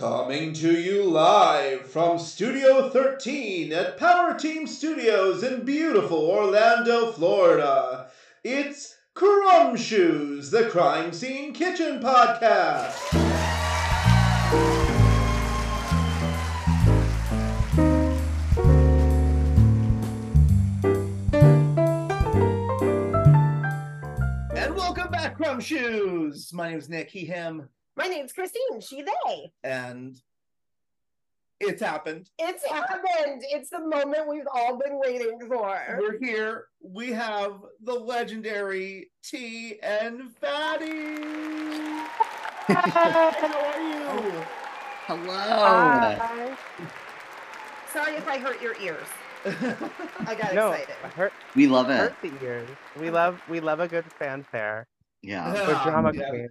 Coming to you live from Studio 13 at PowerTeam Studios in beautiful Orlando, Florida. It's Crumbshoes, the Crime Scene Kitchen Podcast. And welcome back, Crumbshoes. My name is Nick, he, him, My name's Christine. She, they. and it's happened. It's happened. It's the moment we've all been waiting for. We're here. We have the legendary T and Fadi. How are you? Oh, hello. Hi. Sorry if I hurt your ears. I got no, excited. hurt, we love it. hurt the ears. We love we love a good fanfare. Yeah. We're Yeah, drama yeah.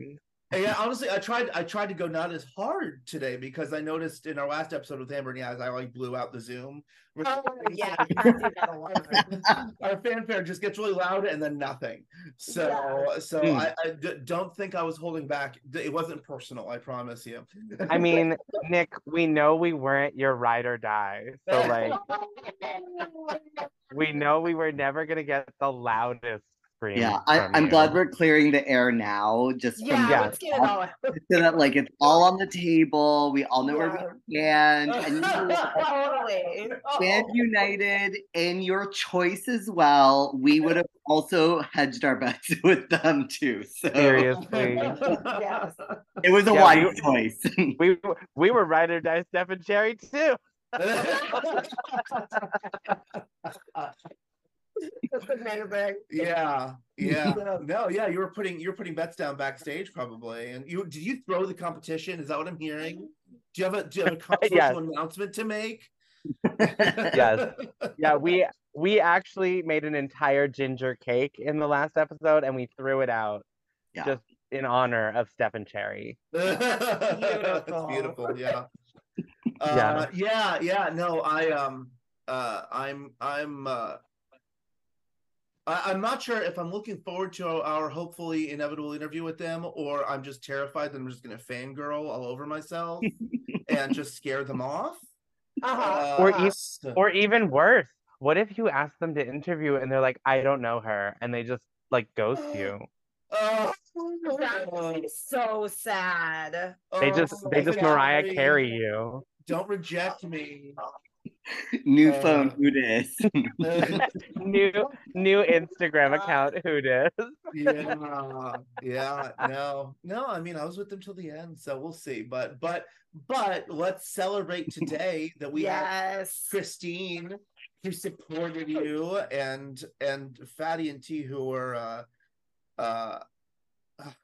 Queens. yeah, honestly, I tried. I tried to go not as hard today because I noticed in our last episode with Amber and Yaz, I like blew out the Zoom. Oh, yeah. I do that a lot. our fanfare just gets really loud and then nothing. So, so Hmm. I, I d- don't think I was holding back. It wasn't personal. I promise you. I mean, Nick, we know we weren't your ride or die. So like we know we were never gonna get the loudest scream. Yeah. I, I'm you. glad we're clearing the air now, just Yeah, from Yeah. let's get it all out. so that like it's all on the table. We all know where we stand, and you totally. stand united in your choice as well. We would have also hedged our bets with them too. So Seriously. Yes. it was a Yeah, wise we- choice. We we were ride or die Steph and Cherry too. That's amazing. yeah, yeah. Yeah. No, yeah. You were putting you were putting bets down backstage probably, and you did you throw the competition? Is that what I'm hearing? Do you have a do you have a controversial Yes. announcement to make? Yes. Yeah, we we actually made an entire ginger cake in the last episode and we threw it out Yeah. just in honor of Steph and Cherry. That's Beautiful. beautiful. Yeah. Yeah. Uh, yeah. Yeah. No, I um uh I'm I'm uh I, I'm not sure if I'm looking forward to our hopefully inevitable interview with them or I'm just terrified that I'm just gonna fangirl all over myself and just scare them off. Uh-huh. Or Uh, e- Or even worse, what if you ask them to interview and they're like, I don't know her, and they just like ghost you? That would be so sad. They just oh, they just Mariah Valerie, Carey you. Don't reject me. New Uh, phone, who dis? New new Instagram account, who dis? yeah yeah no no i mean i was with them till the end so we'll see but but but let's celebrate today that we have christine who supported you and and fadi and t who are uh uh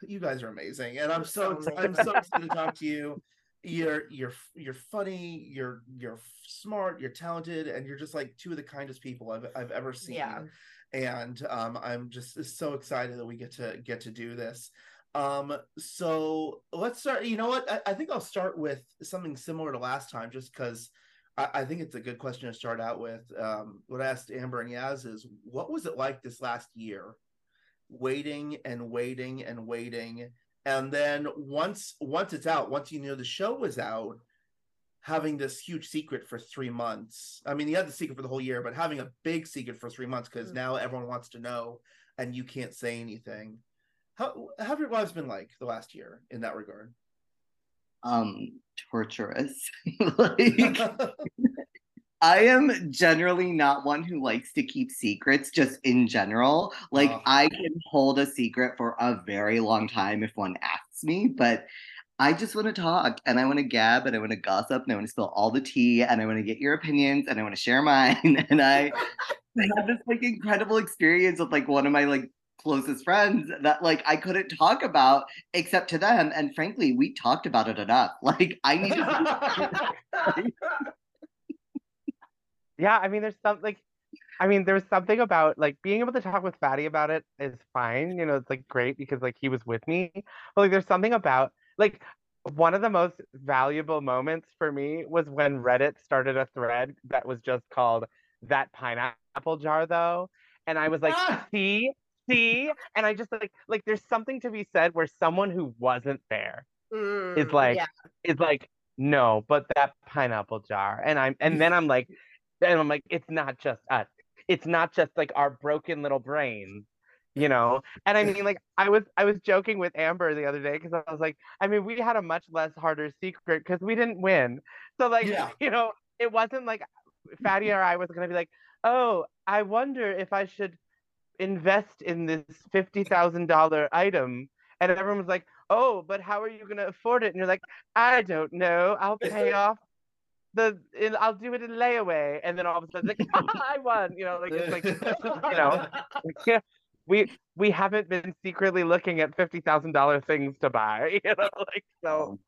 you guys are amazing and i'm so i'm so excited to talk to you you're you're you're funny you're you're smart you're talented and you're just like two of the kindest people i've, I've ever seen Yeah. and um, I'm just so excited that we get to get to do this. Um, so let's start. You know what? I, I think I'll start with something similar to last time, just because I, I think it's a good question to start out with. Um, what I asked Amber and Yaz is, what was it like this last year, waiting and waiting and waiting, and then once once it's out, once you knew the show was out, having this huge secret for three months. I mean, you had the secret for the whole year, but having a big secret for three months because Mm. now everyone wants to know and you can't say anything. How, how have your lives been like the last year in that regard? um, torturous. like I am generally not one who likes to keep secrets just in general. Like Oh. I can hold a secret for a very long time if one asks me, but I just want to talk and I want to gab and I want to gossip and I want to spill all the tea and I want to get your opinions and I want to share mine. And I, I had this like incredible experience with like one of my like closest friends that like I couldn't talk about except to them. And frankly, we talked about it enough. Like I need to Yeah, I mean, there's some like, I mean, there's something about like being able to talk with Fadi about it is fine. You know, it's like great because like he was with me. But like, there's something about like one of the most valuable moments for me was when Reddit started a thread that was just called "That Pineapple Jar," though, and I was like, Ah! see, see, and I just like like there's something to be said where someone who wasn't there Mm, is like yeah. is like no, but that pineapple jar. And I'm and then I'm like, and I'm like, it's not just us. It's not just like our broken little brains, you know. And I mean, like, I was I was joking with Amber the other day because I was like, I mean, we had a much less harder secret because we didn't win. So like, Yeah. you know, it wasn't like Fadi or I was gonna be like, oh, I wonder if I should invest in this fifty thousand dollar item. And everyone was like, oh, but how are you gonna afford it? And you're like, I don't know. I'll pay off the in, I'll do it in layaway. And then all of a sudden, like, I won. You know, like it's like you know, we we haven't been secretly looking at fifty thousand dollar things to buy. You know, like so.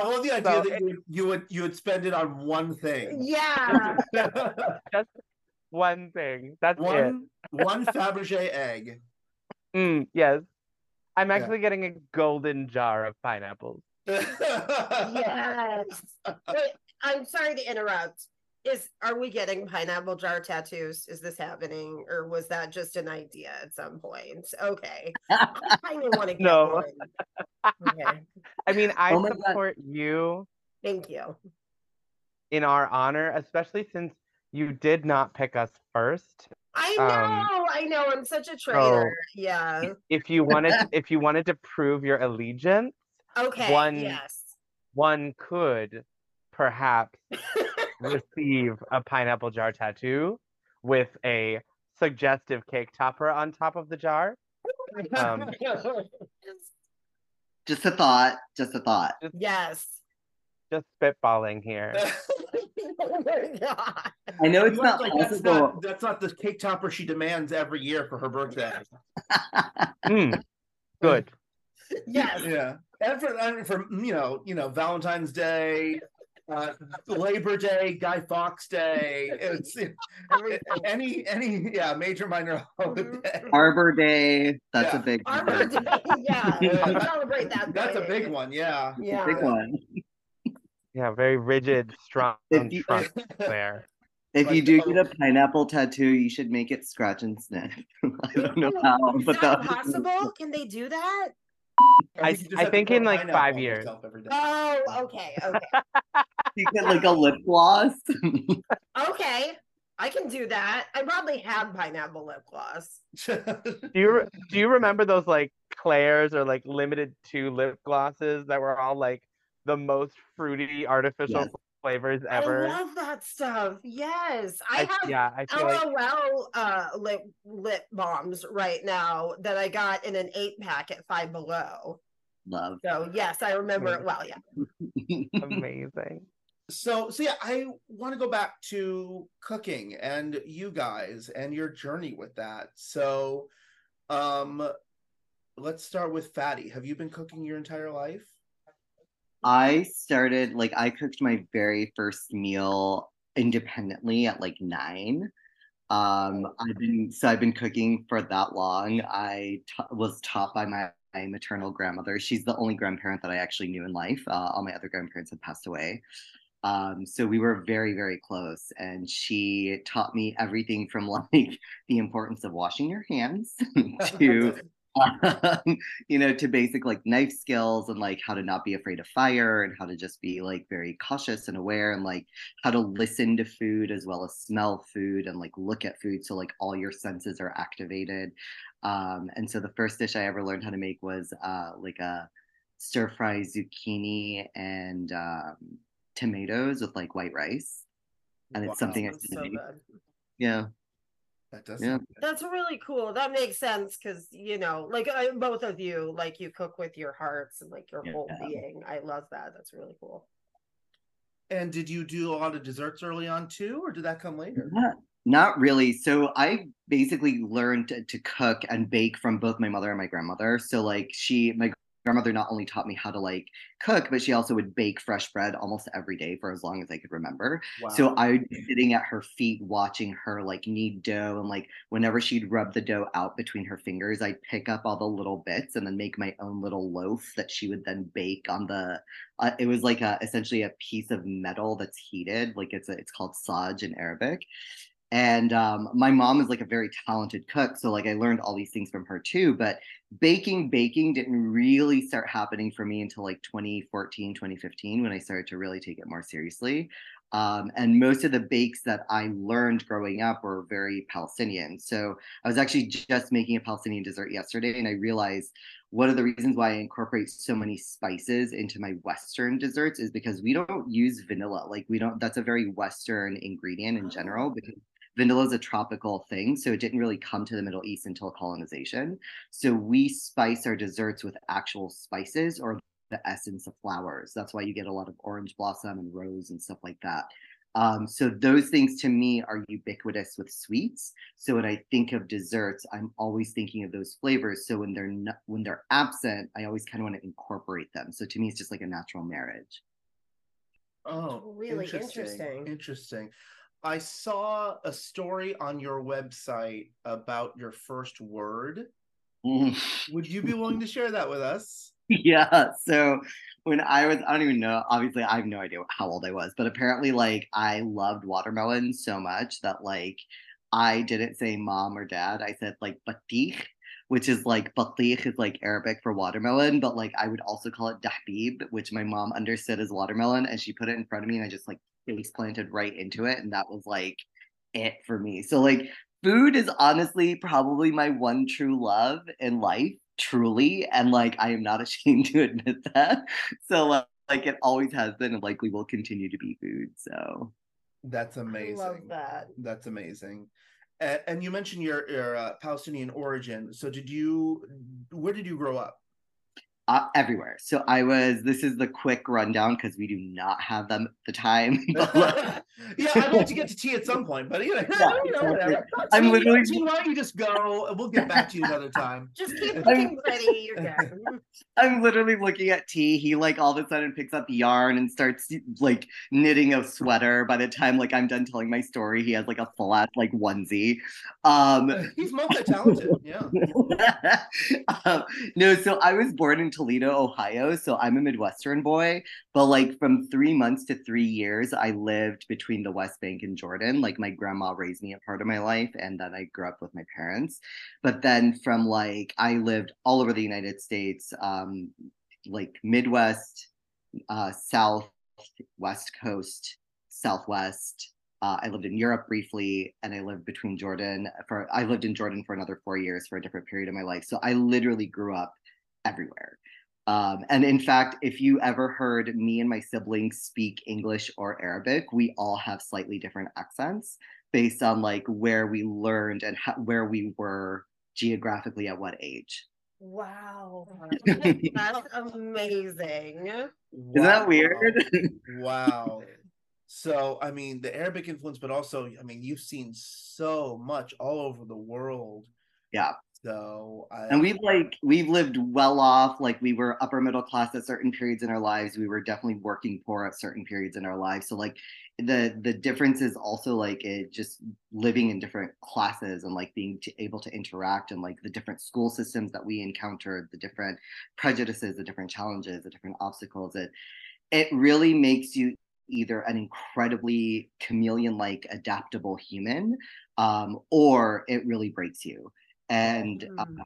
I love the idea So that you, you would you would spend it on one thing. Yeah. Just one thing. That's it. one one Fabergé egg. Mm, yes. I'm Yeah. actually getting a golden jar of pineapples. yes. Wait, I'm sorry to interrupt. Is are we getting pineapple jar tattoos? Is this happening, or was that just an idea at some point? Okay, I kind of want to get No. one. Okay, I mean, I Oh my God. support you thank you. in our honor, especially since you did not pick us first. I know, Um, I know. I'm such a traitor. Yeah. If you wanted, if you wanted to prove your allegiance, Okay. One- Yes. one could perhaps receive a pineapple jar tattoo with a suggestive cake topper on top of the jar. Um, Just a thought. Just a thought. yes. Just spitballing here. oh. I know it's You not like that's possible. not that's not the cake topper she demands every year for her birthday. Mm, good. Yes. Yeah, and for, and for you know, you know, Valentine's Day, uh, Labor Day, Guy Fawkes Day. It's any any yeah major minor holiday. Arbor Day. That's Yeah. a big Arbor Day. Yeah. Yeah. Celebrate that. That's a big one. Yeah. Yeah. big one. Yeah, very rigid, strong If you- trunk there. If you do get a pineapple tattoo, you should make it scratch and sniff. I don't know how, Is but that that possible? Can they do that? I- I think in, like, five years. yourself every day. Oh, okay, okay, you get like a lip gloss. okay. I can do that. I probably have pineapple lip gloss. Do you do you remember those like Claire's or like Limited Too lip glosses that were all like the most fruity artificial Yes. Flavors ever. I love that stuff. Yes, I, I- have yeah, I feel like LOL uh, lip lip balms right now that I got in an eight pack at Five Below. Love. So yes, I remember it well. Yeah. amazing. so so yeah i want to go back to cooking and you guys and your journey with that so um let's start with fadi have you been cooking your entire life I started like I cooked my very first meal independently at like nine. Um, I've been so I've been cooking for that long. I was taught by my, my maternal grandmother. She's the only grandparent that I actually knew in life. Uh, all my other grandparents had passed away. Um, so we were very, very close, and she taught me everything from like the importance of washing your hands to um, you know, to basic like knife skills and like how to not be afraid of fire and how to just be like very cautious and aware and like how to listen to food as well as smell food and like look at food. So like all your senses are activated. Um, and so the first dish I ever learned how to make was uh, like a stir fry zucchini and um, tomatoes with like white rice. And it's something I so Yeah. That does Yeah. That's really cool. That makes sense because you know, like I, both of you, like you cook with your hearts and like your whole Yeah. being. I love that. That's really cool. and did you do a lot of desserts early on too or did that come later Not, not really. So I basically learned to, to cook and bake from both my mother and my grandmother. So like she, my grandmother not only taught me how to like cook, but she also would bake fresh bread almost every day for as long as I could remember. wow. So I would be sitting at her feet watching her like knead dough and like whenever she'd rub the dough out between her fingers, I'd pick up all the little bits and then make my own little loaf that she would then bake on the uh, it was like a essentially a piece of metal that's heated, like it's a, it's called saj in Arabic. And um, my mom is like a very talented cook. So, like, I learned all these things from her too. But baking, baking didn't really start happening for me until like 2014, 2015, when I started to really take it more seriously. Um, and most of the bakes that I learned growing up were very Palestinian. So I was actually just making a Palestinian dessert yesterday, and I realized one of the reasons why I incorporate so many spices into my Western desserts is because we don't use vanilla. Like we don't. That's a very Western ingredient in general oh. because vanilla is a tropical thing, so it didn't really come to the Middle East until colonization. So we spice our desserts with actual spices or the essence of flowers. That's why you get a lot of orange blossom and rose and stuff like that. Um, so those things to me are ubiquitous with sweets. So when I think of desserts, I'm always thinking of those flavors. So when they're not, when they're absent, I always kind of want to incorporate them. So to me, it's just like a natural marriage. Oh, really interesting. Interesting. interesting. I saw a story on your website about your first word. Mm. Would you be willing to share that with us? yeah. So when I was, I don't even know, obviously I have no idea how old I was, but apparently like I loved watermelon so much that like I didn't say mom or dad. I said like batich, which is like batich is like Arabic for watermelon, but like I would also call it dahbib, which my mom understood as watermelon. And she put it in front of me and I just like face planted right into it. And that was like it for me. So like food is honestly probably my one true love in life truly and like i am not ashamed to admit that. So like, like it always has been and likely will continue to be food so. That's amazing I love that. That's amazing. And, and you mentioned your your uh, palestinian origin. So did you where did you grow up uh, everywhere. So I was. This is the quick rundown because we do not have them the time. yeah, I'd like to get to T at some point, but you know, yeah, you know whatever. I'm literally. why don't you just go? We'll get back to you another time. Just keep looking pretty. You're good. I'm literally looking at T. He like all of a sudden picks up yarn and starts like knitting a sweater. By the time like I'm done telling my story, he has like a full ass like onesie. Um, He's multi talented. Yeah. um, no, so I was born in Toledo, Ohio. So I'm a Midwestern boy. But like from three months to three years, I lived between the West Bank and Jordan. Like my grandma raised me a part of my life, and then I grew up with my parents. But then from like I lived all over the United States, um, like Midwest, uh, South, West Coast, Southwest. Uh, I lived in Europe briefly, and I lived between Jordan for. I lived in Jordan for another four years for a different period of my life. So I literally grew up everywhere. Um, and in fact, if you ever heard me and my siblings speak English or Arabic, we all have slightly different accents based on like where we learned and ha- where we were geographically at what age. Wow. That's amazing. Isn't wow. that weird? wow. So, I mean, the Arabic influence, but also, I mean, you've seen so much all over the world. Yeah. So I, and we've like we've lived well off. Like we were upper middle class at certain periods in our lives. We were definitely working poor at certain periods in our lives. So like the the difference is also like it just living in different classes and like being to, able to interact and like the different school systems that we encountered, the different prejudices, the different challenges, the different obstacles. It it really makes you either an incredibly chameleon like adaptable human um, or it really breaks you and mm. um,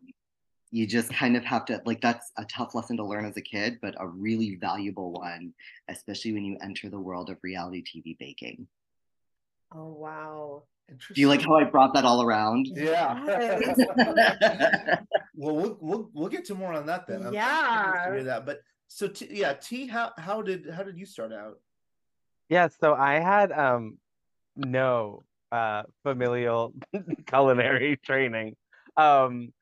you just kind of have to like that's a tough lesson to learn as a kid but a really valuable one especially when you enter the world of reality tv baking. Oh wow. Do you like how i brought that all around? Yeah. Well, well we'll we'll get to more on that then. I'm yeah to hear that but so t- yeah t how how did how did you start out? Yeah so i had um no uh familial culinary training um,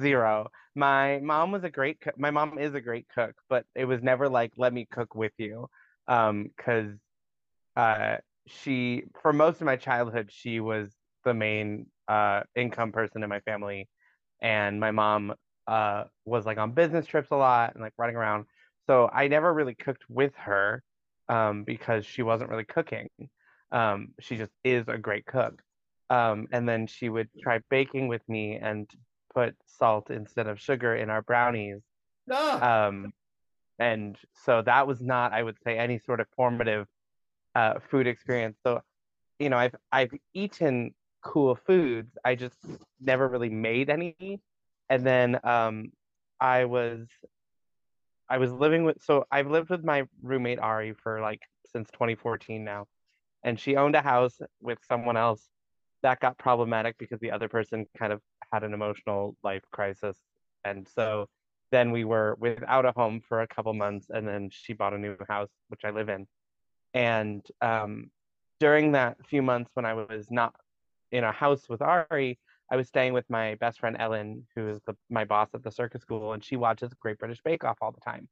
zero. My mom was a great cook. My mom is a great cook, but it was never like, let me cook with you. Um, cause uh she for most of my childhood, she was the main uh income person in my family. And my mom uh was like on business trips a lot and like running around. So I never really cooked with her um because she wasn't really cooking. Um, she just is a great cook. Um, and then she would try baking with me and put salt instead of sugar in our brownies. Ah. Um, and so that was not, I would say, any sort of formative uh, food experience. So, you know, I've I've eaten cool foods. I just never really made any. And then um, I was I was living with so I've lived with my roommate Ari for like since 2014 now. And she owned a house with someone else that got problematic because the other person kind of had an emotional life crisis. And so then we were without a home for a couple months and then she bought a new house which I live in. And um, during that few months when I was not in a house with Ari, I was staying with my best friend Ellen, who is the, my boss at the circus school, and she watches Great British Bake Off all the time.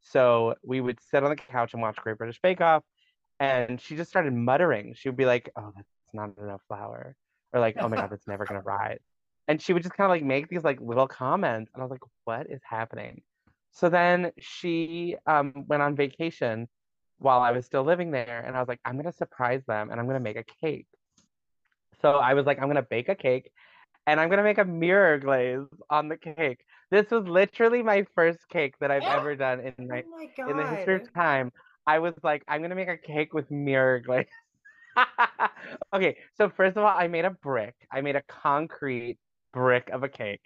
So we would sit on the couch and watch Great British Bake Off, and she just started muttering. She would be like, "Oh, that's not enough flour," or like, "Oh my god, that's never gonna rise." And she would just kind of like make these like little comments, and I was like, "What is happening?" So then she um, went on vacation while I was still living there, and I was like, "I'm gonna surprise them, and I'm gonna make a cake." So I was like, I'm gonna bake a cake and I'm gonna make a mirror glaze on the cake. This was literally my first cake that I've ever done in my, oh my in the history of time. I was like, I'm gonna make a cake with mirror glaze. okay, so first of all, I made a brick. I made a concrete brick of a cake.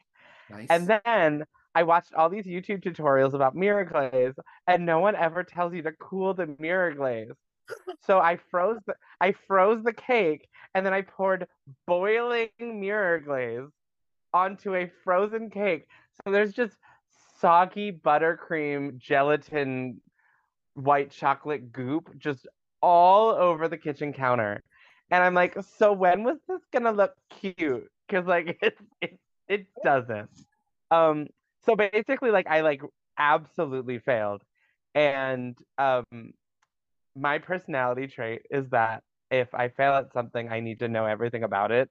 Nice. And then I watched all these YouTube tutorials about mirror glaze, and no one ever tells you to cool the mirror glaze. So I froze the I froze the cake and then I poured boiling mirror glaze onto a frozen cake. So there's just soggy buttercream gelatin white chocolate goop just all over the kitchen counter. And I'm like, so when was this gonna look cute? Because like it, it it doesn't. Um so basically like I like absolutely failed. And um my personality trait is that if I fail at something, I need to know everything about it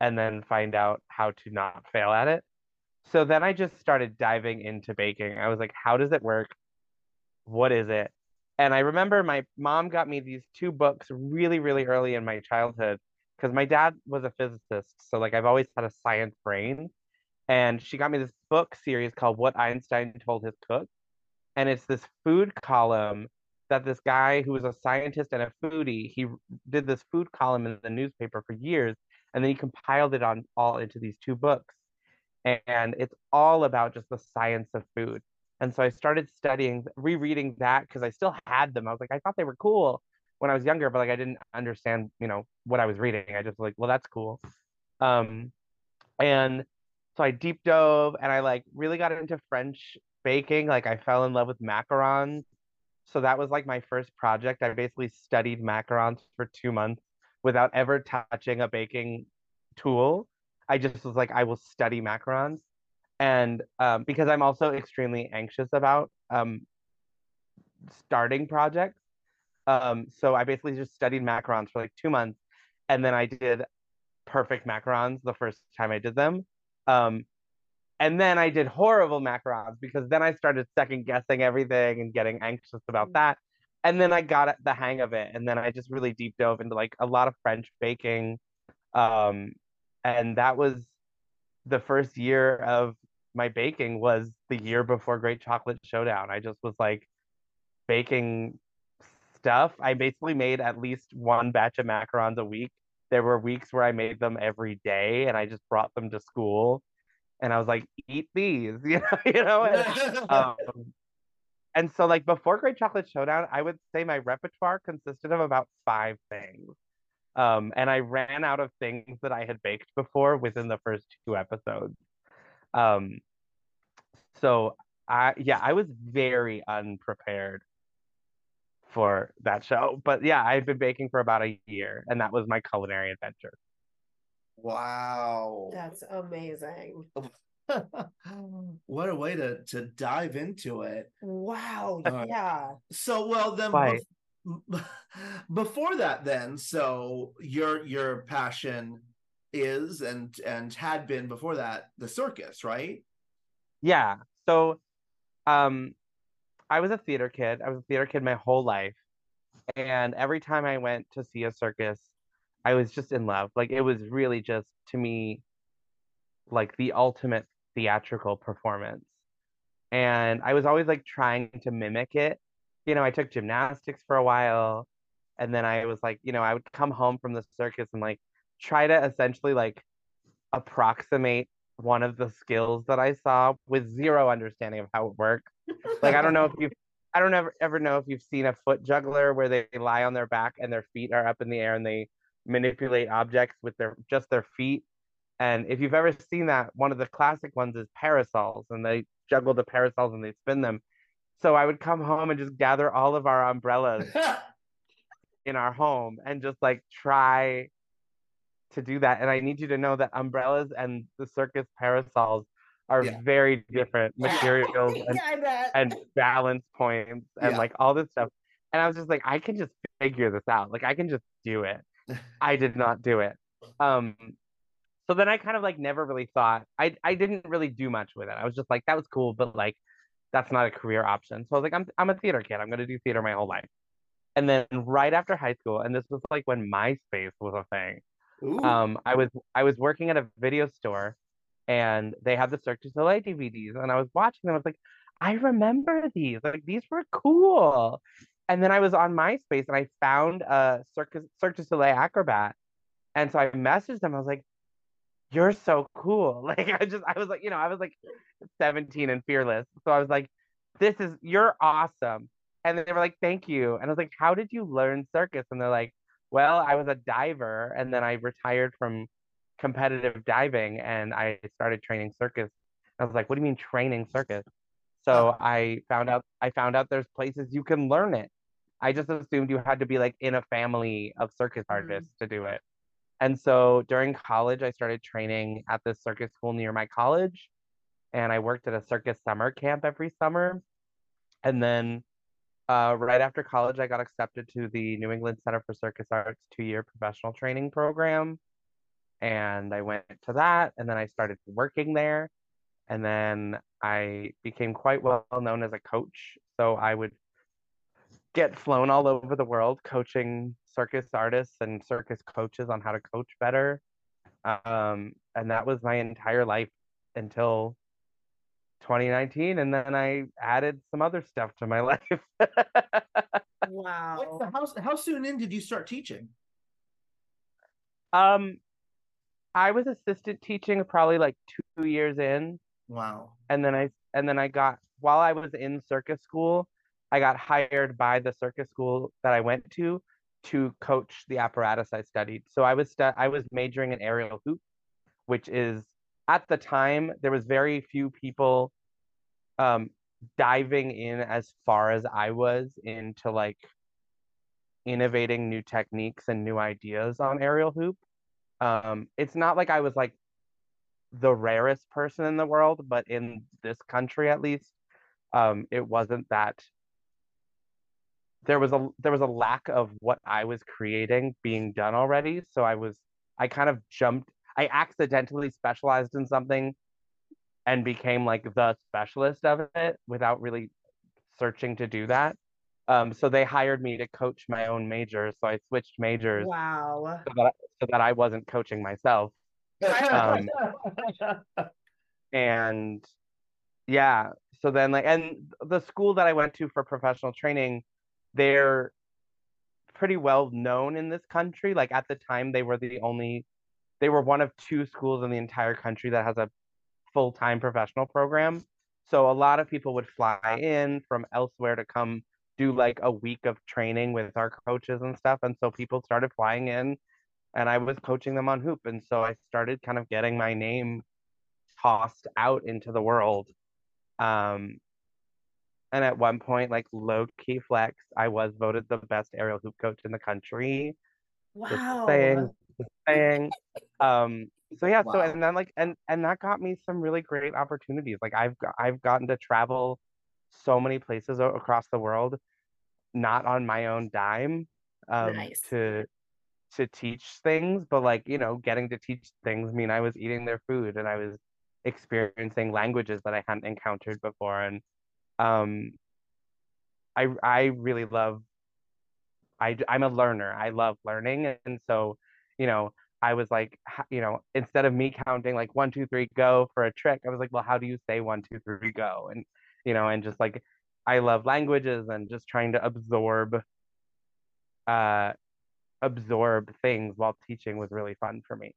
and then find out how to not fail at it. So then I just started diving into baking. I was like, how does it work? What is it? And I remember my mom got me these two books really, really early in my childhood because my dad was a physicist. So, like, I've always had a science brain. And she got me this book series called What Einstein Told His Cook. And it's this food column that this guy who was a scientist and a foodie, he did this food column in the newspaper for years, and then he compiled it on all into these two books. And it's all about just the science of food. And so I started studying, rereading that because I still had them. I was like, I thought they were cool when I was younger, but like I didn't understand, you know, what I was reading. I just was like, well, that's cool. Um, and so I deep dove and I like really got into French baking. Like I fell in love with macarons so that was like my first project. I basically studied macarons for two months without ever touching a baking tool. I just was like, I will study macarons. And um, because I'm also extremely anxious about um, starting projects. Um, so I basically just studied macarons for like two months. And then I did perfect macarons the first time I did them. Um, and then I did horrible macarons because then I started second guessing everything and getting anxious about mm. that. And then I got the hang of it. And then I just really deep dove into like a lot of French baking. Um, and that was the first year of my baking was the year before Great Chocolate Showdown. I just was like baking stuff. I basically made at least one batch of macarons a week. There were weeks where I made them every day and I just brought them to school and I was like, eat these, you know, you know. And, um, and so like before Great Chocolate Showdown, I would say my repertoire consisted of about five things. Um, and I ran out of things that I had baked before within the first two episodes. Um, so I yeah, I was very unprepared for that show. But yeah, I've been baking for about a year, and that was my culinary adventure. Wow. That's amazing. what a way to to dive into it. Wow. Uh, yeah. So well then Right. bef- before that then so your your passion is and and had been before that the circus, right? Yeah. So um I was a theater kid. I was a theater kid my whole life. And every time I went to see a circus, I was just in love. Like it was really just to me like the ultimate theatrical performance. And I was always like trying to mimic it. You know, I took gymnastics for a while and then I was like, you know, I would come home from the circus and like try to essentially like approximate one of the skills that I saw with zero understanding of how it works. Like I don't know if you've I don't ever ever know if you've seen a foot juggler where they lie on their back and their feet are up in the air and they manipulate objects with their just their feet. And if you've ever seen that, one of the classic ones is parasols, and they juggle the parasols and they spin them. So I would come home and just gather all of our umbrellas in our home and just like try to do that. And I need you to know that umbrellas and the circus parasols are Yeah. very different materials and, I and balance points and Yeah. like all this stuff. And I was just like, I can just figure this out. Like I can just do it. I did not do it. Um so then I kind of like never really thought I I didn't really do much with it. I was just like, that was cool, but like that's not a career option. So I was like, I'm I'm a theater kid. I'm gonna do theater my whole life. And then right after high school, and this was like when MySpace was a thing. Um i was i was working at a video store and they had the cirque du soleil dvds and i was watching them i was like i remember these like these were cool. And then i was on myspace and i found a circus cirque du soleil acrobat and so i messaged them i was like you're so cool. Like i just i was like you know i was like 17 and fearless so i was like this is you're awesome. And they were like thank you. And i was like how did you learn circus? And they're like well, I was a diver and then I retired from competitive diving and I started training circus. I was like, what do you mean training circus? So I found out I found out there's places you can learn it. I just assumed you had to be like in a family of circus mm-hmm. artists to do it. And so during college I started training at this circus school near my college and I worked at a circus summer camp every summer. And then uh, right after college, I got accepted to the New England Center for Circus Arts two year professional training program. And I went to that, and then I started working there. And then I became quite well known as a coach. So I would get flown all over the world coaching circus artists and circus coaches on how to coach better. Um, and that was my entire life until 2019 and then i added some other stuff to my life Wow. How, how soon in did you start teaching? um i was assistant teaching probably like two years in Wow. and then i and then i got while i was in circus school i got hired by the circus school that i went to to coach the apparatus i studied so i was stu- i was majoring in aerial hoop which is at the time there was very few people um diving in as far as I was into like innovating new techniques and new ideas on aerial hoop. Um it's not like I was like the rarest person in the world, but in this country at least, um it wasn't that there was a there was a lack of what I was creating being done already, so I was I kind of jumped I accidentally specialized in something and became like the specialist of it without really searching to do that. Um, so they hired me to coach my own major. So I switched majors Wow. so, that, so that I wasn't coaching myself. Um, And yeah, so then like, and the school that I went to for professional training, they're pretty well known in this country. Like at the time, they were the only, they were one of two schools in the entire country that has a full time professional program. So a lot of people would fly in from elsewhere to come do like a week of training with our coaches and stuff. And so people started flying in and I was coaching them on hoop. And so I started kind of getting my name tossed out into the world. Um, and at one point, like low key flex, I was voted the best aerial hoop coach in the country. Wow. just saying. Um, so yeah, so and then like and and that got me some really great opportunities. Like I've got, I've gotten to travel so many places o- across the world, not on my own dime, um, Nice. to to teach things, but like you know, getting to teach things mean I was eating their food and I was experiencing languages that I hadn't encountered before, and um, I I really love. I I'm a learner. I love learning, and so you know, I was like, you know, instead of me counting like one, two, three, go for a trick, I was like, well, how do you say one, two, three, go? And you know, and just like I love languages and just trying to absorb uh absorb things while teaching was really fun for me.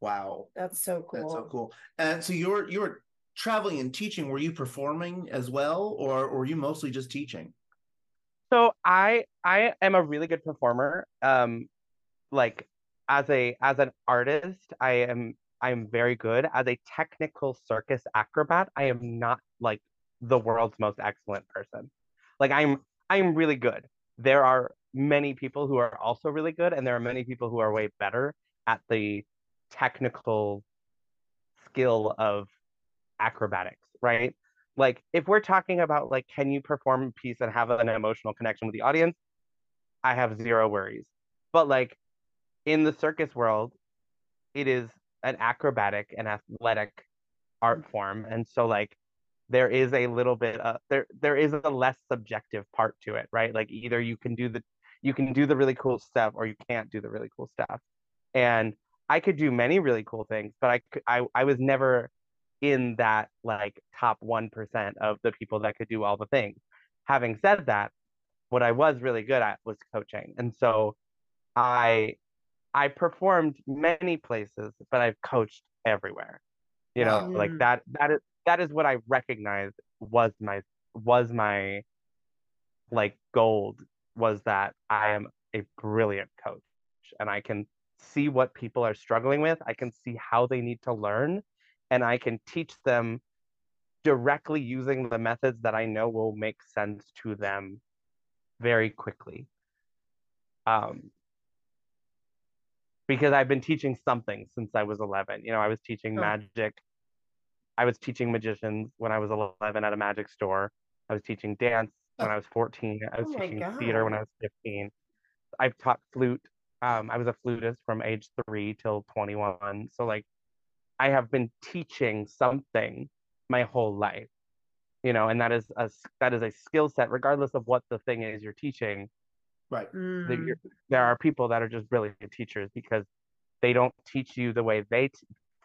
Wow. That's so cool. That's so cool. And so you're you're traveling and teaching. Were you performing as well, or, or were you mostly just teaching? So I I am a really good performer. Um, like as a as an artist, I am I'm very good. As a technical circus acrobat, I am not like the world's most excellent person. Like I'm I'm really good. There are many people who are also really good, and there are many people who are way better at the technical skill of acrobatics, right? Like if we're talking about like can you perform a piece and have an emotional connection with the audience, I have zero worries. But like in the circus world, it is an acrobatic and athletic art form. And so like there is a little bit uh, there there is a less subjective part to it, right? Like either you can do the you can do the really cool stuff or you can't do the really cool stuff. And I could do many really cool things, but I I I was never in that like top 1% of the people that could do all the things. Having said that, what I was really good at was coaching. And so I I performed many places, but I've coached everywhere. You know, mm. like that that is that is what I recognized was my was my like gold was that I am a brilliant coach and I can see what people are struggling with. I can see how they need to learn and I can teach them directly using the methods that I know will make sense to them very quickly. Um, because I've been teaching something since I was 11. You know, I was teaching oh. magic. I was teaching magicians when I was 11 at a magic store. I was teaching dance when I was 14. I was oh teaching theater when I was 15. I've taught flute. Um, I was a flutist from age three till 21. So like I have been teaching something my whole life, you know, and that is a that is a skill set, regardless of what the thing is you're teaching. Right. Mm. There are people that are just brilliant teachers because they don't teach you the way they t-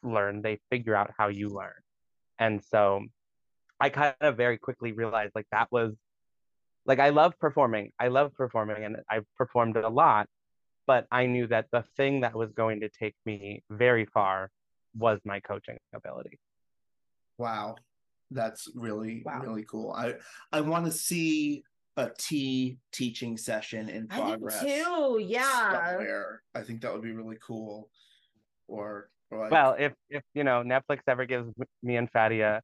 learn; they figure out how you learn. And so, I kind of very quickly realized like that was like I love performing. I love performing, and I've performed a lot. But I knew that the thing that was going to take me very far was my coaching ability. Wow. That's really, wow. really cool. I I want to see a T teaching session in progress. I too, yeah. Somewhere. I think that would be really cool. Or, or like... well, if if you know Netflix ever gives me and Fadi a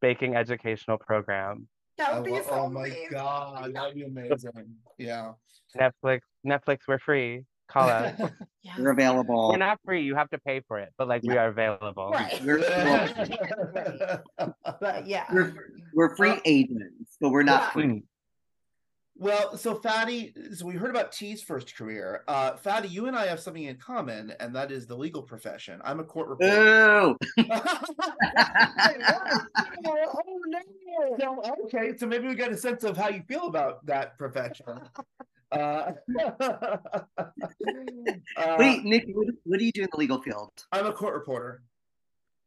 baking educational program, that would be so Oh my god, that'd be amazing. Yeah. Netflix, Netflix, we're free. Call us. yes. We're available. We're not free. You have to pay for it, but like yeah. we are available. Right. but yeah. We're, we're free agents, but we're not free. Well, so Fadi, so we heard about T's first career. Uh, Fadi, you and I have something in common, and that is the legal profession. I'm a court reporter. Oh, no! Okay, so maybe we got a sense of how you feel about that profession. Uh, uh, Wait, Nick, what, what, do you do in the legal field? I'm a court reporter.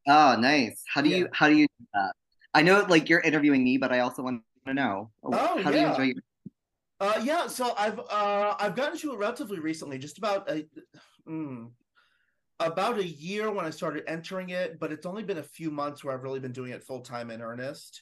Oh, nice. How do yeah. you how do you do that? I know like you're interviewing me, but I also want to know oh, how yeah. do you enjoy your uh, yeah, so I've uh, I've gotten to it relatively recently, just about a mm, about a year when I started entering it, but it's only been a few months where I've really been doing it full time in earnest.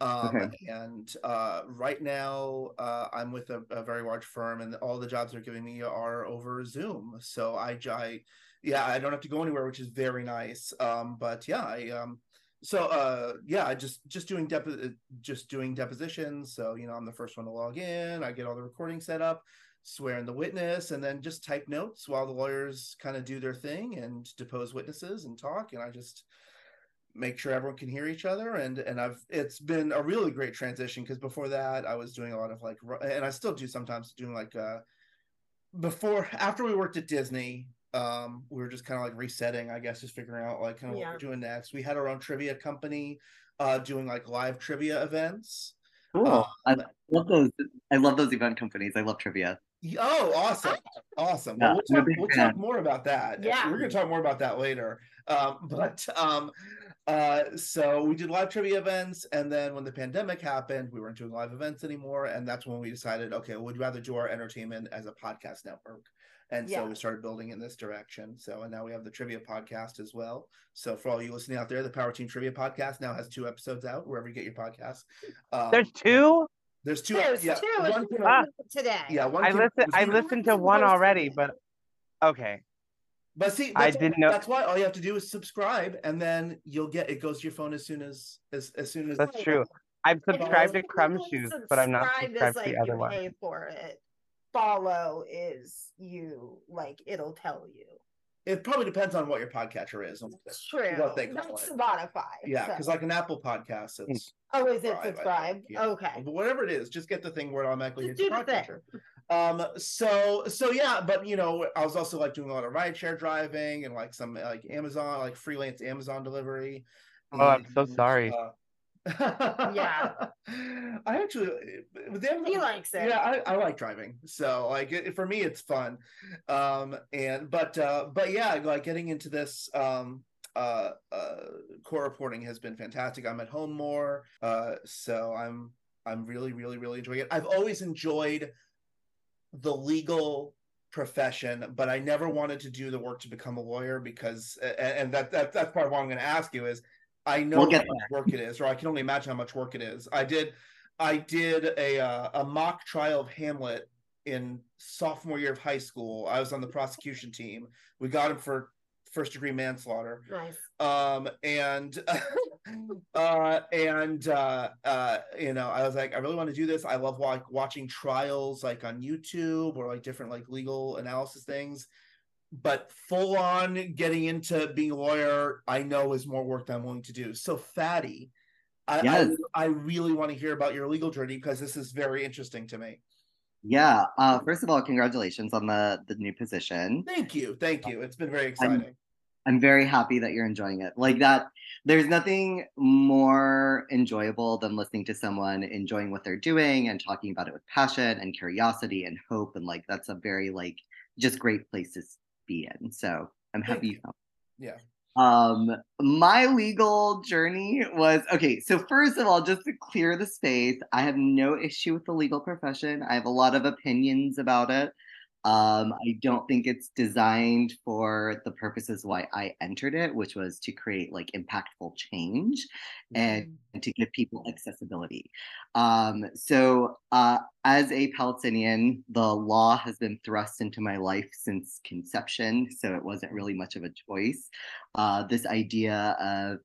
Um, okay. And uh, right now, uh, I'm with a, a, very large firm, and all the jobs they're giving me are over Zoom. So I, I, yeah, I don't have to go anywhere, which is very nice. Um, but yeah, I, um, so uh, yeah, just just doing depo- just doing depositions. So you know, I'm the first one to log in. I get all the recording set up, swear in the witness, and then just type notes while the lawyers kind of do their thing and depose witnesses and talk. And I just make sure everyone can hear each other and and I've it's been a really great transition because before that I was doing a lot of like and I still do sometimes doing like uh before after we worked at Disney um we were just kind of like resetting I guess just figuring out like kind of yeah. what we're doing next we had our own trivia company uh doing like live trivia events cool. Um, love those. I love those event companies. I love trivia. Oh, awesome. Awesome. Yeah, Well, we'll, talk, we'll talk more about that. Yeah. We're going to talk more about that later. Um, but um, uh, so we did live trivia events. And then when the pandemic happened, we weren't doing live events anymore. And that's when we decided, okay, we'd rather do our entertainment as a podcast network. And so we started building in this direction. So, and now we have the trivia podcast as well. So, for all you listening out there, the PowerTeam Trivia podcast now has two episodes out wherever you get your podcasts. Um, There's two. There's two. There's yeah, two one came Ah. out- today. yeah, one I came- listened. I listened to one already, but okay. But see, I that's, didn't know- That's why all you have to do is subscribe, and then you'll get it goes to your phone as soon as as as soon as. That's true. I'm subscribed to you Crumb Shoes, but I'm not subscribe, subscribed it's to the other one. Pay for it. Follow is you like it'll tell you. It probably depends on what your podcatcher is. and true. What they call That's it. Spotify. Yeah, so- because like an Apple podcast, it's oh, is it subscribe, subscribed? yeah. Okay. but whatever it is, just get the thing where it automatically Just hits your do the thing. podcatcher. Um, so so yeah, but you know, I was also like doing a lot of rideshare driving and like some like Amazon, like freelance Amazon delivery. Oh, I'm so sorry. uh, Yeah. I actually Amazon, He likes it. yeah I, I like driving so like it, for me it's fun um and but uh but yeah like getting into this um uh uh court reporting has been fantastic i'm at home more uh so i'm i'm really really really enjoying it i've always enjoyed the legal profession but i never wanted to do the work to become a lawyer because and, and that, that that's part of what i'm going to ask you is i know We'll how get much work it is or i can only imagine how much work it is i did I did a uh, a mock trial of Hamlet in sophomore year of high school. I was on the prosecution team. We got him for first degree manslaughter. Nice. Um, and uh, and uh, uh, you know, I was like, I really want to do this. I love like watching trials like on YouTube or like different like legal analysis things. But full on getting into being a lawyer, I know is more work than I'm willing to do. So, Fadi, I, Yes. I, I really want to hear about your legal journey because this is very interesting to me. Yeah. Uh, first of all, congratulations on the the new position. Thank you, thank you. It's been very exciting. I'm very happy that you're enjoying it. Like that, there's nothing more enjoyable than listening to someone enjoying what they're doing and talking about it with passion and curiosity and hope. And like that's a very like just great place to be in. So I'm happy you. found. Yeah. Um, my legal journey was okay. So first of all, just to clear the space, I have no issue with the legal profession. I have a lot of opinions about it. Um, I don't think it's designed for the purposes why I entered it, which was to create like impactful change and, and to give people accessibility. Um, so uh, as a Palestinian, the law has been thrust into my life since conception, so it wasn't really much of a choice. Uh, this idea of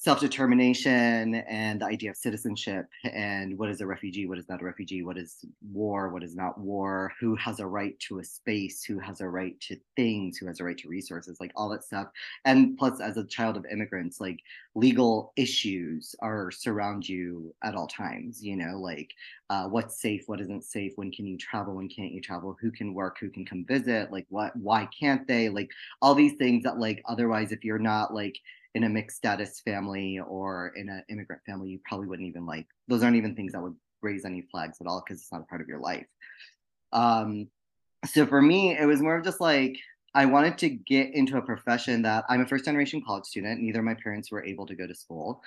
self-determination and the idea of citizenship and what is a refugee what is not a refugee what is war what is not war who has a right to a space who has a right to things who has a right to resources like all that stuff. And plus as a child of immigrants like legal issues are surround you at all times you know like uh, what's safe what isn't safe when can you travel when can't you travel who can work who can come visit like what why can't they like all these things that like otherwise if you're not like in a mixed status family or in an immigrant family, you probably wouldn't even like those aren't even things that would raise any flags at all because it's not a part of your life. Um, so for me, it was more of just like I wanted to get into a profession that I'm a first generation college student. Neither of my parents were able to go to school.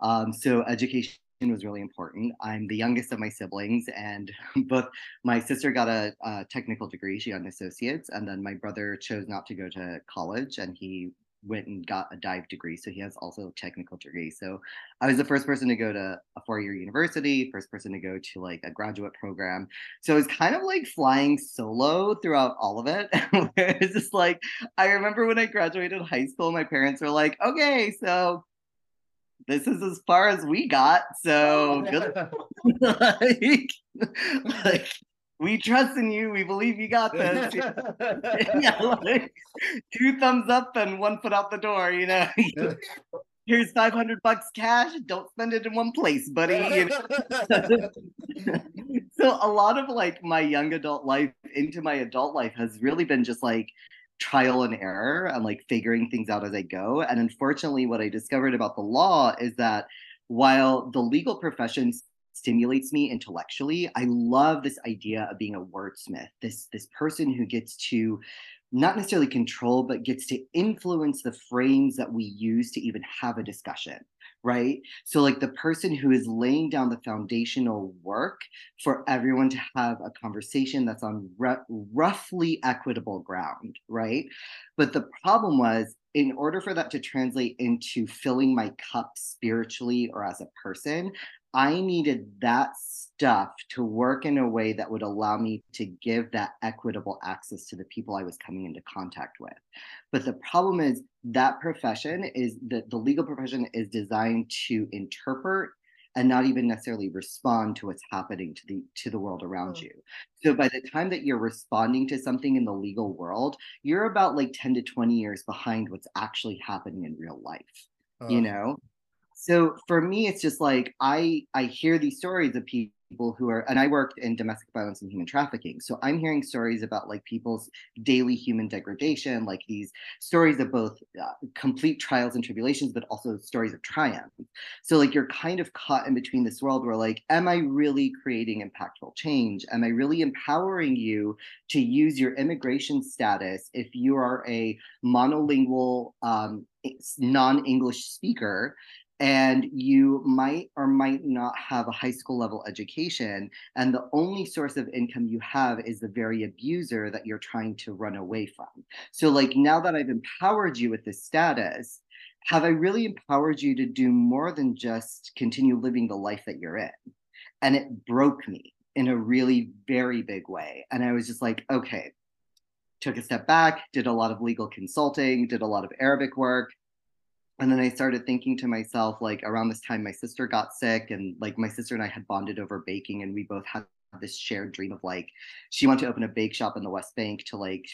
Um, so education was really important. I'm the youngest of my siblings, and both my sister got a, a technical degree, she got an associate's, and then my brother chose not to go to college and he went and got a dive degree. So he has also a technical degree. So I was the first person to go to a four year university, first person to go to like a graduate program. So it was kind of like flying solo throughout all of it. it's just like, I remember when I graduated high school, my parents were like, okay, so this is as far as we got. So good like, like we trust in you. We believe you got this. yeah, like, two thumbs up and one foot out the door. You know, here's five hundred bucks cash. Don't spend it in one place, buddy. You know? so a lot of like my young adult life into my adult life has really been just like trial and error and like figuring things out as I go. And unfortunately, what I discovered about the law is that while the legal profession stimulates me intellectually. I love this idea of being a wordsmith, this this person who gets to not necessarily control, but gets to influence the frames that we use to even have a discussion, right? So, like the person who is laying down the foundational work for everyone to have a conversation that's on roughly equitable ground, right? But the problem was, in order for that to translate into filling my cup spiritually or as a person, I needed that stuff to work in a way that would allow me to give that equitable access to the people I was coming into contact with. But the problem is that profession is that the legal profession is designed to interpret and not even necessarily respond to what's happening to the to the world around mm. you. So by the time that you're responding to something in the legal world, you're about like 10 to 20 years behind what's actually happening in real life. You know? So for me, it's just like I I hear these stories of people who are and i worked in domestic violence and human trafficking. So i'm hearing stories about like people's daily human degradation like these stories of both uh, complete trials and tribulations but also stories of triumph. So like you're kind of caught in between this world where like am i really creating impactful change? Am i really empowering you to use your immigration status if you are a monolingual um, non-english speaker and you might or might not have a high school level education and the only source of income you have is the very abuser that you're trying to run away from. So like now that i've empowered you with this status have i really empowered you to do more than just continue living the life that you're in? And it broke me in a really very big way and i was just like okay. Took a step back did a lot of legal consulting did a lot of arabic work and then I started thinking to myself, like around this time, my sister got sick, and like my sister and I had bonded over baking, and we both had this shared dream of like she wanted to open a bake shop in the West Bank to like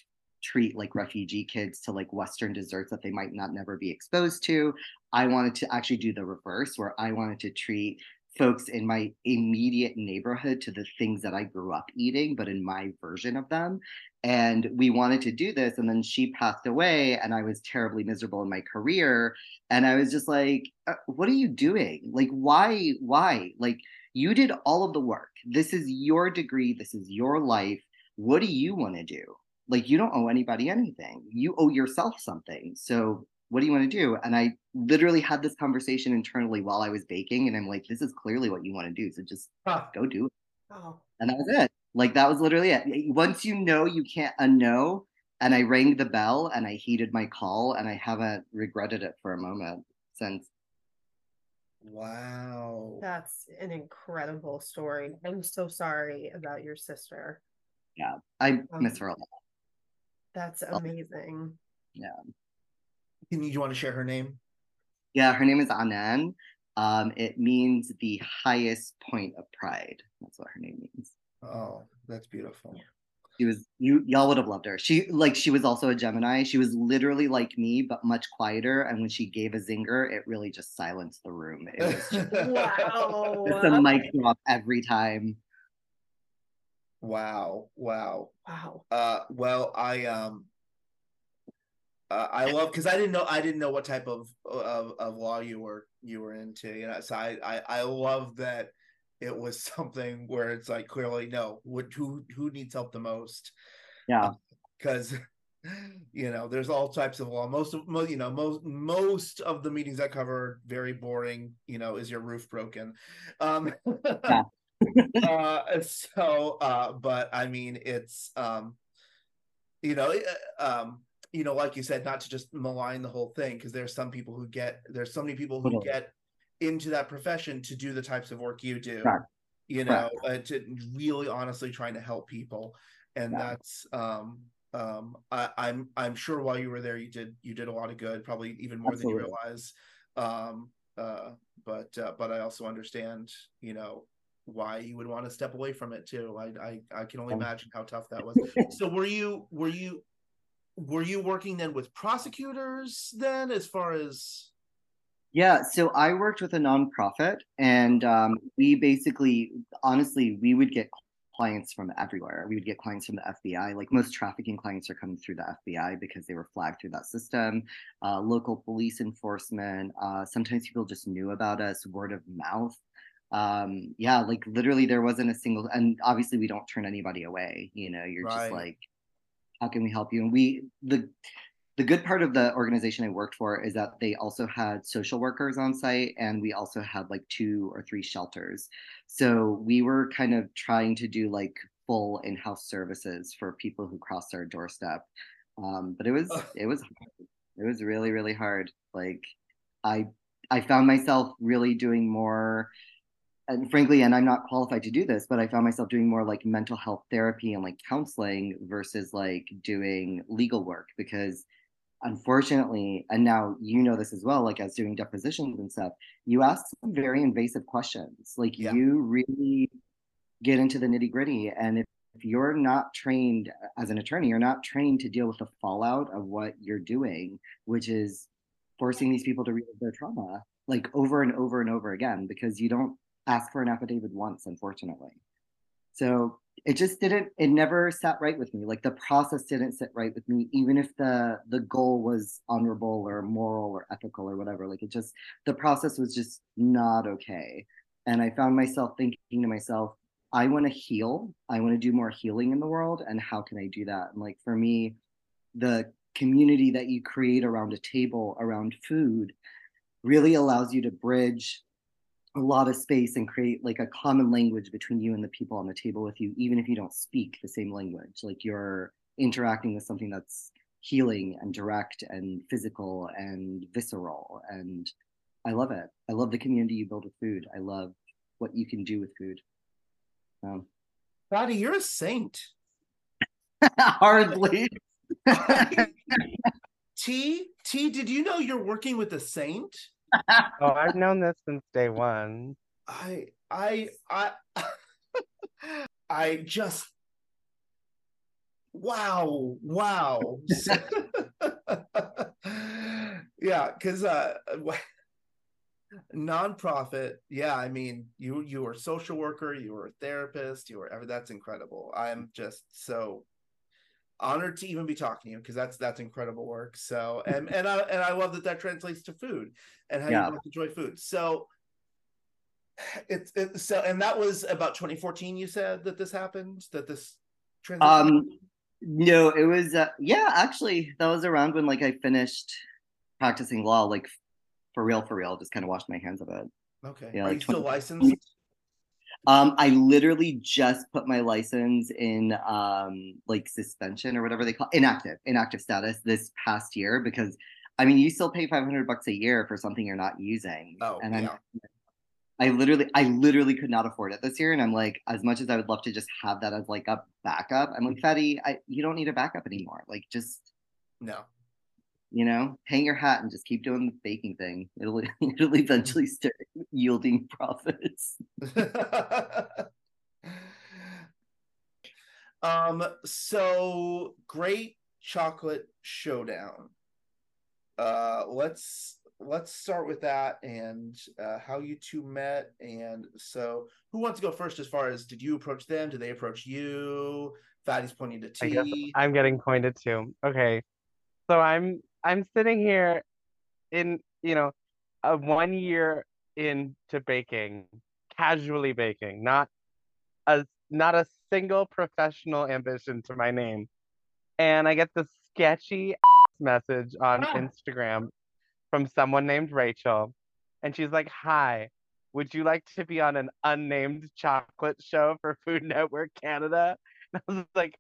treat like refugee kids to like Western desserts that they might not never be exposed to. I wanted to actually do the reverse, where I wanted to treat folks in my immediate neighborhood to the things that I grew up eating, but in my version of them. And we wanted to do this. And then she passed away, and I was terribly miserable in my career. And I was just like, uh, what are you doing? Like, why? Why? Like, you did all of the work. This is your degree, this is your life. What do you want to do? Like, you don't owe anybody anything. You owe yourself something. So what do you want to do? And I literally had this conversation internally while I was baking. And I'm like, this is clearly what you want to do. So just huh. go do it. Oh. And that was it. Like, that was literally it. Once you know, you can't unknow. And I rang the bell and I heeded my call and I haven't regretted it for a moment since. Wow. That's an incredible story. I'm so sorry about your sister. Yeah, I um, miss her a lot. That's amazing. Yeah. Can you, do you want to share her name? Yeah, her name is Anan. Um, it means the highest point of pride. That's what her name means. Oh, that's beautiful. She was you y'all would have loved her. She like she was also a Gemini. She was literally like me, but much quieter. And when she gave a zinger, it really just silenced the room. It was just, wow. It's a mic drop every time. Wow. Wow. Wow. Uh well I um uh, I love because I didn't know I didn't know what type of, of of law you were you were into, you know. So I I, I love that it was something where it's like clearly no, what who who needs help the most? Yeah, because you know there's all types of law. Most of most you know most most of the meetings I cover very boring. You know, is your roof broken? Um, yeah. uh, so, uh, but I mean, it's um, you know, um you know, like you said, not to just malign the whole thing, because there's some people who get there's so many people who get into that profession to do the types of work you do. Right. You know, right. uh, to really honestly trying to help people, and that's um um I, I'm I'm sure while you were there you did you did a lot of good, probably even more Absolutely. than you realize. Um uh but uh, but I also understand, you know, why you would want to step away from it too. I I, I can only imagine how tough that was. so were you were you were you working then with prosecutors then as far as yeah so i worked with a nonprofit and um, we basically honestly we would get clients from everywhere. We would get clients from the fbi like most trafficking clients are coming through the fbi because they were flagged through that system. Uh, local police enforcement uh, sometimes people just knew about us word of mouth. Um yeah like literally there wasn't a single and obviously we don't turn anybody away you know you're Right. just like how can we help you and we the the good part of the organization i worked for is that they also had social workers on site and we also had like two or three shelters so we were kind of trying to do like full in-house services for people who crossed our doorstep um but it was Ugh. it was hard. it was really really hard like i i found myself really doing more and frankly, and I'm not qualified to do this, but I found myself doing more like mental health therapy and like counseling versus like doing legal work because unfortunately, and now you know this as well, like as doing depositions and stuff, you ask some very invasive questions. Like Yeah. you really get into the nitty gritty. And if, if you're not trained as an attorney, you're not trained to deal with the fallout of what you're doing, which is forcing these people to relive their trauma like over and over and over again because you don't ask for an affidavit once, unfortunately. So it just didn't, it never sat right with me. Like the process didn't sit right with me, even if the the goal was honorable or moral or ethical or whatever. Like it just the process was just not okay. And I found myself thinking to myself, I want to heal. I want to do more healing in the world. And how can I do that? And like for me, the community that you create around a table, around food, really allows you to bridge a lot of space and create like a common language between you and the people on the table with you, even if you don't speak the same language. Like you're interacting with something that's healing and direct and physical and visceral. And I love it. I love the community you build with food. I love what you can do with food. Um, Fadi, you're a saint. hardly. T T, did you know you're working with a saint? Oh, I've known this since day one. I I I I just wow wow yeah because uh nonprofit yeah i mean you you were a social worker you were a therapist you were ever that's incredible i'm just so honored to even be talking to you because that's that's incredible work so and and i and i love that that translates to food and how Yeah. you enjoy food so it's it, so and that was about 2014 you said that this happened that this transition Um, no, it was uh, yeah, actually, that was around when like I finished practicing law, like for real, for real. Just kind of washed my hands of it. okay yeah, are like you still licensed Um, I literally just put my license in um like suspension or whatever they call it, inactive, inactive status this past year because I mean you still pay five hundred bucks a year for something you're not using. oh and yeah I literally I literally could not afford it this year. And I'm like, as much as I would love to just have that as like a backup, I'm like, Fadi, I you don't need a backup anymore. Like just no you know, hang your hat and just keep doing the baking thing. It'll it'll eventually start yielding profits. um so great chocolate showdown uh let's let's start with that and uh how you two met and so who wants to go first as far as did you approach them did they approach you fadi's pointing to I guess t I'm getting pointed to. Okay. So I'm I'm sitting here in, you know, a one year into baking, casually baking, not a not a single professional ambition to my name. And I get this sketchy message on Ah. Instagram from someone named Rachel. And she's like, Hi, would you like to be on an unnamed chocolate show for Food Network Canada? And I was like,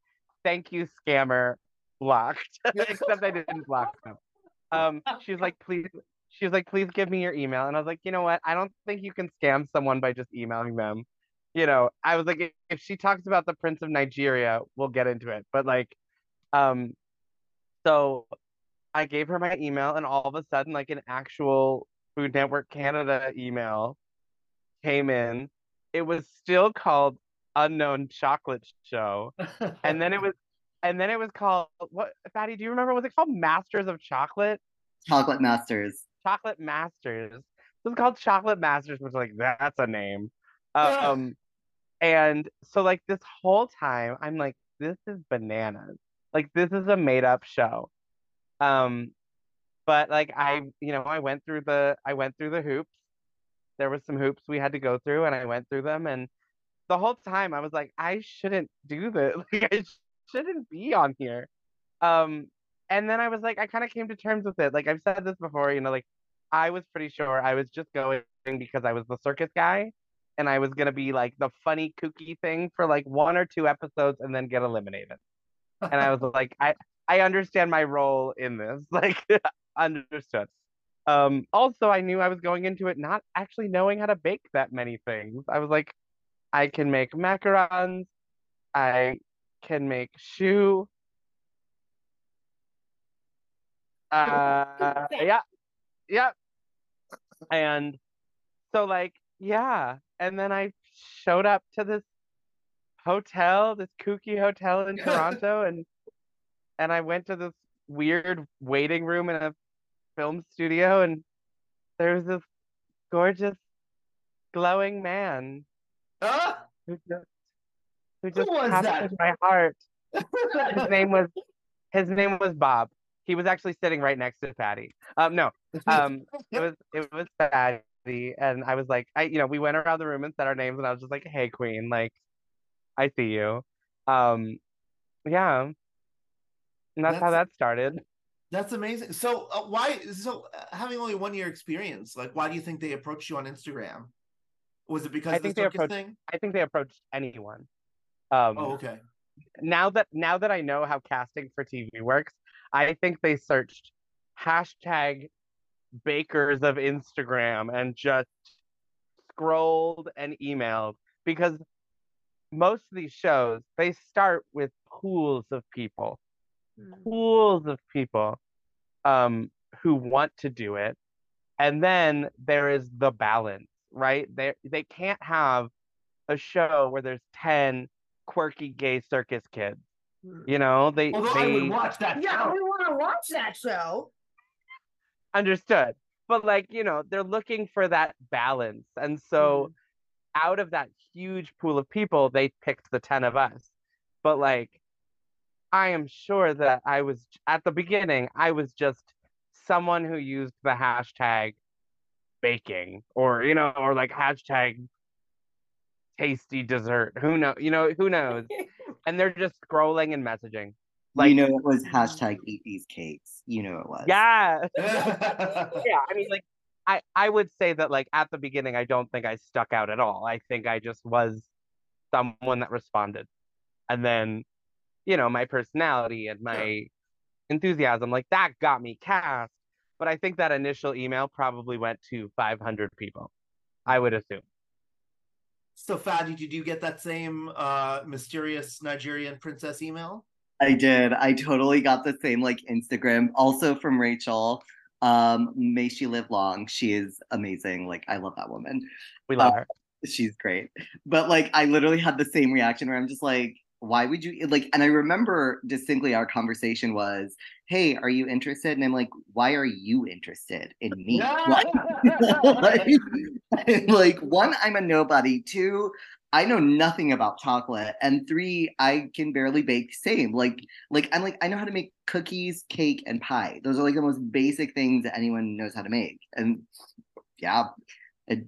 Thank you, scammer. Blocked. Except I didn't block them. Um, she was like, please she was like, please give me your email. And I was like, you know what? I don't think you can scam someone by just emailing them. You know, I was like, if, if she talks about the Prince of Nigeria, we'll get into it. But like, um, so I gave her my email, and all of a sudden, like an actual Food Network Canada email came in. It was still called Unknown Chocolate Show, and then it was, and then it was called what? Fadi, do you remember? Was it called Masters of Chocolate? Chocolate Masters. Chocolate Masters. It was called Chocolate Masters, which like that's a name. Yeah. Um, and so like this whole time, I'm like, this is bananas. Like this is a made up show. Um, but like I, you know, I went through the I went through the hoops. there was some hoops we had to go through, and I went through them. And the whole time I was like, I shouldn't do this. Like I shouldn't be on here. Um, and then I was like, I kind of came to terms with it. Like I've said this before, you know, like I was pretty sure I was just going because I was the circus guy and I was gonna be like the funny kooky thing for like one or two episodes and then get eliminated. And I was like, I I understand my role in this. Like understood. Um also I knew I was going into it not actually knowing how to bake that many things. I was like, I can make macarons, I can make choux. Uh yeah. Yeah. And so like, yeah. And then I showed up to this hotel, this kooky hotel in Toronto, and and I went to this weird waiting room in a film studio, and there was this gorgeous, glowing man Ah! who just who just captured that? my heart. His name was his name was Bob. He was actually sitting right next to Fadi. Um, no, um, it was it was Fadi, and I was like, I you know, we went around the room and said our names, and I was just like, hey, Queen, like, I see you. Um, yeah, and that's, how that started. That's amazing. So uh, why? So uh, having only one year experience, like, why do you think they approached you on Instagram? Was it because I of the think they approached- thing? I think they approached anyone. Um, Oh, okay. now that now that I know how casting for TV works, I think they searched hashtag bakers of Instagram and just scrolled and emailed because most of these shows they start with pools of people, pools of people um who want to do it. And then there is the balance, right? They they can't have a show where there's 10 quirky gay circus kids. Hmm. You know, they Although I they would watch that. Yeah, show. we want to watch that show. understood. But like, you know, they're looking for that balance. And so hmm. out of that huge pool of people, they picked the 10 of us. But like I am sure that I was at the beginning, I was just someone who used the hashtag baking or you know, or like hashtag tasty dessert. Who know you know, who knows? And they're just scrolling and messaging. Like you know, it was hashtag eat these cakes. You know it was. yeah. yeah, I mean, like, I I would say that like at the beginning, I don't think I stuck out at all. I think I just was someone that responded, and then, you know, my personality and my enthusiasm, like that got me cast. But I think that initial email probably went to 500 people. I would assume. So, Fadi, did you get that same uh, mysterious Nigerian princess email? I did. I totally got the same like Instagram, also from Rachel. Um, may she live long. She is amazing. Like I love that woman. We love Uh, her. She's great. But like I literally had the same reaction where I'm just like, why would you like and I remember distinctly our conversation was, hey, are you interested? And I'm like, why are you interested in me? Like, like one, I'm a nobody. Two, I know nothing about chocolate. And three, I can barely bake same. Like, like I'm like, I know how to make cookies, cake, and pie. Those are like the most basic things that anyone knows how to make. And yeah,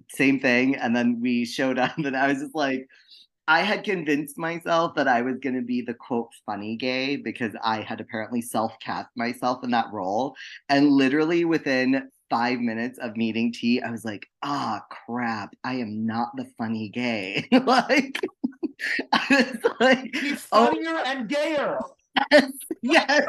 same thing. And then we showed up, and I was just like, I had convinced myself that I was going to be the quote funny gay because I had apparently self cast myself in that role. And literally within five minutes of meeting T, I was like, ah, crap, I am not the funny gay. like, I was like, He's Oh. funnier and gayer. yes.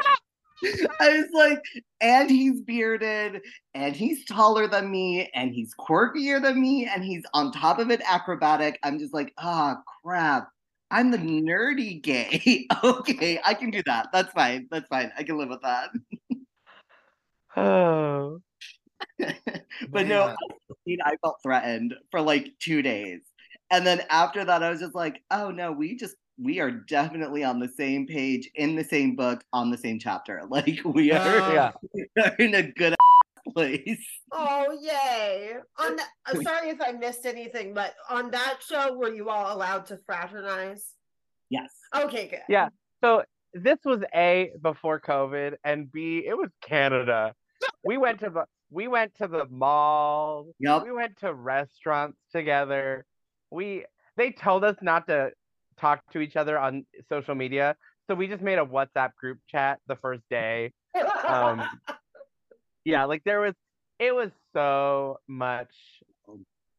I was like, and he's bearded, and he's taller than me, and he's quirkier than me, and he's on top of it acrobatic. I'm just like, ah, crap. I'm the nerdy gay. okay, I can do that. That's fine. That's fine. I can live with that. Oh, but no, Man. I felt threatened for like two days. And then after that, I was just like, oh no, we just, we are definitely on the same page, in the same book, on the same chapter. Like we are, Uh, yeah. we are in a good place. Oh yay! On the, I'm sorry if I missed anything, but on that show, were you all allowed to fraternize? Yes. Okay, good. Yeah. So this was A before COVID and B, it was Canada. We went to the we went to the mall. Yep. We went to restaurants together. We they told us not to talk to each other on social media, so we just made a WhatsApp group chat the first day. Um, yeah, like there was it was so much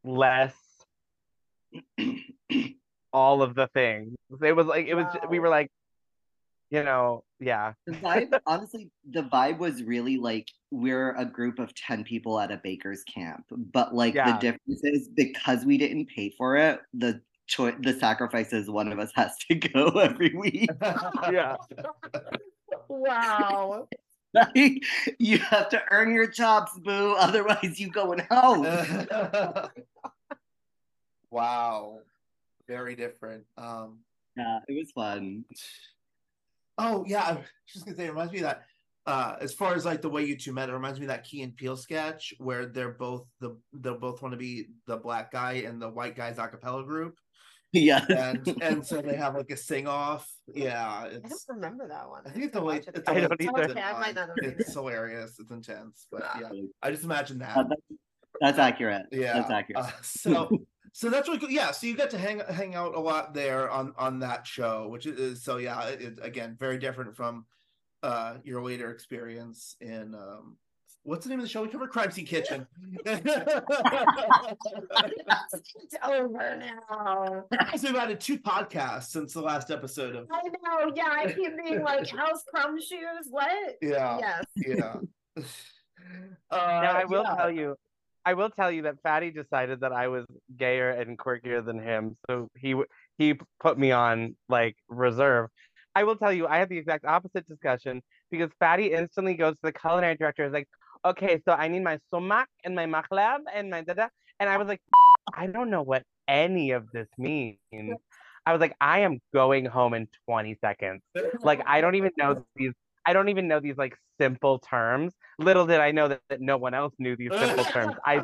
less all of the things. It was like it was we were like you know, yeah. The vibe, honestly, the vibe was really like we're a group of 10 people at a baker's camp. But like Yeah. the difference is because we didn't pay for it, the choice the sacrifices one of us has to go every week. Yeah. wow. Like, you have to earn your chops, boo. Otherwise you going home. wow. Very different. Um yeah, it was fun. Oh yeah, I was just gonna say it reminds me of that uh as far as like the way you two met, it reminds me of that Key and Peele sketch where they're both the they both want to be the black guy and the white guy's a cappella group. Yes. And and so they have like a sing off. Yeah, I don't remember that one. I think it's the way it it's again. the I don't it's either. Okay, I might not have It's it. hilarious. It's intense. But yeah. I just imagine that. Uh, that's, that's accurate. yeah That's accurate. Uh, so so that's really cool yeah so you got to hang hang out a lot there on on that show which is so yeah it, it- again very different from uh your later experience in um what's the name of the show we cover? crime scene kitchen it's over now. so we've added two podcasts since the last episode of I know. Yeah, I keep being like, "How's Crumbshoes?" What? yeah Yes. yeah uh, Now I will yeah. tell you, I will tell you that Fadi decided that I was gayer and quirkier than him, so he he put me on like reserve. I will tell you, I had the exact opposite discussion because Fadi instantly goes to the culinary director, is like, okay, so I need my sumac and my mahlab and my da and I was like, I don't know what any of this means. I was like, I am going home in 20 seconds. Like I don't even know these I don't even know these like simple terms. Little did I know that, that no one else knew these simple terms. I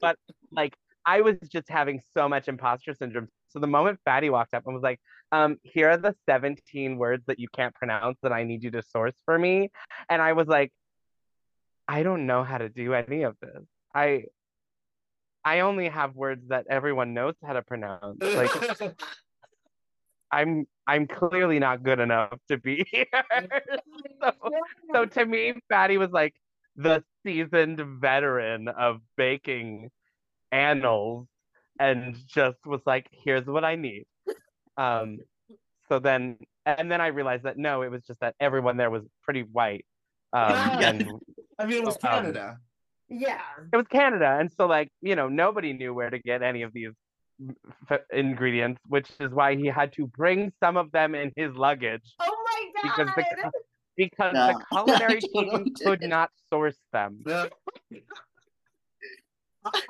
but like I was just having so much imposter syndrome. So the moment Fadi walked up and was like, um, here are the 17 words that you can't pronounce that I need you to source for me. And I was like, I don't know how to do any of this. I I only have words that everyone knows how to pronounce. Like I'm I'm clearly not good enough to be here. so, so to me, Fadi was like the seasoned veteran of baking annals and just was like, here's what I need. Um so then and then I realized that no, it was just that everyone there was pretty white. Um and I mean it was Um, Canada yeah. it was Canada, and so like you know nobody knew where to get any of these f- ingredients, which is why he had to bring some of them in his luggage Oh my God. because the because Yeah. the culinary I team did. could not source them. Yeah.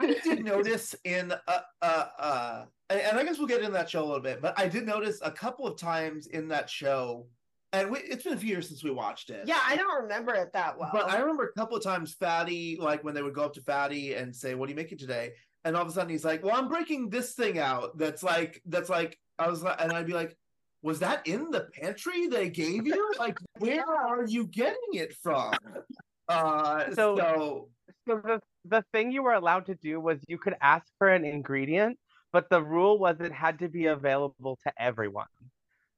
I did notice in uh uh uh and, and I guess we'll get in that show a little bit, but I did notice a couple of times in that show, and we, it's been a few years since we watched it. yeah, I don't remember it that well. But I remember a couple of times Fadi, like when they would go up to Fadi and say, "What are you making today?" And all of a sudden he's like, "Well, I'm breaking this thing out. That's like that's like." I was like, and I'd be like, "Was that in the pantry they gave you? Like, where are you getting it from?" Uh, So- so So the the thing you were allowed to do was you could ask for an ingredient, but the rule was it had to be available to everyone,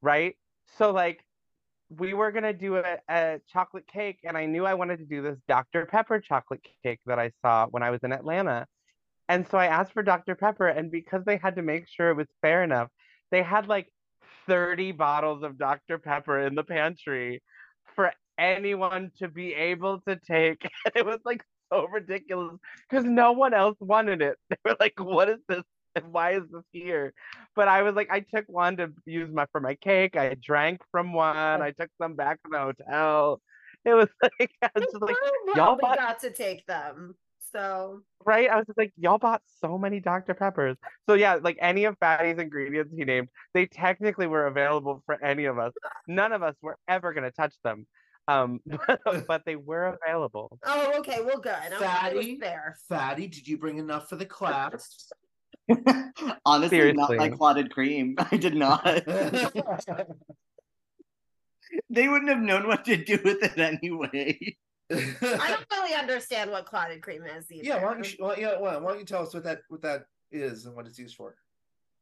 right? So like we were gonna do a, a chocolate cake, and I knew I wanted to do this Dr. Pepper chocolate cake that I saw when I was in Atlanta. And so I asked for Dr. Pepper, and because they had to make sure it was fair enough, they had like 30 bottles of Dr. Pepper in the pantry for anyone to be able to take. And it was like so ridiculous because no one else wanted it. They were like, what is this? And why is this here? But I was like, I took one to use my for my cake. I drank from one. I took some back from the hotel. It was like, I was just like, y'all bought- got to take them. So right? I was just like, y'all bought so many Dr. Peppers. So yeah, like any of Fadi's ingredients he named, they technically were available for any of us. None of us were ever gonna touch them. Um, but, but they were available. oh okay, well good. I'm glad it was Fadi, there. Fadi, did you bring enough for the class? Honestly, not my clotted cream. I did not. they wouldn't have known what to do with it anyway. I don't really understand what clotted cream is either. yeah, why don't you why, yeah, why, why don't you tell us what that what that is and what it's used for?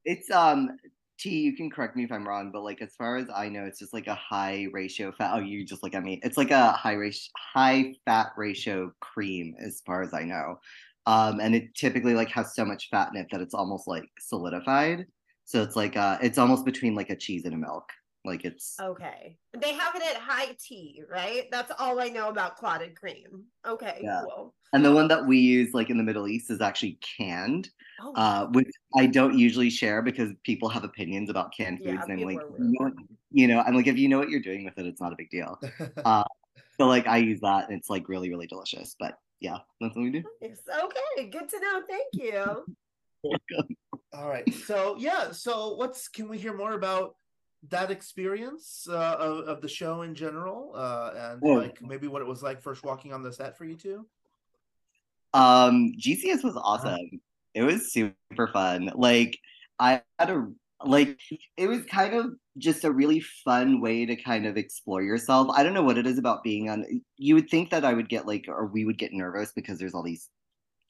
It's um T, you can correct me if I'm wrong, but like as far as I know, it's just like a high ratio fat. Oh, you just look at me. It's like a high ratio, high fat ratio cream, as far as I know. Um, and it typically like has so much fat in it that it's almost like solidified. So it's like uh, it's almost between like a cheese and a milk. Like it's Okay. They have it at high tea, right? That's all I know about clotted cream. Okay, Yeah. cool. and the one that we use like in the Middle East is actually canned, Oh, uh, which I don't usually share because people have opinions about canned foods, Yeah, and I'm like, you know, what- you know, I'm like, if you know what you're doing with it, it's not a big deal. Uh, so like I use that, and it's like really really delicious. But yeah, that's what we do. It's okay, good to know. Thank you. All right. So yeah. So what's can we hear more about that experience uh, of, of the show in general, uh, and Oh. like maybe what it was like first walking on the set for you two? Um, GCS was awesome. It was super fun. Like I had a like it was kind of just a really fun way to kind of explore yourself. I don't know what it is about being on you would think that I would get like or we would get nervous because there's all these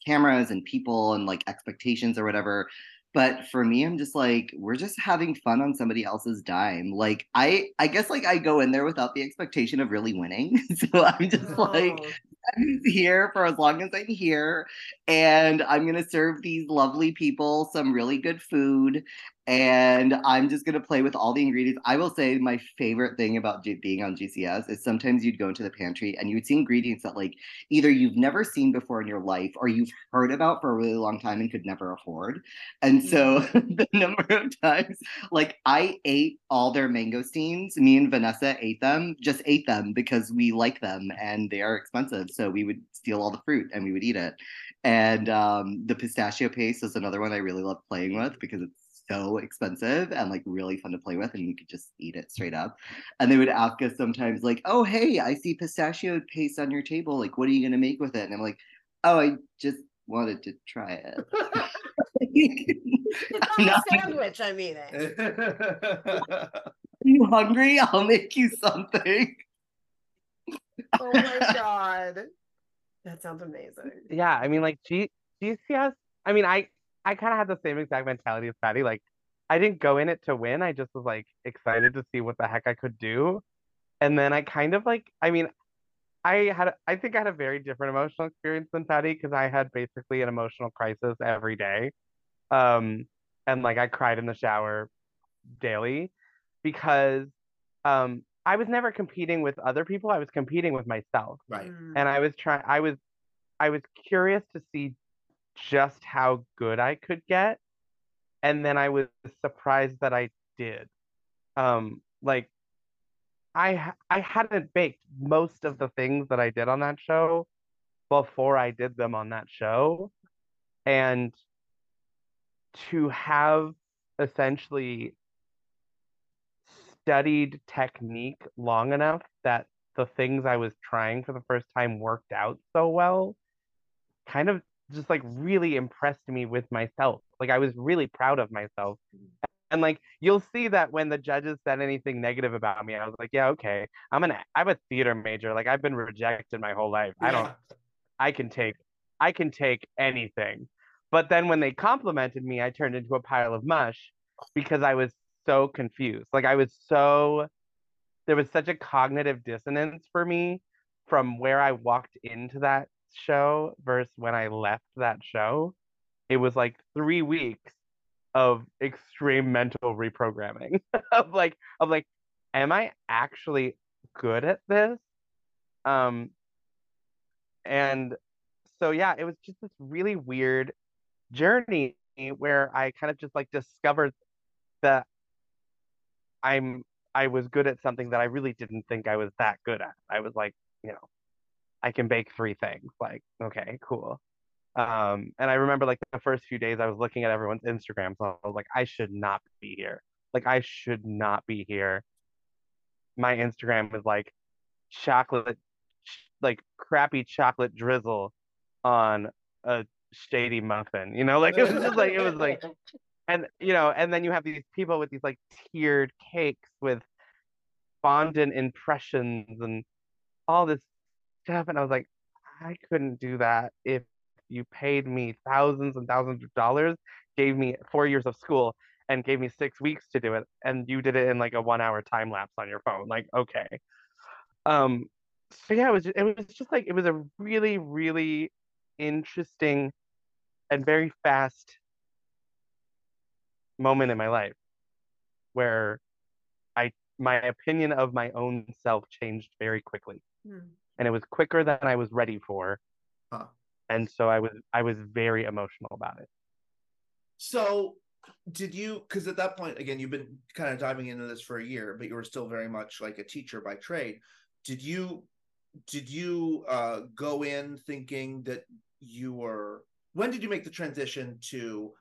cameras and people and like expectations or whatever. But for me, I'm just like, we're just having fun on somebody else's dime. Like I I guess like I go in there without the expectation of really winning. So I'm just like Oh, I'm here for as long as I'm here, and I'm gonna serve these lovely people some really good food, and I'm just gonna play with all the ingredients. I will say my favorite thing about G- being on GCS is sometimes you'd go into the pantry and you would see ingredients that like either you've never seen before in your life or you've heard about for a really long time and could never afford. And so the number of times like I ate all their mango mangosteens. Me and Vanessa ate them, just ate them because we like them and they are expensive. So we would steal all the fruit and we would eat it. And um, the pistachio paste is another one I really love playing with because it's so expensive and like really fun to play with and you could just eat it straight up. And they would ask us sometimes like, "Oh, hey, I see pistachio paste on your table. Like, what are you gonna make with it?" And I'm like, "Oh, I just wanted to try it." it's not not- a sandwich I'm eating. Are you hungry? I'll make you something. Oh my god. That sounds amazing. Yeah, I mean, like G GCS. I mean, I I kind of had the same exact mentality as Fadi. Like, I didn't go in it to win. I just was like excited to see what the heck I could do, and then I kind of like. I mean, I had. I think I had a very different emotional experience than Fadi because I had basically an emotional crisis every day, um, and like I cried in the shower daily because um I was never competing with other people. I was competing with myself right. Mm. and I was trying I was I was curious to see just how good I could get and then I was surprised that I did. Um like I I hadn't baked most of the things that I did on that show before I did them on that show and to have essentially studied technique long enough that the things I was trying for the first time worked out so well kind of just like really impressed me with myself. Like I was really proud of myself. And like you'll see that when the judges said anything negative about me, I was like, yeah, okay. I'm an I'm a theater major. Like I've been rejected my whole life. I don't I can take I can take anything. But then when they complimented me, I turned into a pile of mush because I was so confused. Like I was so there was such a cognitive dissonance for me from where I walked into that show versus when I left that show. It was like 3 weeks of extreme mental reprogramming of like of like am I actually good at this? Um and so yeah, it was just this really weird journey where I kind of just like discovered that I'm I was good at something that I really didn't think I was that good at. I was like, you know, I can bake three things. Like, okay, cool. Um, and I remember like the first few days I was looking at everyone's Instagram, so I was like, I should not be here. Like, I should not be here. My Instagram was like chocolate, like crappy chocolate drizzle on a shady muffin. You know, like it was just like it was like and you know, and then you have these people with these like tiered cakes with fondant impressions and all this stuff. And I was like, I couldn't do that if you paid me thousands and thousands of dollars, gave me four years of school, and gave me six weeks to do it, and you did it in like a one hour time lapse on your phone. Like, okay. Um, so yeah, it was it was just like it was a really, really interesting and very fast moment in my life where I my opinion of my own self changed very quickly. Hmm. And it was quicker than I was ready for. Huh. And so I was I was very emotional about it. So did you because at that point again you've been kind of diving into this for a year but you were still very much like a teacher by trade did you did you uh go in thinking that you were when did you make the transition to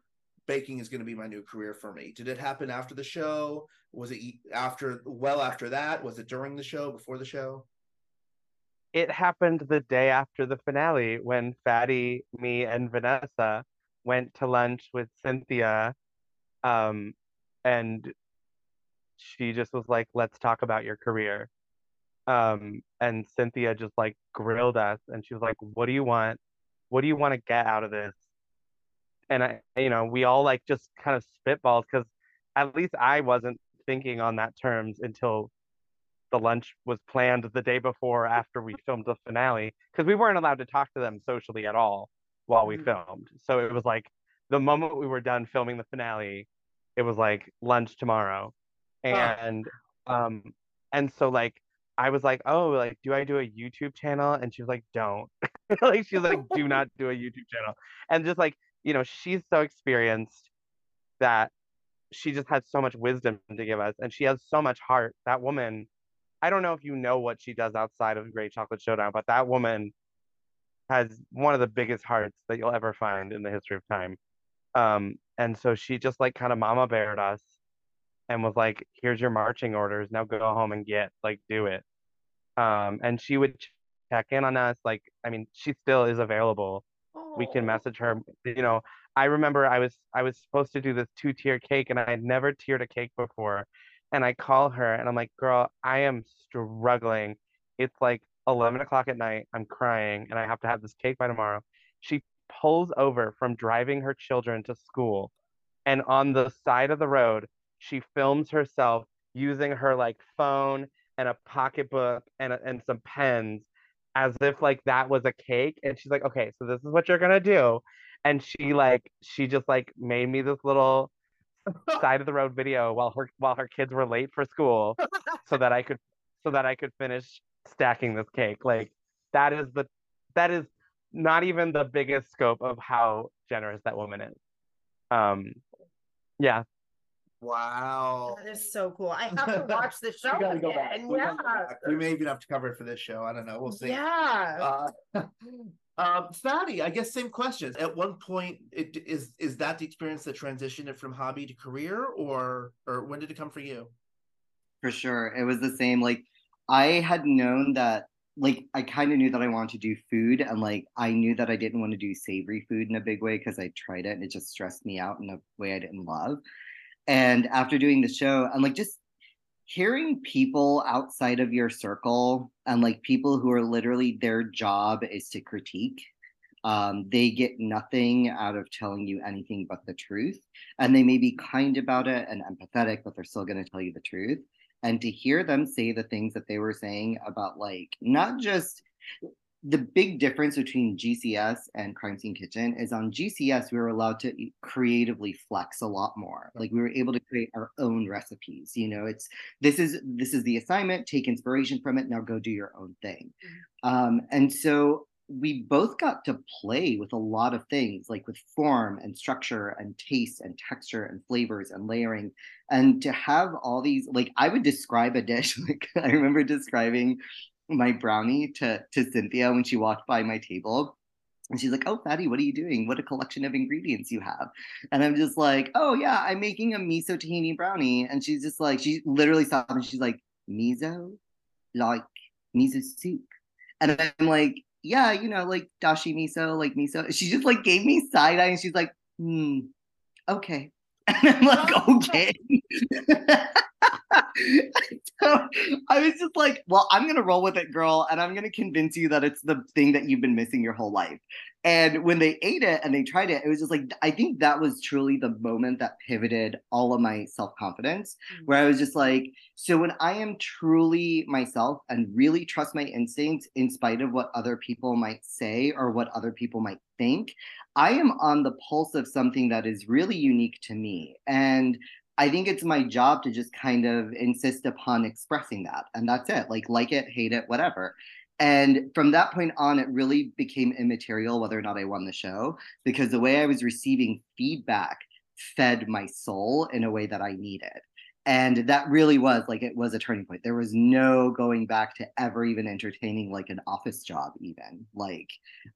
baking is going to be my new career for me did it happen after the show was it after well after that was it during the show before the show It happened the day after the finale when Fadi, me, and Vanessa went to lunch with Cynthia. Um, and she just was like, let's talk about your career. Um, and Cynthia just like grilled us and she was like, what do you want? What do you want to get out of this? And I, you know, we all like just kind of spitballed because at least I wasn't thinking on that terms until the lunch was planned the day before after we filmed the finale because we weren't allowed to talk to them socially at all while we Mhm. filmed. So it was like the moment we were done filming the finale, it was like lunch tomorrow. And um and so like I was like, "Oh, like do I do a YouTube channel?" And she was like, "Don't." like she was like, "Do not do a YouTube channel." And just like, you know, she's so experienced that she just has so much wisdom to give us and she has so much heart. That woman, I don't know if you know what she does outside of Great Chocolate Showdown, but that woman has one of the biggest hearts that you'll ever find in the history of time. Um, and so she just like kind of mama bared us and was like, here's your marching orders. Now go home and get like do it. Um, and she would check in on us. Like, I mean, she still is available. We can message her. You know, I remember I was I was supposed to do this two tier cake and I had never tiered a cake before. And I call her and I'm like, girl, I am struggling. It's like 11 o'clock at night. I'm crying and I have to have this cake by tomorrow. She pulls over from driving her children to school. And on the side of the road, she films herself using her like phone and a pocketbook and, and some pens as if like that was a cake. And she's like, okay, so this is what you're gonna do. And she like, she just like made me this little side of the road video while her while her kids were late for school so that I could so that I could finish stacking this cake. Like that is the that is not even the biggest scope of how generous that woman is. Um yeah. wow That is so cool. I have to watch the show We gotta go back. again. We Yeah. go back. We may even have to cover it for this show. I don't know. We'll see. Yeah. Uh, um, Fadi, I guess same questions. At one point, it, is is that the experience that transitioned it from hobby to career, or or when did it come for you? For sure. It was the same. Like I had known that like I kind of knew that I wanted to do food and like I knew that I didn't want to do savory food in a big way because I tried it and it just stressed me out in a way I didn't love. And after doing the show and like just hearing people outside of your circle and like people who are literally their job is to critique um, they get nothing out of telling you anything but the truth. And they may be kind about it and empathetic but they're still going to tell you the truth. And to hear them say the things that they were saying about like not just the big difference between GCS and Crime Scene Kitchen is on GCS we were allowed to creatively flex a lot more. Like we were able to create our own recipes. You know, it's this is this is the assignment. Take inspiration from it. Now go do your own thing. Um, and so we both got to play with a lot of things, like with form and structure and taste and texture and flavors and layering. And to have all these, like I would describe a dish. Like I remember describing my brownie to to Cynthia when she walked by my table. And she's like, Oh, Fadi, what are you doing? What a collection of ingredients you have. And I'm just like, Oh, yeah, I'm making a miso tahini brownie. And she's just like, she literally stopped and she's like, Miso? Like miso soup. And I'm like, Yeah, you know, like dashi miso, like miso. She just like gave me side eye and she's like, Hmm, okay. And I'm like, Okay. so I was just like, well, I'm gonna roll with it, girl, and I'm gonna convince you that it's the thing that you've been missing your whole life. And when they ate it and they tried it, it was just like I think that was truly the moment that pivoted all of my self-confidence, mm. where I was just like, so when I am truly myself and really trust my instincts in spite of what other people might say or what other people might think, I am on the pulse of something that is really unique to me. And I think it's my job to just kind of insist upon expressing that. And that's it. Like, like it, hate it, whatever. And from that point on, it really became immaterial whether or not I won the show because the way I was receiving feedback fed my soul in a way that I needed and that really was like it was a turning point. There was no going back to ever even entertaining like an office job even. Like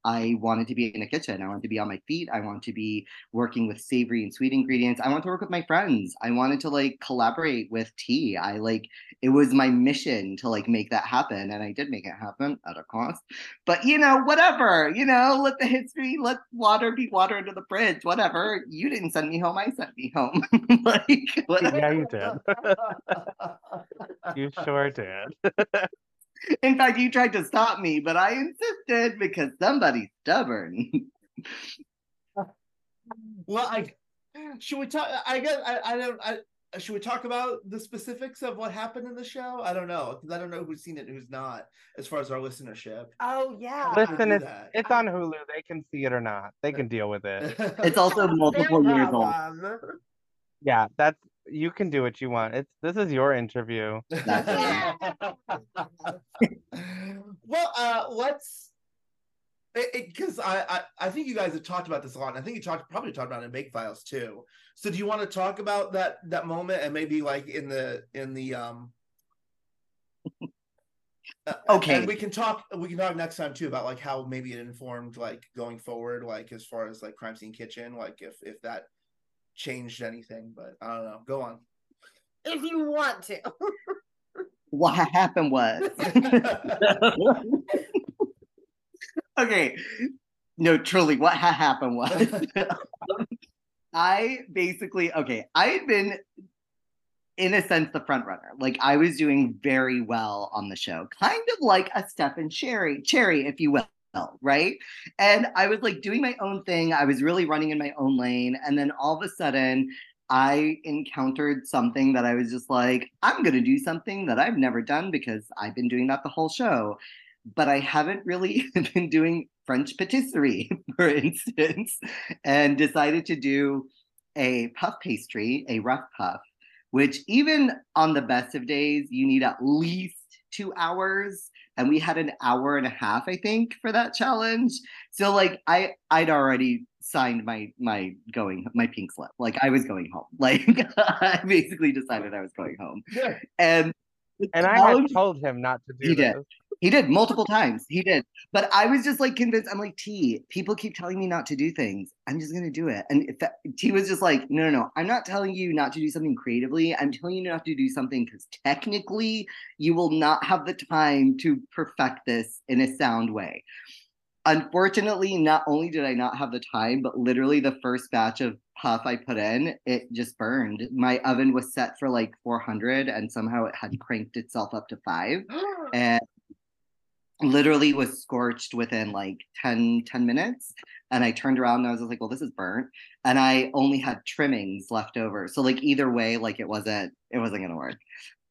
i wanted to be in a kitchen. I wanted to be on my feet. I wanted to be working with savory and sweet ingredients. I wanted to work with my friends. I wanted to like collaborate with T. I like it was my mission to like make that happen and i did make it happen at a cost. But you know whatever you know let the history let water be water under the bridge. Whatever. You didn't send me home. I sent me home. Like whatever. Yeah, you did. you sure did. In fact, you tried to stop me, but I insisted because somebody's stubborn. well, I should we talk? I guess I, I don't. I, should we talk about the specifics of what happened in the show? I don't know because I don't know who's seen it and who's not, as far as our listenership. Oh yeah. Listen, it's, it's on Hulu. They can see it or not. They can deal with it. it's also multiple years old. Yeah, that's you can do what you want. It's this is your interview. well, uh, let's because I, I I think you guys have talked about this a lot. I think you talked probably talked about it in Bake Files too. So do you want to talk about that that moment and maybe like in the in the um uh, okay and we can talk we can talk next time too about like how maybe it informed like going forward like as far as like crime scene kitchen like if if that changed anything but i don't know. Go on. If you want to. What happened was. Okay. No truly what ha- happened was. I basically okay i had been in a sense the front runner. Like i was doing very well on the show. Kind of like a stephen cherry cherry if you will right and i was like doing my own thing i was really running in my own lane and then all of a sudden I encountered something that I was just like, I'm going to do something that I've never done because I've been doing that the whole show but I haven't really been doing French patisserie, for instance, and decided to do a puff pastry, a rough puff, which even on the best of days, you need at least two hours. And we had an hour and a half, I think, for that challenge. So like I I'd already signed my my going my pink slip. Like I was going home. Like I basically decided I was going home. Yeah. And and I had told him not to do he this. did. He did multiple times. He did. But I was just like convinced. I'm like, T, people keep telling me not to do things. I'm just going to do it. And if that, T was just like, no, no, no. I'm not telling you not to do something creatively. I'm telling you not to do something because technically you will not have the time to perfect this in a sound way. Unfortunately, not only did I not have the time, but literally the first batch of puff I put in, it just burned. My oven was set for like 400 and somehow it had cranked itself up to five. and literally was scorched within like 10 10 minutes. And i turned around and i was like well this is burnt. And i only had trimmings left over. So like either way like it wasn't it wasn't gonna work.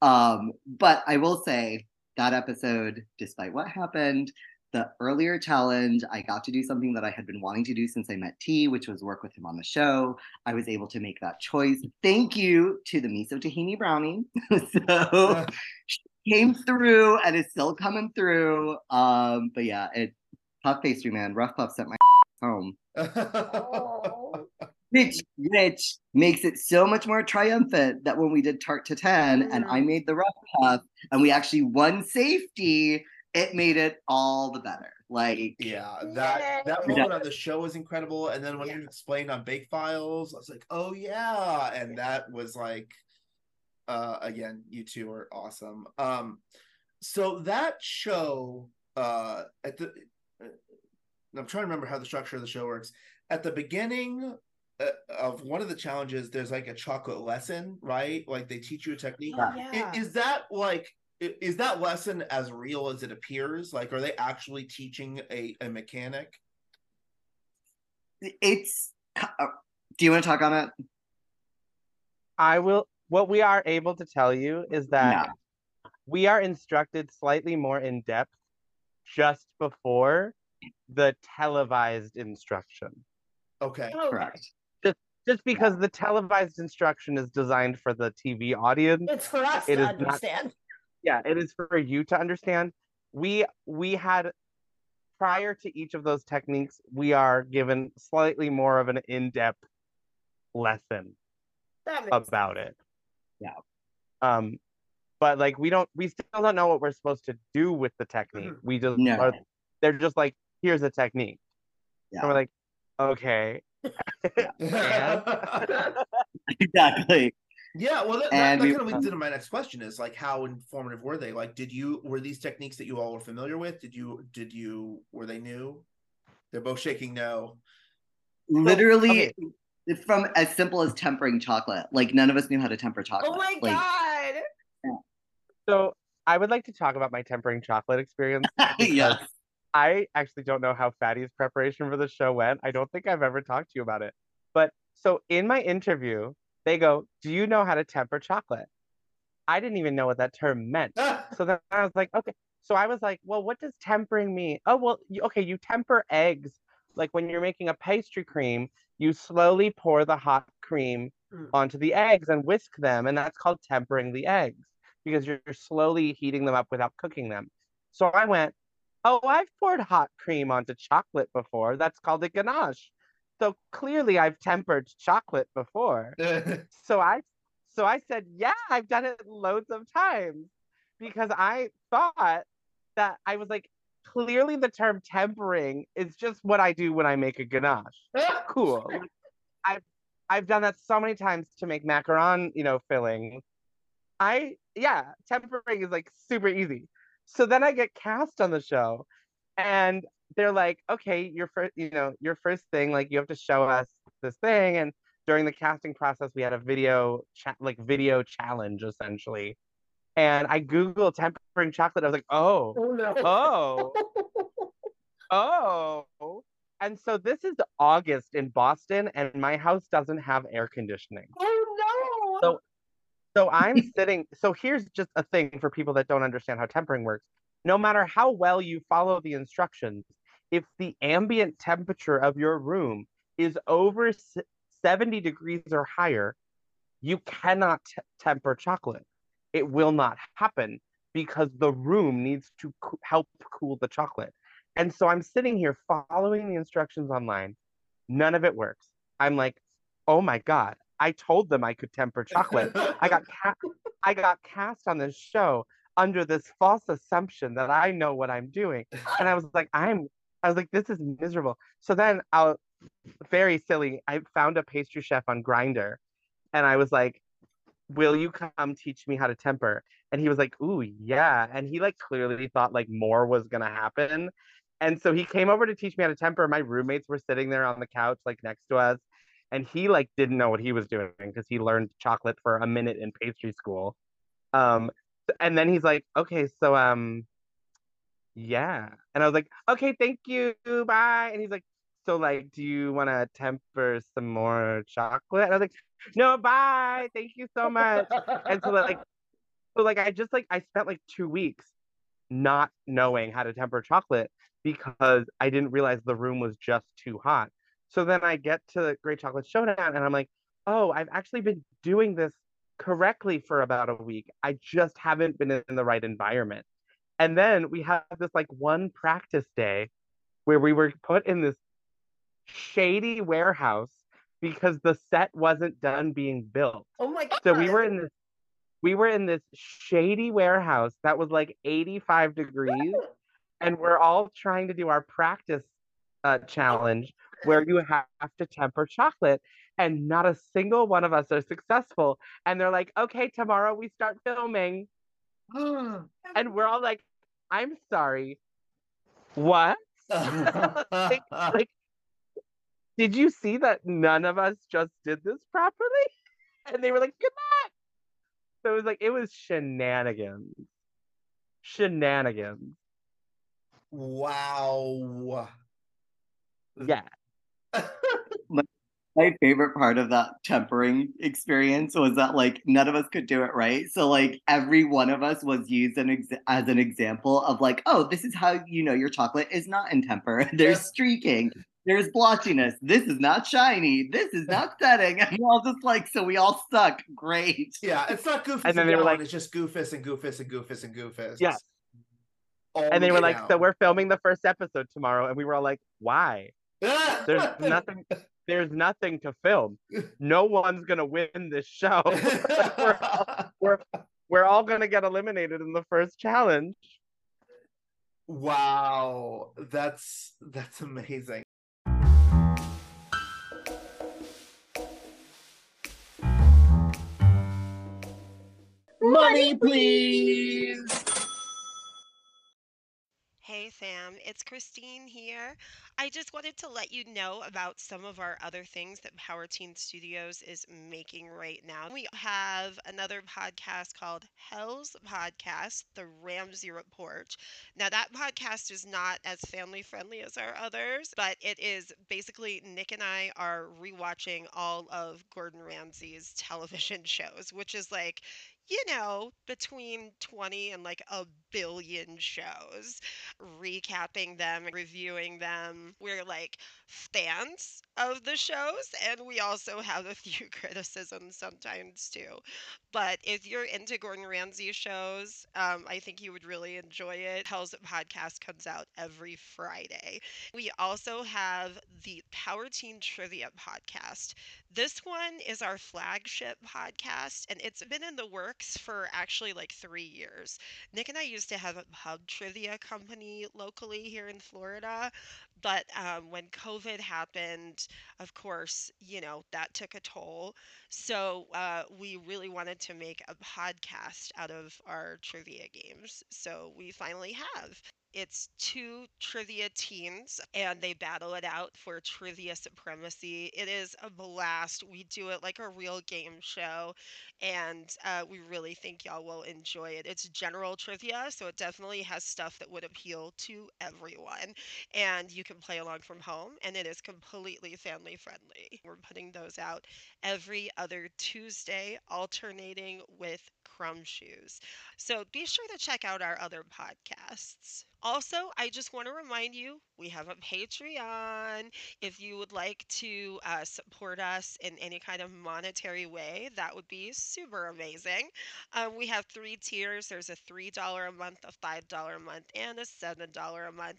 Um but i will say that episode despite what happened the earlier challenge i got to do something that i had been wanting to do since i met t which was work with him on the show. I was able to make that choice. Thank you to the miso tahini brownie. So came through and is still coming through. Um, but yeah, it puff pastry man, rough puff sent my home. Oh. Which which makes it so much more triumphant that when we did tart to 10 and I made the rough puff and we actually won safety, it made it all the better. Like yeah, that that Yay. moment on the show was incredible. And then when you explained on Bake Files, I was like, oh yeah. And that was like uh again, you two are awesome. Um so that show uh at the uh, I'm trying to remember how the structure of the show works. At the beginning, uh, of one of the challenges. There's like a chocolate lesson, right? Like they teach you a technique. Oh, yeah. Is, that like is that lesson as real as it appears? Like, are they actually teaching a, a mechanic? It's. uh, Do you want to talk on it? I will. What we are able to tell you is that we are instructed slightly more in depth just before the televised instruction. Okay. Oh, okay. Correct. Just just because the televised instruction is designed for the TV audience. It's for us It to is not- understand. Yeah, it is for you to understand. We we had prior to each of those techniques, we are given slightly more of an in-depth lesson That makes about it. Yeah. Um, but like we don't, we still don't know what we're supposed to do with the technique. We just No. are, they're just like, here's a technique. Yeah. And we're like, okay. Exactly. Yeah, well, that, that, And that we- kind of leads into my next question: is like, how informative were they? Like, did you were these techniques that you all were familiar with? Did you did you were they new? They're both shaking no. Literally, from as simple as tempering chocolate. Like none of us knew how to temper oh chocolate. Oh my like, god. So I would like to talk about my tempering chocolate experience. yes. I actually don't know how Fadi's preparation for the show went. I don't think I've ever talked to you about it. But so in my interview, they go, Do you know how to temper chocolate? I didn't even know what that term meant. Ah. So then I was like, okay. So I was like, well, what does tempering mean? Oh, well, you, okay, you temper eggs. Like when you're making a pastry cream, you slowly pour the hot cream Mm. onto the eggs and whisk them. And that's called tempering the eggs because you're, you're slowly heating them up without cooking them. So I went, oh, I've poured hot cream onto chocolate before. That's called a ganache. So clearly I've tempered chocolate before. So I so I said, yeah, I've done it loads of times because I thought that I was like, clearly the term tempering is just what I do when I make a ganache. Cool. I've I've done that so many times to make macaron, you know, filling. I yeah, tempering is like super easy. So then I get cast on the show and they're like, okay, your first, you know, your first thing, like you have to show us this thing. And during the casting process, we had a video chat, like video challenge essentially. And I Googled tempering chocolate. I was like, oh, Oh no. oh, oh. And so this is August in Boston, and my house doesn't have air conditioning. Oh no. So- So I'm sitting. So here's just a thing for people that don't understand how tempering works. No matter how well you follow the instructions, if the ambient temperature of your room is over 70 degrees or higher, you cannot t- temper chocolate. It will not happen because the room needs to coo- help cool the chocolate. And so I'm sitting here following the instructions online. None of it works. I'm like, oh my God, I told them I could temper chocolate. I got ca- I got cast on this show under this false assumption that I know what I'm doing. And I was like, I'm I was like, this is miserable. So then I'll very silly, I found a pastry chef on Grindr and I was like, Will you come teach me how to temper? And he was like, Ooh, yeah. And he like clearly thought like more was gonna happen. And so he came over to teach me how to temper. My roommates were sitting there on the couch, like next to us. And he like didn't know what he was doing because he learned chocolate for a minute in pastry school. Um, and then he's like, okay, so um, yeah. And I was like, okay, thank you, bye. And he's like, so like, do you want to temper some more chocolate? And I was like, no, bye, thank you so much. And so like, so like, I just like I spent like two weeks not knowing how to temper chocolate because I didn't realize the room was just too hot. So then I get to the Great Chocolate Showdown and I'm like, oh, I've actually been doing this correctly for about a week. I just haven't been in the right environment. And then we have this like one practice day where we were put in this shady warehouse because the set wasn't done being built. Oh my god. So we were in this we were in this shady warehouse that was like 85 degrees and we're all trying to do our practice uh, challenge where you have to temper chocolate and not a single one of us are successful and they're like okay tomorrow we start filming and we're all like i'm sorry what like, like did you see that none of us just did this properly? And they were like, good luck. So it was like, it was shenanigans. Shenanigans. Wow. Yeah. my favorite part of that tempering experience was that like none of us could do it right so like every one of us was used an ex- as an example of like oh this is how you know your chocolate is not in temper there's Yeah. streaking there's blotchiness this is not shiny this is not setting and we're all just like so we all suck great Yeah, it's not Goofus And then they were like- it's just Goofus and Goofus and Goofus and Goofus. Yeah. All And they were way like, so we're filming the first episode tomorrow. And we were all like, why? There's nothing. There's nothing to film. No one's gonna win this show. we're, all, we're, we're all gonna get eliminated in the first challenge. wow, that's that's amazing. Money, please. Hey Sam, it's Christine here. I just wanted to let you know about some of our other things that PowerTeam Studios is making right now. We have another podcast called Hell's Podcast, The Ramsay Report. Now, that podcast is not as family friendly as our others, but it is basically Nick and I are rewatching all of Gordon Ramsay's television shows, which is like, you know, between 20 and like a billion shows recapping them, reviewing them. We're like fans of the shows, and we also have a few criticisms sometimes too. But if you're into Gordon Ramsay shows, um, I think you would really enjoy it. Hell's podcast comes out every Friday. We also have the PowerTeam Trivia podcast. This one is our flagship podcast, and it's been in the works for actually like three years. Nick and I used to have a pub trivia company locally here in Florida, but um, when COVID happened, of course, you know, that took a toll. So uh, we really wanted to make a podcast out of our trivia games. So we finally have. It's two trivia teams and they battle it out for trivia supremacy. It is a blast. We do it like a real game show and uh, we really think y'all will enjoy it. It's general trivia, so it definitely has stuff that would appeal to everyone. And you can play along from home, and it is completely family friendly. We're putting those out every other Tuesday, alternating with Crumbshoes. So be sure to check out our other podcasts. Also, I just want to remind you we have a Patreon. If you would like to uh, support us in any kind of monetary way, that would be super amazing. Um, we have three tiers there's a $3 a month, a $5 a month, and a $7 a month.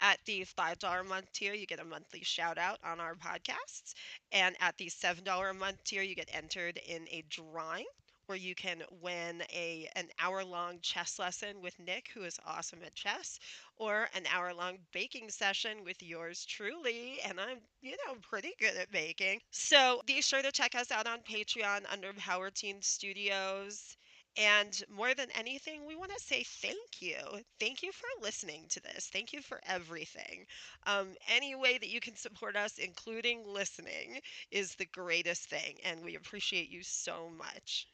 At the $5 a month tier, you get a monthly shout out on our podcasts. And at the $7 a month tier, you get entered in a drawing where you can win a an hour long chess lesson with Nick, who is awesome at chess, or an hour long baking session with yours truly. And I'm, you know, pretty good at baking. So be sure to check us out on Patreon under PowerTeam Studios. And more than anything, we want to say thank you. Thank you for listening to this. Thank you for everything. Um, any way that you can support us, including listening, is the greatest thing. And we appreciate you so much.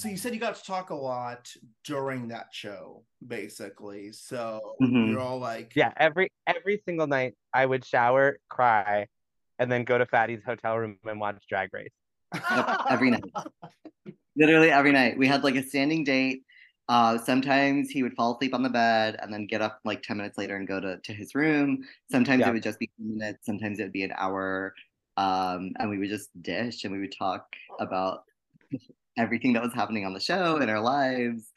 So you said you got to talk a lot during that show, basically. So Mhm. you're all like, Yeah, every every single night I would shower, cry, and then go to Fadi's hotel room and watch Drag Race. Every night. Literally every night. We had like a standing date. Uh, sometimes he would fall asleep on the bed and then get up like 10 minutes later and go to, to his room. Sometimes Yeah. it would just be minutes, sometimes it would be an hour. Um, and we would just dish and we would talk about everything that was happening on the show and our lives.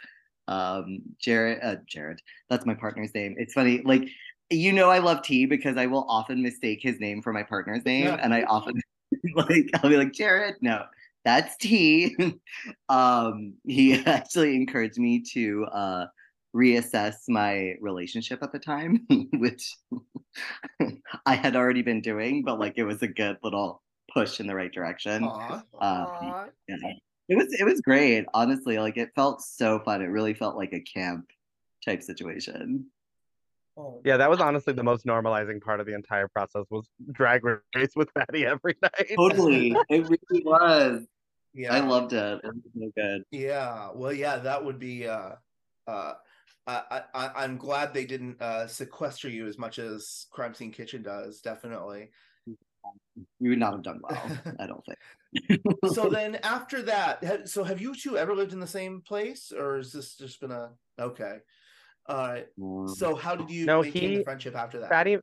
Um, Jared, uh, Jared, that's my partner's name. It's funny, like, you know, I love T because I will often mistake his name for my partner's name, Yeah. and I often like I'll be like Jared, no, that's T. um, he actually encouraged me to uh, reassess my relationship at the time, which I had already been doing, but like it was a good little push in the right direction. Aw. Um, Aw. yeah. It was it was great, honestly. Like it felt so fun. It really felt like a camp type situation. Oh, Yeah, that was honestly the most normalizing part of the entire process was drag race with Fadi every night. Totally. It really was. yeah. I loved it. It was so good. Yeah, well, yeah, that would be. Uh, uh, I, I, I'm glad they didn't uh, sequester you as much as Crime Scene Kitchen does. Definitely. We would not have done well, I don't think. so then, after that, so have you two ever lived in the same place, or is this just been a okay? All right. Um, So how did you No, maintain the friendship after that? Fadi,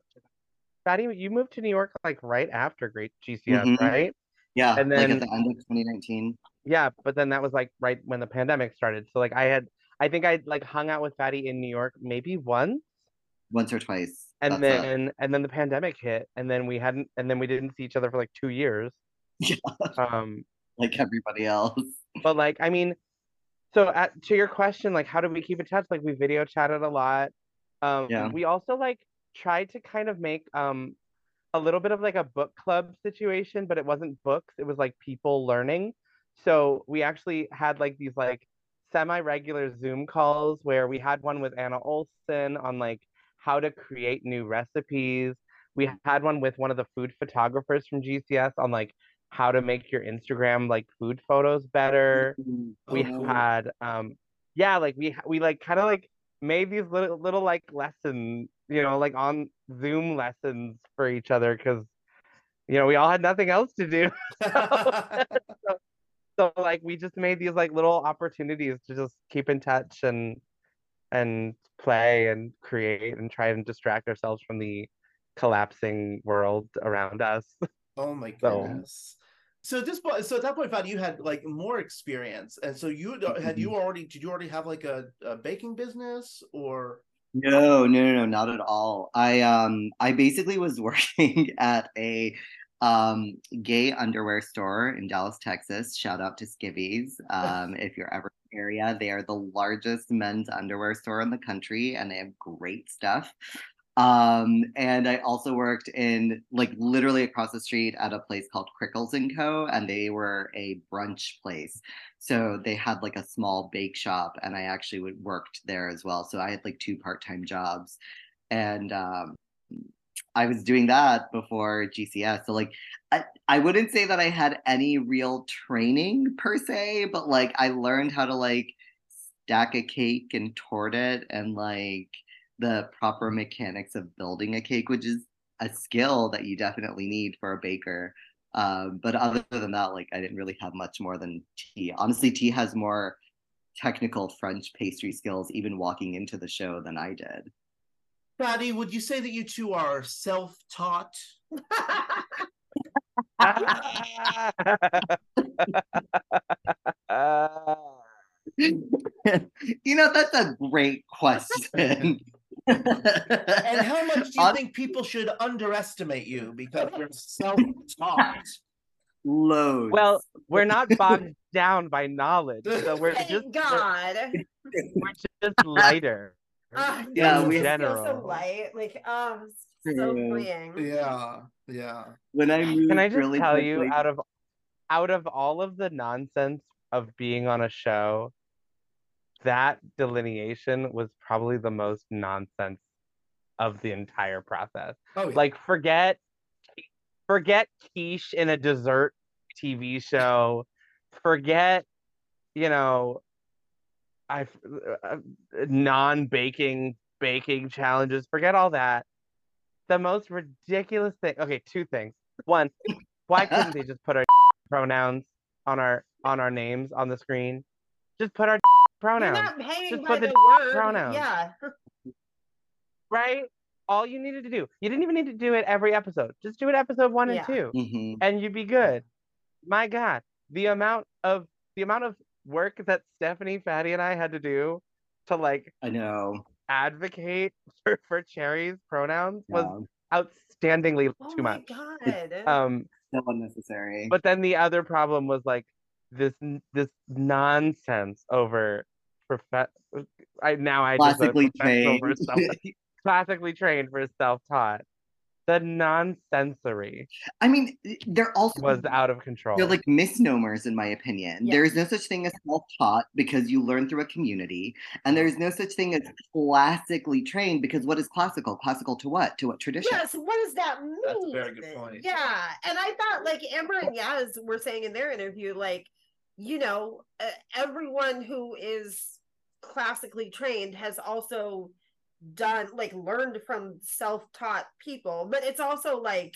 Fadi, you moved to New York like right after Great GCS, Mhm. right? yeah, and like then- at the end of 2019. Yeah, but then that was like right when the pandemic started. So like I had, I think I like hung out with Fadi in New York maybe once, Once or twice. And That's it. then and then the pandemic hit, and then we hadn't, and then we didn't see each other for like two years. Yeah. Um, like everybody else. but like I mean, so at, to your question, like how do we keep in touch? Like we video chatted a lot. Um, Yeah. we also like tried to kind of make um a little bit of like a book club situation, but it wasn't books, it was like people learning. So we actually had like these like semi-regular Zoom calls where we had one with Anna Olson on like how to create new recipes. We had one with one of the food photographers from GCS on like how to make your Instagram like food photos better. We Oh, had um yeah, like we we like kind of like made these little little like lessons, you know, like on Zoom lessons for each other because you know we all had nothing else to do. So like we just made these like little opportunities to just keep in touch and and play and create and try and distract ourselves from the collapsing world around us. Oh my goodness. So at this point, so at that point, Fadi, you had like more experience, and so you had, had you already did you already have like a, a baking business or No, no, no, no, not at all. I um I basically was working at a um gay underwear store in Dallas, Texas. Shout out to Skivvies. Um if you're ever in the area, they are the largest men's underwear store in the country and they have great stuff. Um and I also worked in like literally across the street at a place called Crickles and Co and they were a brunch place. So they had like a small bake shop, and I actually would worked there as well. So I had like two part time jobs, and um, I was doing that before GCS. So like, I I wouldn't say that I had any real training per se, but like I learned how to like stack a cake and tort it, and like the proper mechanics of building a cake, which is a skill that you definitely need for a baker. Um, but other than that, like I didn't really have much more than T. Honestly, T has more technical French pastry skills even walking into the show than I did. Fadi? Would you say that you two are self taught? you know, that's a great question. And how much do you think people should underestimate you because you're self taught? Loads. well, we're not bogged down by knowledge, so we're just Thank we're, God. we're just lighter. Uh, Yeah, you we- just feel so General. light. Like, um, so freeing. Yeah, yeah. when I moved Can I just really tell you, out of out of all of the nonsense of being on a show, that delineation was probably the most nonsense of the entire process. Oh yeah. Like forget forget quiche in a dessert TV show. Forget, you know, I uh, non-baking baking challenges. Forget all that. The most ridiculous thing. Okay, two things. One, why couldn't they just put our pronouns on our on our names on the screen? Just put our You're pronouns, not paying Just by put the, the word. pronouns. Yeah. right? All you needed to do. You didn't even need to do it every episode. Just do it episode one Yeah. and two, Mhm. and you'd be good. My God, the amount of the amount of work that Stephanie, Fadi, and I had to do to like I know. advocate for, for Cherry's pronouns was Yeah. outstandingly Oh too my much. God. Um, So unnecessary. but then the other problem was like this this nonsense over prof- I now I just vote classically professional trained. versus classically trained versus self-taught. The nonsensory I mean, they're also was out of control. they're like misnomers in my opinion. Yeah. There is no such thing as self-taught because you learn through a community, and there is no such thing as classically trained because what is classical? Classical to what? To what tradition? Yes, what does that mean? That's a very good point. Yeah, and I thought like Amber and Yaz were saying in their interview, like you know, uh, everyone who is classically trained has also done like learned from self-taught people, but it's also like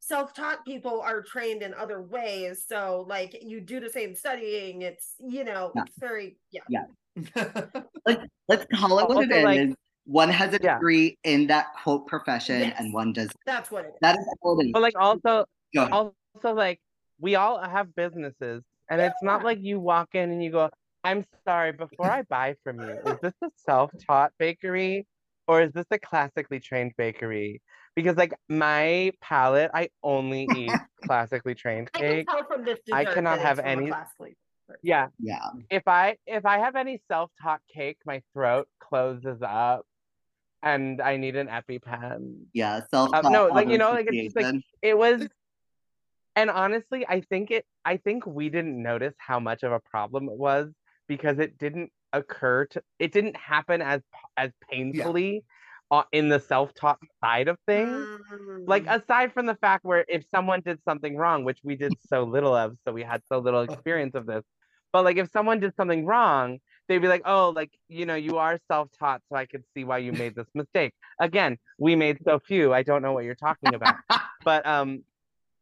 self-taught people are trained in other ways. So like you do the same studying. It's you know, Yeah. it's very yeah. Yeah. Let's call it what Also, it like- is. One has a Yeah. degree in that quote profession, Yes. and one does. That's what it is. That is all it is. But like also also like we all have businesses and it's not like you walk in and you go, I'm sorry, before I buy from you, is this a self-taught bakery or is this a classically trained bakery? Because like my palate, I only eat classically trained I can cake. tell from this I cannot have it's from a any- classically- Yeah. Yeah. If I if I have any self-taught cake, my throat closes up and I need an EpiPen. Yeah. Self. Uh, no, like, you know, like, it's just, like, it was and honestly i think it i think we didn't notice how much of a problem it was because it didn't occur to it didn't happen as as painfully uh, in the self-taught side of things. Like Mm. aside from the fact where if someone did something wrong which we did so little of so we had so little experience of this but like if someone did something wrong they'd be like oh like you know you are self-taught so i could see why you made this mistake. Again we made so few i don't know what you're talking about. But um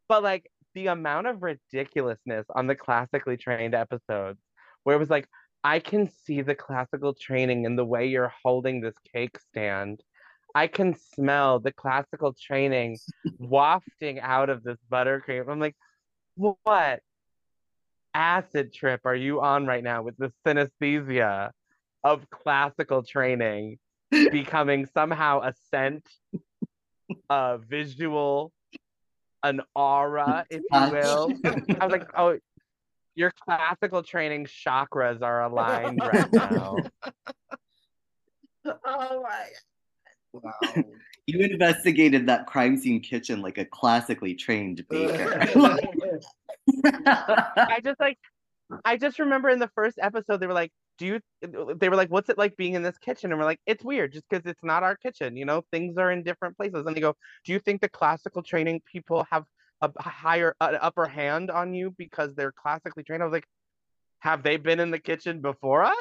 but like the amount of ridiculousness on the classically trained episodes where it was like i can see the classical training in the way you're holding this cake stand. I can smell the classical training wafting out of this buttercream. I'm like what acid trip are you on right now with the synesthesia of classical training becoming somehow a scent a visual an aura, if you will. I was like, oh, your classical training chakras are aligned right now. oh my wow. You investigated that crime scene kitchen like a classically trained baker. I just like, I just remember in the first episode, they were like, do you, they were like, what's it like being in this kitchen? And we're like, it's weird just because it's not our kitchen, you know, things are in different places. And they go, do you think the classical training people have a higher, an upper hand on you because they're classically trained? I was like, have they been in the kitchen before us?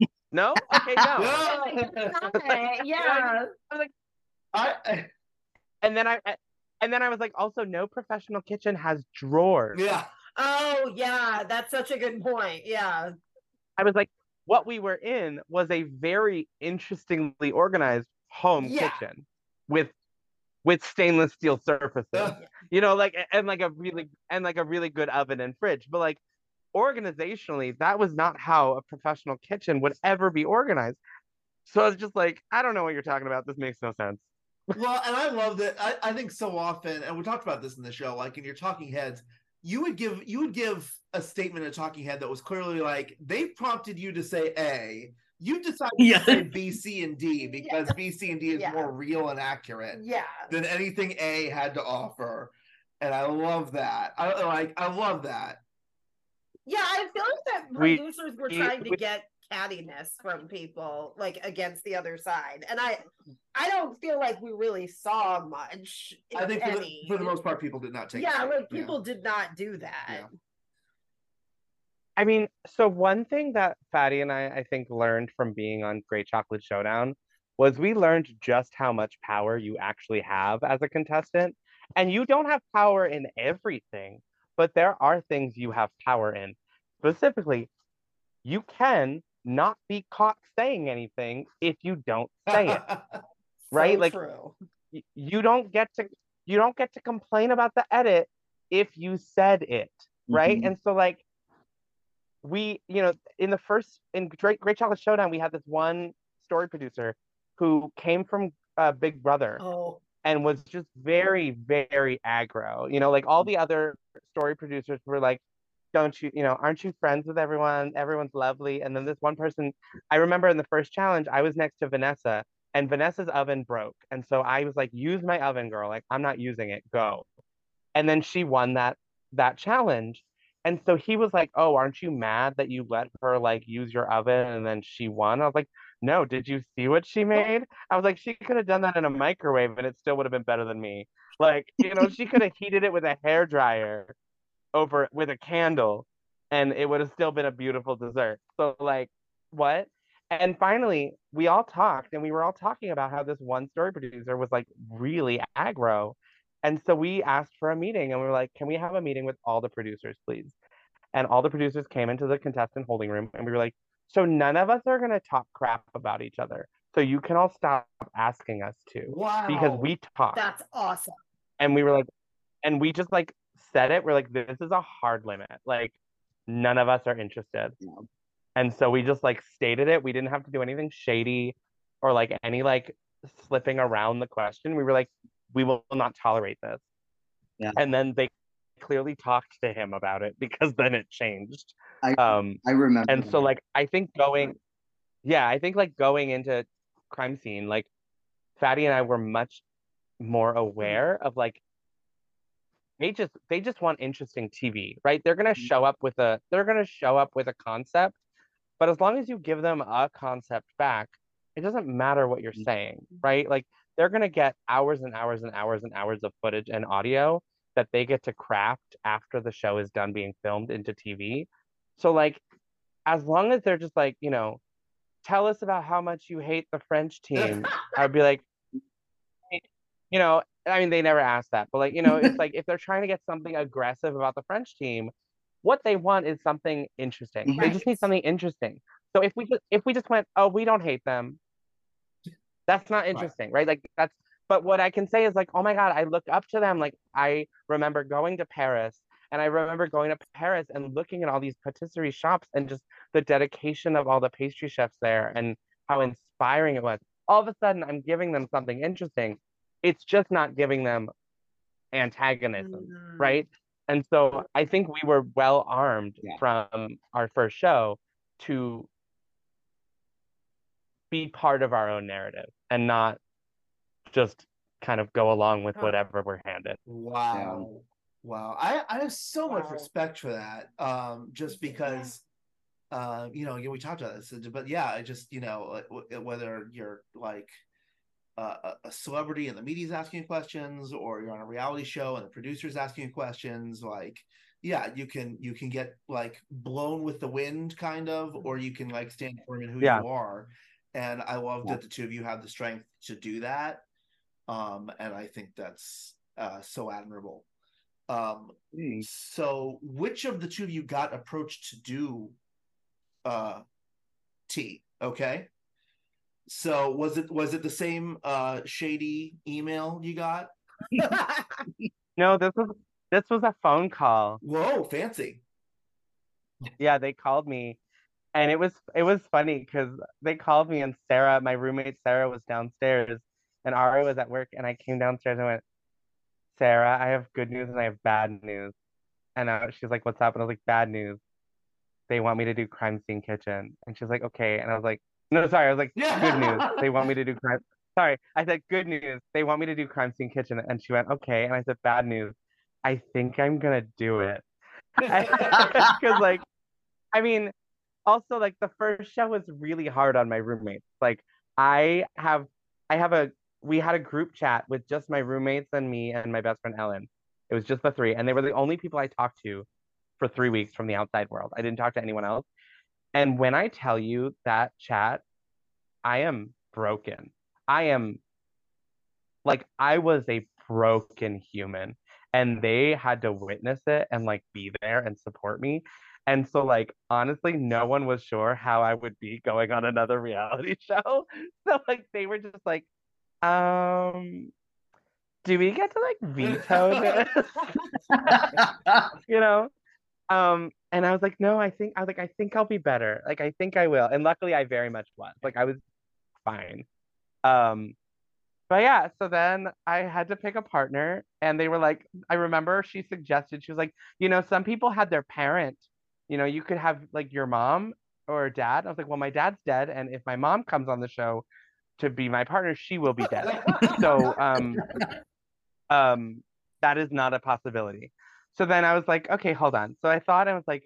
No? Okay, no. okay, yeah. I, And then I, and then I was like, also, no professional kitchen has drawers. yeah. Oh yeah, that's such a good point. Yeah. I was like, what we were in was a very interestingly organized home Yeah. kitchen with with stainless steel surfaces. Yeah. You know, like and like a really and like a really good oven and fridge. But like organizationally, that was not how a professional kitchen would ever be organized. So I was just like, I don't know what you're talking about. This makes no sense. well, and I love that. I, I think so often, and we talked about this in the show, like in your talking heads, you would give you would give a statement, a talking head that was clearly like they prompted you to say A. You decided Yeah. to say B, C, and D because B, C, and D is Yeah. more real and accurate Yeah. than anything A had to offer. And I love that. I like I love that. Yeah, I feel like that We- producers were we- trying to get cattiness from people like against the other side. And I I don't feel like we really saw much. I think for the, for the most part, people did not take. yeah, it. like people did not do that. Yeah. I mean, so one thing that Fadi and I, I think, learned from being on Great Chocolate Showdown was we learned just how much power you actually have as a contestant. And you don't have power in everything, but there are things you have power in. Specifically, you can not be caught saying anything if you don't say it. Right, So like- true. You don't get to you don't get to complain about the edit if you said it right? Mhm. And so like we, you know, in the first in Great Great Chocolate Showdown, we had this one story producer who came from uh, Big Brother Oh, and was just very, very aggro. You know, like all the other story producers were like, "Don't you, you know, aren't you friends with everyone? Everyone's lovely." And then this one person, I remember in the first challenge, I was next to Vanessa, and Vanessa's oven broke. And so I was like, use my oven, girl. Like, I'm not using it. Go. And then she won that that challenge. And so he was like, Oh, aren't you mad that you let her like use your oven and then she won? I was like, No, did you see what she made? I was like, she could have done that in a microwave and it still would have been better than me. Like, you know, she could have heated it with a hair dryer over with a candle and it would have still been a beautiful dessert. So like, what? And finally, we all talked and we were all talking about how this one story producer was like really aggro. And so we asked for a meeting and we were like, can we have a meeting with all the producers, please? And all the producers came into the contestant holding room and we were like, so none of us are going to talk crap about each other. So you can all stop asking us to. Wow. Because we talked. That's awesome. And we were like, and we just like said it. We're like, this is a hard limit. Like, none of us are interested. Yeah. And so we just like stated it. We didn't have to do anything shady or like any like slipping around the question. We were like, we will not tolerate this. Yeah. And then they clearly talked to him about it because then it changed. I Um, I remember. and so like I think going, yeah, I think like going into crime scene, like Fadi and I were much more aware of like they just they just want interesting TV, right? They're gonna show up with a they're gonna show up with a concept, but as long as you give them a concept back, it doesn't matter what you're saying, right? Like they're gonna get hours and hours and hours and hours of footage and audio that they get to craft after the show is done being filmed into TV. So like as long as they're just like, you know, tell us about how much you hate the French team, I'd be like, you know, I mean, they never ask that, but like, you know, it's like if they're trying to get something aggressive about the French team, what they want is something interesting. They just need something interesting. So if we just if we just went, oh, we don't hate them, that's not interesting, right? Like that's but what I can say is like, oh my God, I look up to them. Like I remember going to Paris and I remember going to Paris and looking at all these patisserie shops and just the dedication of all the pastry chefs there and how inspiring it was. All of a sudden, I'm giving them something interesting. It's just not giving them antagonism, Mm. right? And so I think we were well armed Yeah. from our first show to be part of our own narrative and not just kind of go along with whatever we're handed. Wow. Wow. I, I have so much respect for that. Um, just because uh, you know, again, we talked about this, but yeah, I just, you know, whether you're like uh, a- a celebrity and the media's asking you questions, or you're on a reality show and the producer's asking you questions, like, yeah, you can you can get like blown with the wind, kind of, or you can like stand firm in who Yeah. you are. And I love Yeah. that the two of you have the strength to do that. Um, and I think that's uh, so admirable. Um, Thanks. so which of the two of you got approached to do uh T? Okay. So was it was it the same uh shady email you got? No, this was this was a phone call. Whoa, fancy. Yeah, they called me and it was it was funny because they called me and Sarah, my roommate Sarah was downstairs and Ari was at work and I came downstairs and went, Sarah, I have good news and I have bad news. And uh, she's like, what's up? And I was like, bad news. They want me to do crime scene kitchen. And she's like, okay. And I was like, no, sorry. I was like, good news. They want me to do crime. Sorry, I said good news. They want me to do crime scene kitchen. And she went, okay. And I said, bad news. I think I'm gonna do it. Because like, I mean, also like the first show was really hard on my roommates. Like I have, I have a, we had a group chat with just my roommates and me and my best friend Ellen. It was just the three, and they were the only people I talked to for three weeks from the outside world. I didn't talk to anyone else. And when I tell you that chat, I am broken. I am like I was a broken human and they had to witness it and like be there and support me. And so like honestly no one was sure how I would be going on another reality show. So like they were just like um do we get to like veto this? you know? Um and I was like no, I think I was like I think I'll be better. Like I think I will. And luckily I very much was. Like I was fine. Um but yeah, so then I had to pick a partner, and they were like, I remember she suggested, she was like, you know, some people had their parent, you know, you could have like your mom or dad. I was like, well, my dad's dead, and if my mom comes on the show, to be my partner, she will be dead. so um um that is not a possibility. So then I was like, okay, hold on. So I thought I was like,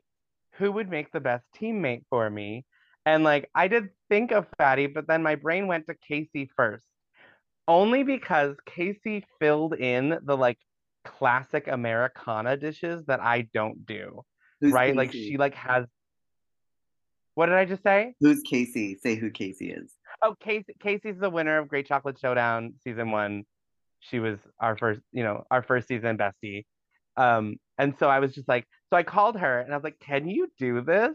who would make the best teammate for me? And like I did think of Fadi, but then my brain went to Casey first. Only because Casey filled in the like classic Americana dishes that I don't do. Who's right? Like she like has what did I just say? Who's Casey? Say who Casey is. Oh, Casey Casey's the winner of Great Chocolate Showdown season one. She was our first, you know, our first season bestie. Um, and so I was just like, so I called her and I was like, can you do this?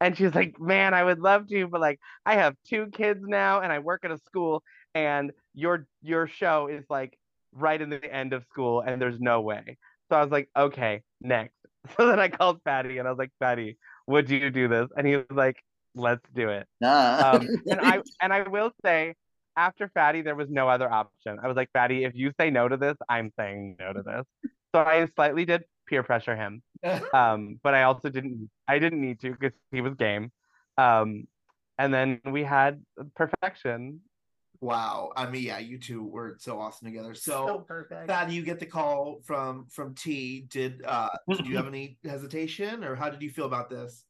And she's like, man, I would love to, but like I have two kids now and I work at a school and your your show is like right in the end of school and there's no way. So I was like, okay, next. So then I called Fadi and I was like, Fadi, would you do this? And he was like, let's do it. Nah. Um, and I and I will say, after Fadi, there was no other option. I was like, Fadi, if you say no to this, I'm saying no to this. So I slightly did peer pressure him, um, but I also didn't. I didn't need to because he was game. Um, and then we had perfection. Wow. I mean, yeah, you two were so awesome together. So So, perfect. Thad, you get the call from from T. Did uh did you have any hesitation, or how did you feel about this?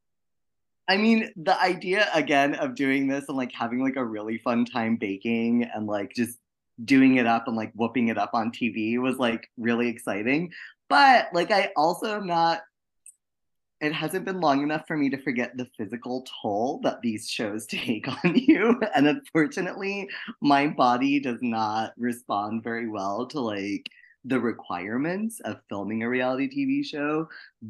I mean, the idea again of doing this and like having like a really fun time baking and like just doing it up and like whooping it up on TV was like really exciting. But like, I also am not, it hasn't been long enough for me to forget the physical toll that these shows take on you. And unfortunately, my body does not respond very well to like the requirements of filming a reality TV show.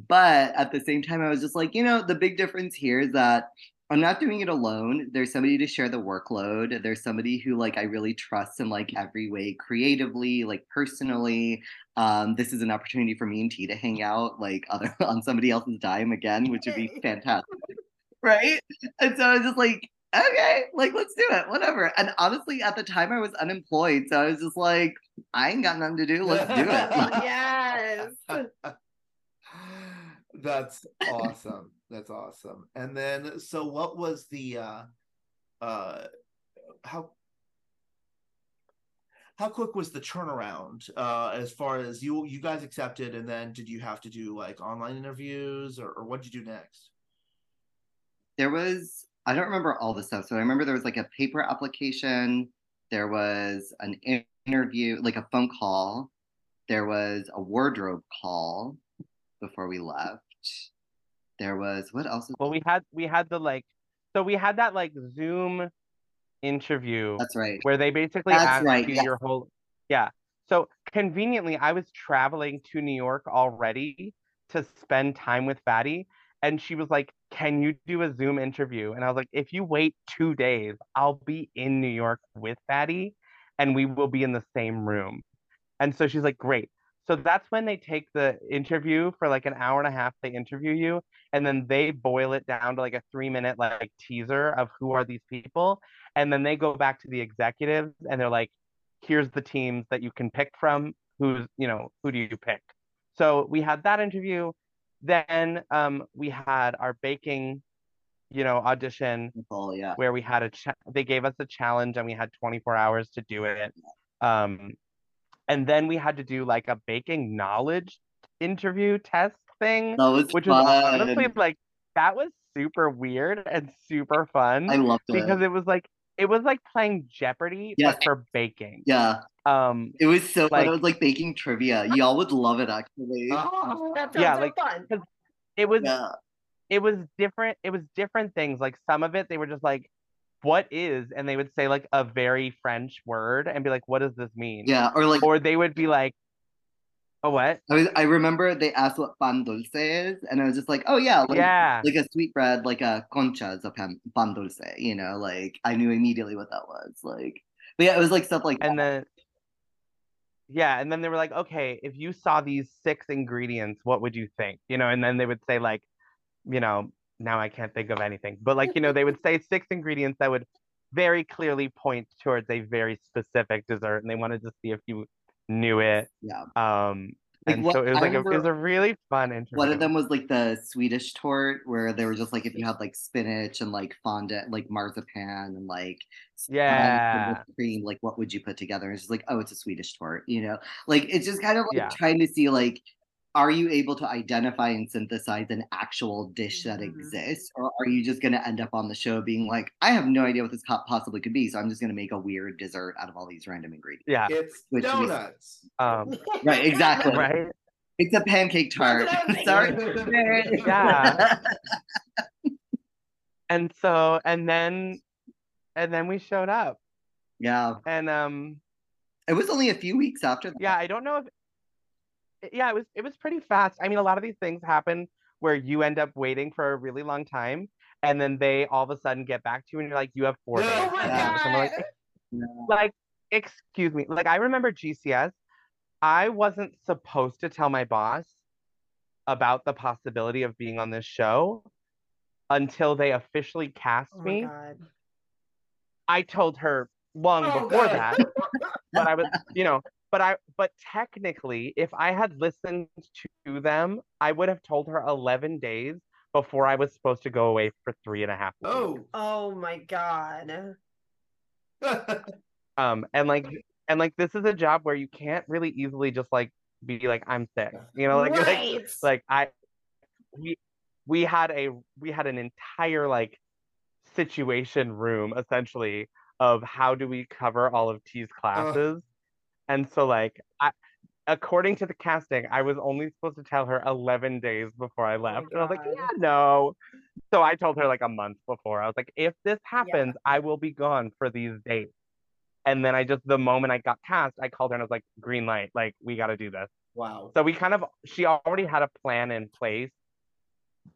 But at the same time, I was just like, you know, the big difference here is that I'm not doing it alone. There's somebody to share the workload. There's somebody who like I really trust in like every way, creatively, like personally. Um, this is an opportunity for me and T to hang out like other on somebody else's dime again, which would be fantastic. right? And so I was just like, okay, like let's do it, whatever. And honestly, at the time I was unemployed, so I was just like, I ain't got nothing to do. Let's do it. yes. That's awesome. That's awesome. And then, so what was the uh uh how how quick was the turnaround uh as far as you you guys accepted and then did you have to do like online interviews or, or what did you do next there was I don't remember all the stuff. So I remember there was like a paper application, there was an interview, like a phone call, there was a wardrobe call before we left. There was what else? Well, we had we had the like, so we had that like Zoom interview That's right. where they basically That's asked right, you yes. your whole yeah. So conveniently, I was traveling to New York already to spend time with Fadi, and she was like, "Can you do a Zoom interview?" And I was like, "If you wait two days, I'll be in New York with Fadi, and we will be in the same room." And so she's like, "Great." So that's when they take the interview for like an hour and a half. They interview you, and then they boil it down to like a three minute like teaser of who are these people, and then they go back to the executives and they're like, "Here's the teams that you can pick from. Who's you know who do you pick?" So we had that interview. Then um, we had our baking, you know, audition Oh yeah. where we had a cha- they gave us a challenge and we had 24 hours to do it. Um, and then we had to do like a baking knowledge interview test thing, That was which was honestly like that was super weird and super fun I loved it. because it was like it was like playing Jeopardy Yes. but for baking. yeah, Um, it was so fun. It was like baking trivia. Y'all would love it actually. That sounds Yeah, so like- fun. it was Yeah. it was different it was different things like some of it they were just like what is and they would say like a very french word and be like what does this mean Yeah. Or like or they would be like oh what I was I remember they asked what pan dulce is, and I was just like, oh yeah, like, yeah like a sweet bread, like a concha is a pan, pan dulce, you know, like I knew immediately what that was. Like, but yeah, it was like stuff like and that. then yeah and then they were like okay if you saw these six ingredients what would you think you know and then they would say like you know now i can't think of anything but like you know they would say six ingredients that would very clearly point towards a very specific dessert and they wanted to see if you knew it Yeah. um Like, and what- so it was I like a, it was a really fun interview. One of them was like the Swedish torte, where they were just like if you had like spinach and like fondant, like marzipan and like sponge and Yeah. cream, like what would you put together? And it's just like, oh, it's a Swedish torte, you know? Like it's just kind of like Yeah. trying to see like, are you able to identify and synthesize an actual dish that Mhm. exists, or are you just going to end up on the show being like, I have no idea what this co- possibly could be, so I'm just going to make a weird dessert out of all these random ingredients. Yeah. It's Which we- donuts. Um, Right, exactly. right. It's a pancake tart. what I was Sorry. Yeah. And so and then and then we showed up. yeah. And um It was only a few weeks after that. yeah, I don't know if yeah, it was it was pretty fast. I mean, a lot of these things happen where you end up waiting for a really long time and then they all of a sudden get back to you and you're like, you have four Oh days. my to do this." Like, like excuse me like i remember gcs i wasn't supposed to tell my boss about the possibility of being on this show until they officially cast Oh my me god. i told her long Oh, before God. that but i was you know but i but technically if i had listened to them i would have told her 11 days before i was supposed to go away for three and a half weeks. Oh. Oh my god. um and like and like this is a job where you can't really easily just like be like i'm sick you know like like, right. like i we we had a we had an entire like situation room essentially of how do we cover all of t's classes and so like i according to the casting i was only supposed to tell her 11 days before i left and i was like yeah no so i told her like a month before i was like if this happens i will be gone for these days and then i just the moment i got cast i called her and i was like green light like we got to do this wow. so we kind of she already had a plan in place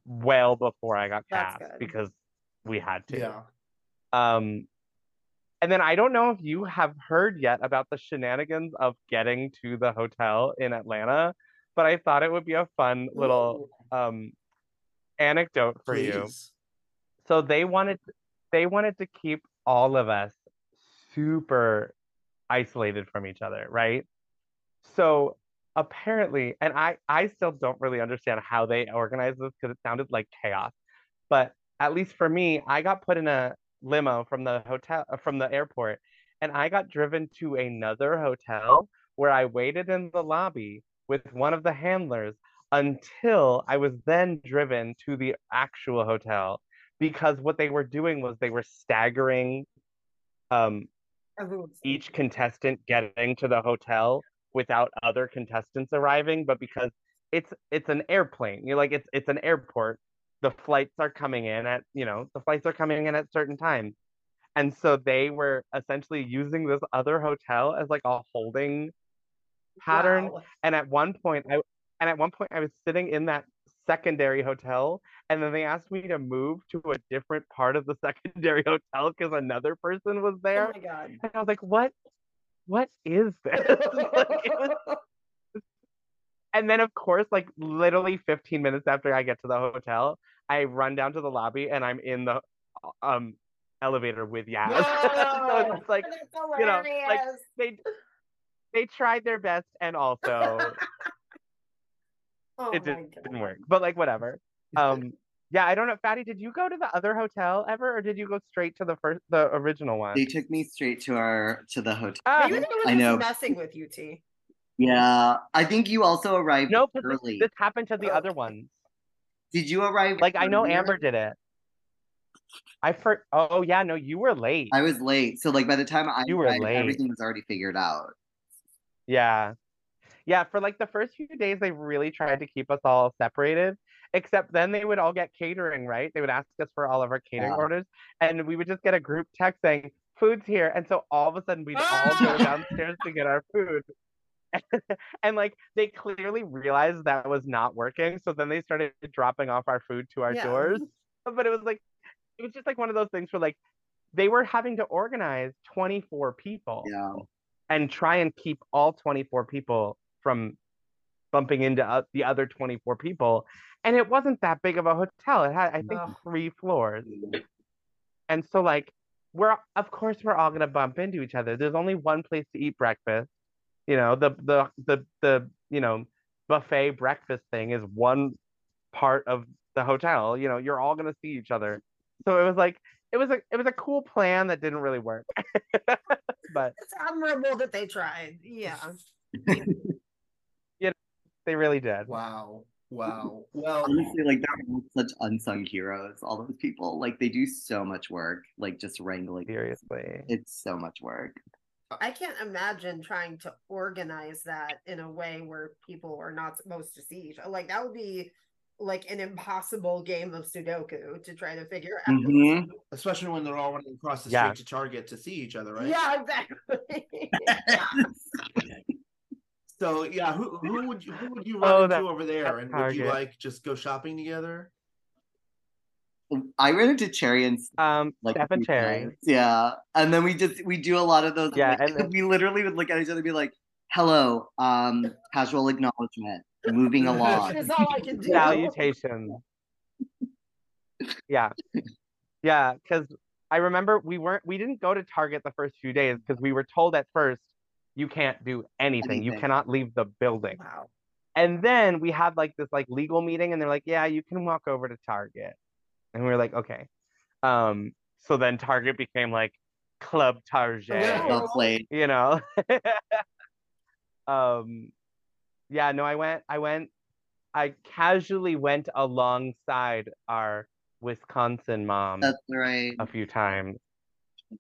well before I got That's cast good. because we had to. Yeah. Um and then I don't know if you have heard yet about the shenanigans of getting to the hotel in Atlanta, but I thought it would be a fun little um anecdote for you. So they wanted they wanted to keep all of us super isolated from each other, right? So apparently, and I I still don't really understand how they organized this because it sounded like chaos. But at least for me, I got put in a limo from the hotel uh, from the airport and I got driven to another hotel where I waited in the lobby with one of the handlers until I was then driven to the actual hotel because what they were doing was they were staggering um, each contestant getting to the hotel without other contestants arriving but because it's it's an airplane you're like it's it's an airport the flights are coming in at you know the flights are coming in at certain times and so they were essentially using this other hotel as like a holding pattern Wow. and at one point I and at one point I was sitting in that secondary hotel and then they asked me to move to a different part of the secondary hotel because another person was oh there Oh my god. and I was like, what what is this? Like, was- and then of course, like literally 15 minutes after I get to the hotel, I run down to the lobby and I'm in the um elevator with Yaz. so it's like you know, like, they they tried their best and also oh it didn't, didn't work. But like whatever. Um yeah, I don't know. Fadi, did you go to the other hotel ever or did you go straight to the first the original one? They took me straight to our to the hotel. Maybe they were I just know. messing with you, T. Yeah, I think you also arrived no, but this, early. this happened to the other ones. Did you arrive? Like I know? Amber did it. I for oh yeah, no, you were late. I was late, so like by the time I You were arrived, late. everything was already figured out. Yeah. Yeah, for like the first few days they really tried to keep us all separated, except then they would all get catering, right? They would ask us for all of our catering Yeah. orders, and we would just get a group text saying, food's here. And so all of a sudden we'd all go downstairs to get our food. and like they clearly realized that was not working. So then they started dropping off our food to our Yeah. doors. But it was like it was just like one of those things where like they were having to organize 24 people Yeah, and try and keep all 24 people from bumping into uh, the other 24 people. And it wasn't that big of a hotel. It had, I think, Ugh. three floors. And so, like, we're, of course, we're all going to bump into each other. There's only one place to eat breakfast. You know, the, the, the, the, you know, buffet breakfast thing is one part of the hotel. You know, you're all gonna see each other. So it was like it was a it was a cool plan that didn't really work. but It's admirable that they tried. Yeah. Yeah. they really did. Wow. Wow. Well, Honestly, like they're such unsung heroes. All those people, like they do so much work. Like just wrangling. Seriously. It's so much work. I can't imagine trying to organize that in a way where people are not supposed to see each other. Like that would be like an impossible game of Sudoku to try to figure out. Mhm. especially when they're all running across the Yeah. street to Target to see each other, right? Yeah, exactly. So yeah, who who would you who would you Oh, run that- into over there, and would you like just go shopping together? I ran into Cherry and Um like a Steph and Cherry. times. Yeah. And then we just we do a lot of those. Yeah, like, and then- we literally would look at each other and be like, hello, um, casual acknowledgement, moving along. That's all I can do. Salutations. Yeah. Yeah, because I remember we weren't we didn't go to Target the first few days because we were told at first you can't do anything. You cannot leave the building. Wow. And then we had like this like legal meeting and they're like, yeah, you can walk over to Target. And we were like, okay. Um, so then Target became like Club Target, Yeah. Well played. you know. um yeah, no, I went I went I casually went alongside our Wisconsin mom That's right. a few times.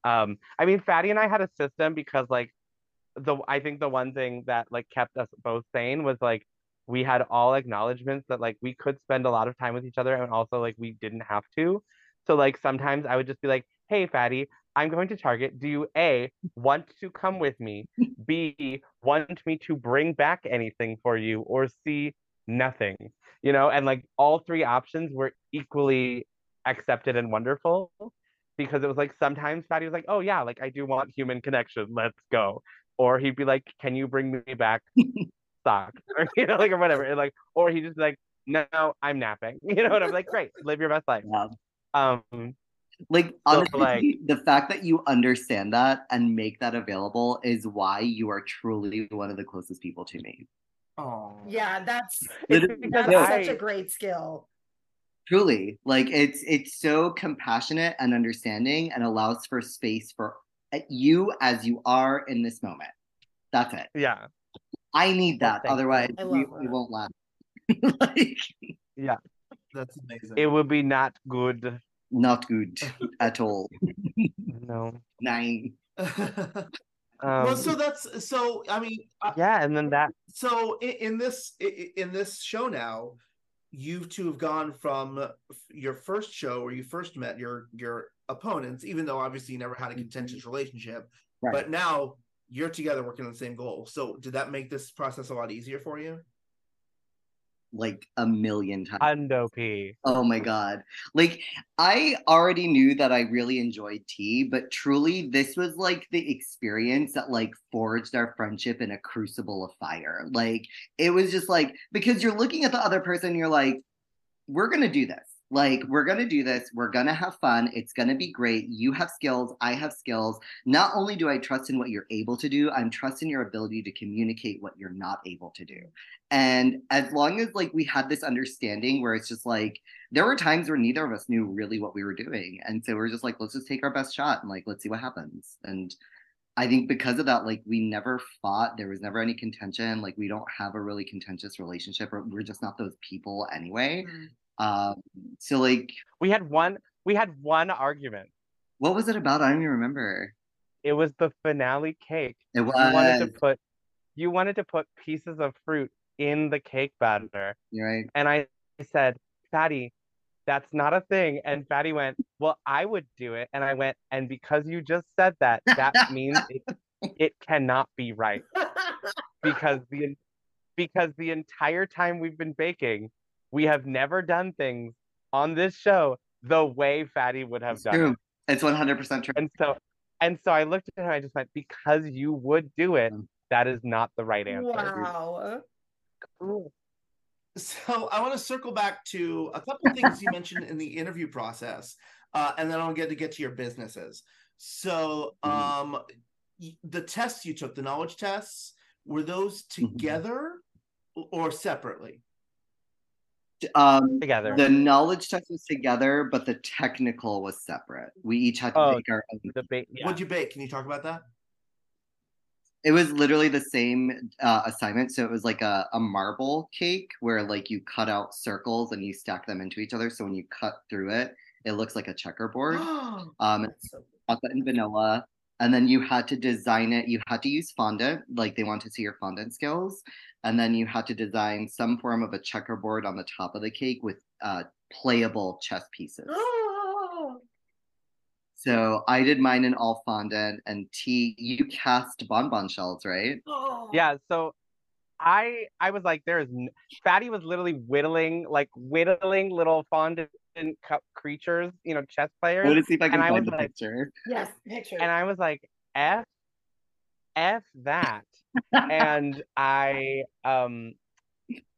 Um, I mean, Fadi and I had a system because like the I think the one thing that like kept us both sane was like we had all acknowledgments that like we could spend a lot of time with each other and also like we didn't have to. So like sometimes I would just be like, "Hey, Fadi, I'm going to Target. Do you A want to come with me? B want me to bring back anything for you or C nothing?" You know, and like all three options were equally accepted and wonderful because it was like sometimes Fadi was like, "Oh yeah, like I do want human connection. Let's go." Or he'd be like, "Can you bring me back socks?" Or you know, like or whatever. And like, or he just like, "No, I'm napping." You know, and I'm like, "Great, live your best life." Yeah. Um, Like So, like- the fact that you understand that and make that available is why you are truly one of the closest people to me. Oh, Yeah, that's it's that's I, such a great skill. Truly, like it's it's so compassionate and understanding and allows for space for uh, you as you are in this moment. That's it. yeah, I need that. thank you. Otherwise, we, love we won't laugh. like, that's amazing. it would be not good. not good at all. No. Nine. well, Um, so that's so. I mean, I- yeah, and then that so in, in this i- in this show now, you two have gone from your first show where you first met your your opponents, even though obviously you never had a contentious relationship, Right. but now you're together working on the same goal. So did that make this process a lot easier for you? Like a million times. Hundo P. Oh my God. Like, I already knew that I really enjoyed T, but truly, this was like the experience that like forged our friendship in a crucible of fire. Like, it was just like, because you're looking at the other person, you're like, we're going to do this. Like, we're going to do this. We're going to have fun. It's going to be great. You have skills. I have skills. Not only do I trust in what you're able to do, I'm trusting your ability to communicate what you're not able to do. And as long as like we had this understanding where it's just like, there were times where neither of us knew really what we were doing. And so we are just like, let's just take our best shot and like, let's see what happens. And I think because of that, like we never fought. There was never any contention. Like we don't have a really contentious relationship or we're just not those people anyway. Mm. Um, so like, We had one. We had one argument. what was it about? I don't even remember. It was the finale cake. It You wanted to put. You wanted to put pieces of fruit in the cake batter, you're right. and I said, "Fadi, that's not a thing." And Fadi went, "Well, I would do it." And I went, "And because you just said that, that means it, it cannot be right because the because the entire time we've been baking, we have never done things on this show the way Fadi would have It's done true. it. It's 100% true. And so and so I looked at him, I just went, because you would do it, Mm. that is not the right answer. wow. Cool. So I want to circle back to a couple of things you mentioned in the interview process, uh, and then I'll get to get to your businesses. So Mhm. um, y- the tests you took, the knowledge tests, were those Mhm. together, or separately? Um, Together. the knowledge test was together, but the technical was separate. We each had to Oh, make our own. The ba- yeah. What'd you bake? Can you talk about that? It was literally the same uh, assignment. So it was like a, a marble cake where like you cut out circles and you stack them into each other. So when you cut through it, it looks like a checkerboard. Um, That's so- chocolate and vanilla. And then you had to design it. You had to use fondant, like they want to see your fondant skills. And then you had to design some form of a checkerboard on the top of the cake with uh, playable chess pieces. Oh, So I did mine in all fondant, and T, you cast bonbon shells, right? oh. Yeah, so I I was like, there's n- Fadi was literally whittling like whittling little fondant cup creatures, you know, chess players, want to see if I can And I find was the like- picture. Yes, picture. and I was like, f f that, and I um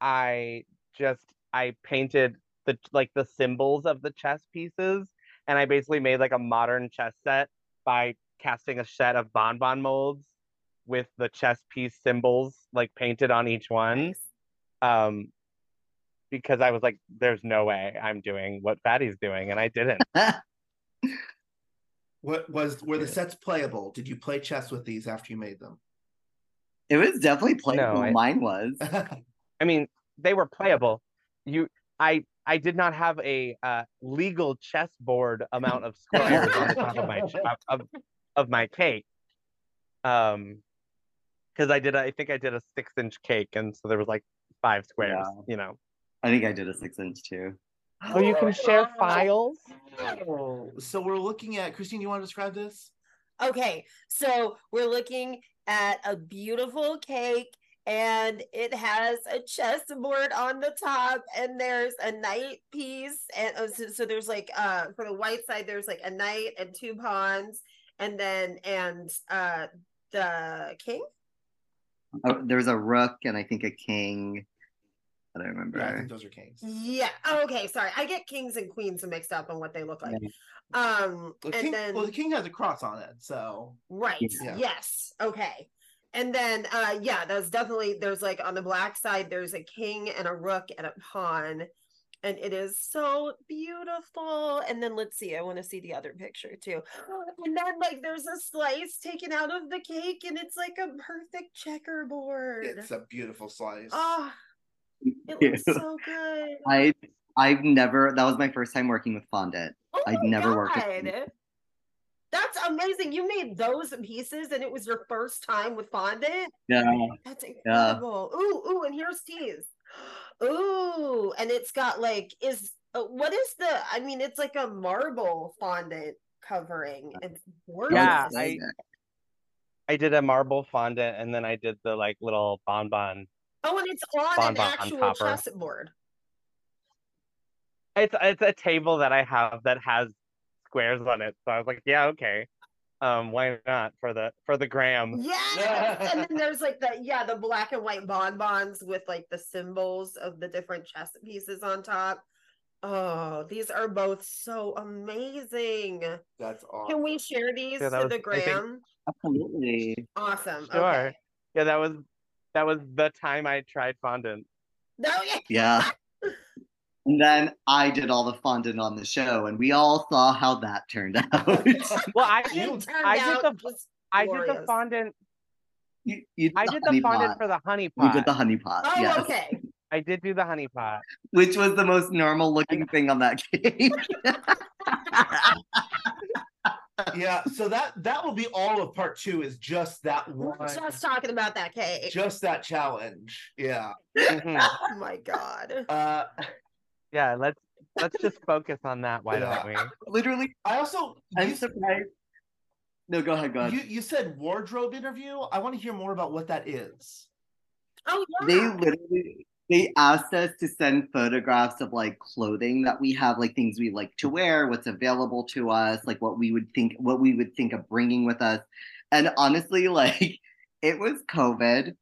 I just I painted the like the symbols of the chess pieces, and I basically made like a modern chess set by casting a set of bonbon molds with the chess piece symbols like painted on each one. Um, because I was like, there's no way I'm doing what Fadi's doing, and I didn't. What was were the sets playable? Did you play chess with these after you made them? It was definitely playable. I- Mine was. I mean, they were playable. You, I, I did not have a uh, legal chessboard amount of squares on the top of my of, of, of my cake. Um, because I did, I think I did a six inch cake, and so there was like five squares. Yeah. You know. I think I did a six inch too. Oh, you can share files. Oh, so we're looking at Christine. You want to describe this? Okay, so we're looking at a beautiful cake and it has a chessboard on the top and there's a knight piece and oh, so, so there's like uh for the white side there's like a knight and two pawns and then and uh the king Oh, there was a rook and I think a king. I don't remember. Yeah, I think those are kings. yeah oh, okay sorry i get kings and queens mixed up on what they look like um The and king, then well, the king has a cross on it, so Right. Yeah. Yes. Okay. And then uh yeah, that's definitely there's like on the black side there's a king and a rook and a pawn and it is so beautiful. And then let's see, I want to see the other picture too. And then like there's a slice taken out of the cake and it's like a perfect checkerboard. it's a beautiful slice. Oh, it Ew. looks so good. I I've never. That was my first time working with fondant. Oh I'd my never worked with God. fondant. That's amazing. You made those pieces and it was your first time with fondant. Yeah. That's incredible. Ooh, ooh, and here's T's. Ooh, and it's got like is uh, what is the? I mean, it's like a marble fondant covering. It's gorgeous. Yeah, I- I did a marble fondant, and then I did the like little bonbon. Oh, and it's on an Bonbon actual topper. chessboard. It's it's a table that I have that has squares on it, so I was like, yeah, okay. Um, why not for the for the gram? Yes, and then there's like the yeah the black and white bonbons with like the symbols of the different chess pieces on top. Oh, these are both so amazing. That's awesome. Can we share these Yeah, to was- the I think- gram? Absolutely. Awesome. Sure. Okay. Yeah, that was that was the time I tried fondant. No, yeah. Yeah. And then I did all the fondant on the show, and we all saw how that turned out. Well, I did I did out the I did the fondant. you, you did I the did honey the fondant pot. for the honey You pot. did the honey pot, Oh, yes, okay. I did do the honey pot. which was the most normal looking thing on that cake. yeah, so that that will be all of part two. Is just that We're one, just talking about that cake. just that challenge. Yeah. Mhm. oh my god. Uh, Yeah, let's let's just focus on that. Why don't we? Literally, I also I'm you, surprised. No, go ahead, go ahead. you you said wardrobe interview. I want to hear more about what that is. Oh yeah. they literally they asked us to send photographs of like clothing that we have like things we like to wear what's available to us like what we would think what we would think of bringing with us. And honestly like it was covid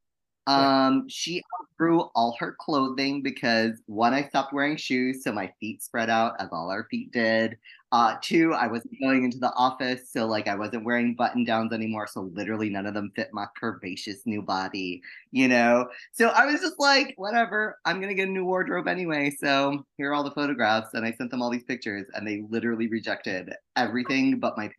Um, she outgrew all her clothing because one, I stopped wearing shoes, so my feet spread out as all our feet did. Uh, two, I wasn't going into the office, so like I wasn't wearing button downs anymore, so literally none of them fit my curvaceous new body, you know. So I was just like, whatever, I'm gonna get a new wardrobe anyway. So here are all the photographs, and I sent them all these pictures, and they literally rejected everything but my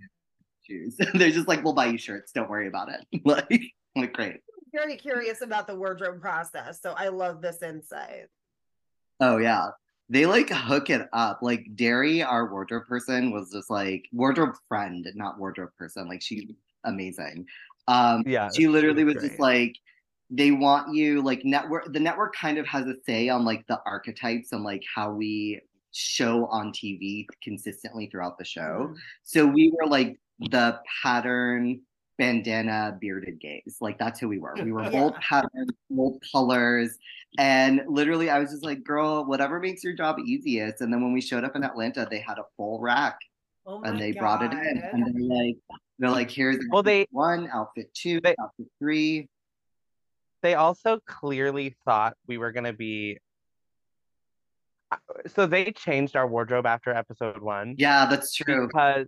shoes. They're just like, we'll buy you shirts, don't worry about it. like, like great. Very curious about the wardrobe process, so I love this insight. Oh yeah. They like hook it up. Like Derry, our wardrobe person, was just like wardrobe friend, not wardrobe person. Like she's amazing. Um Yeah, she literally was great. just like they want you like network the network kind of has a say on like the archetypes and like how we show on TV consistently throughout the show. Mhm. So we were like the pattern bandana bearded gays. Like that's who we were. We were bold patterns, bold colors. And literally I was just like, girl, whatever makes your job easiest. And then when we showed up in Atlanta, they had a full rack Oh and my they brought it in. And they're like, they're like, here's Well, outfit they- one, outfit two, they- outfit three. they also clearly thought we were going to be uh, so they changed our wardrobe after episode one Yeah, that's true. because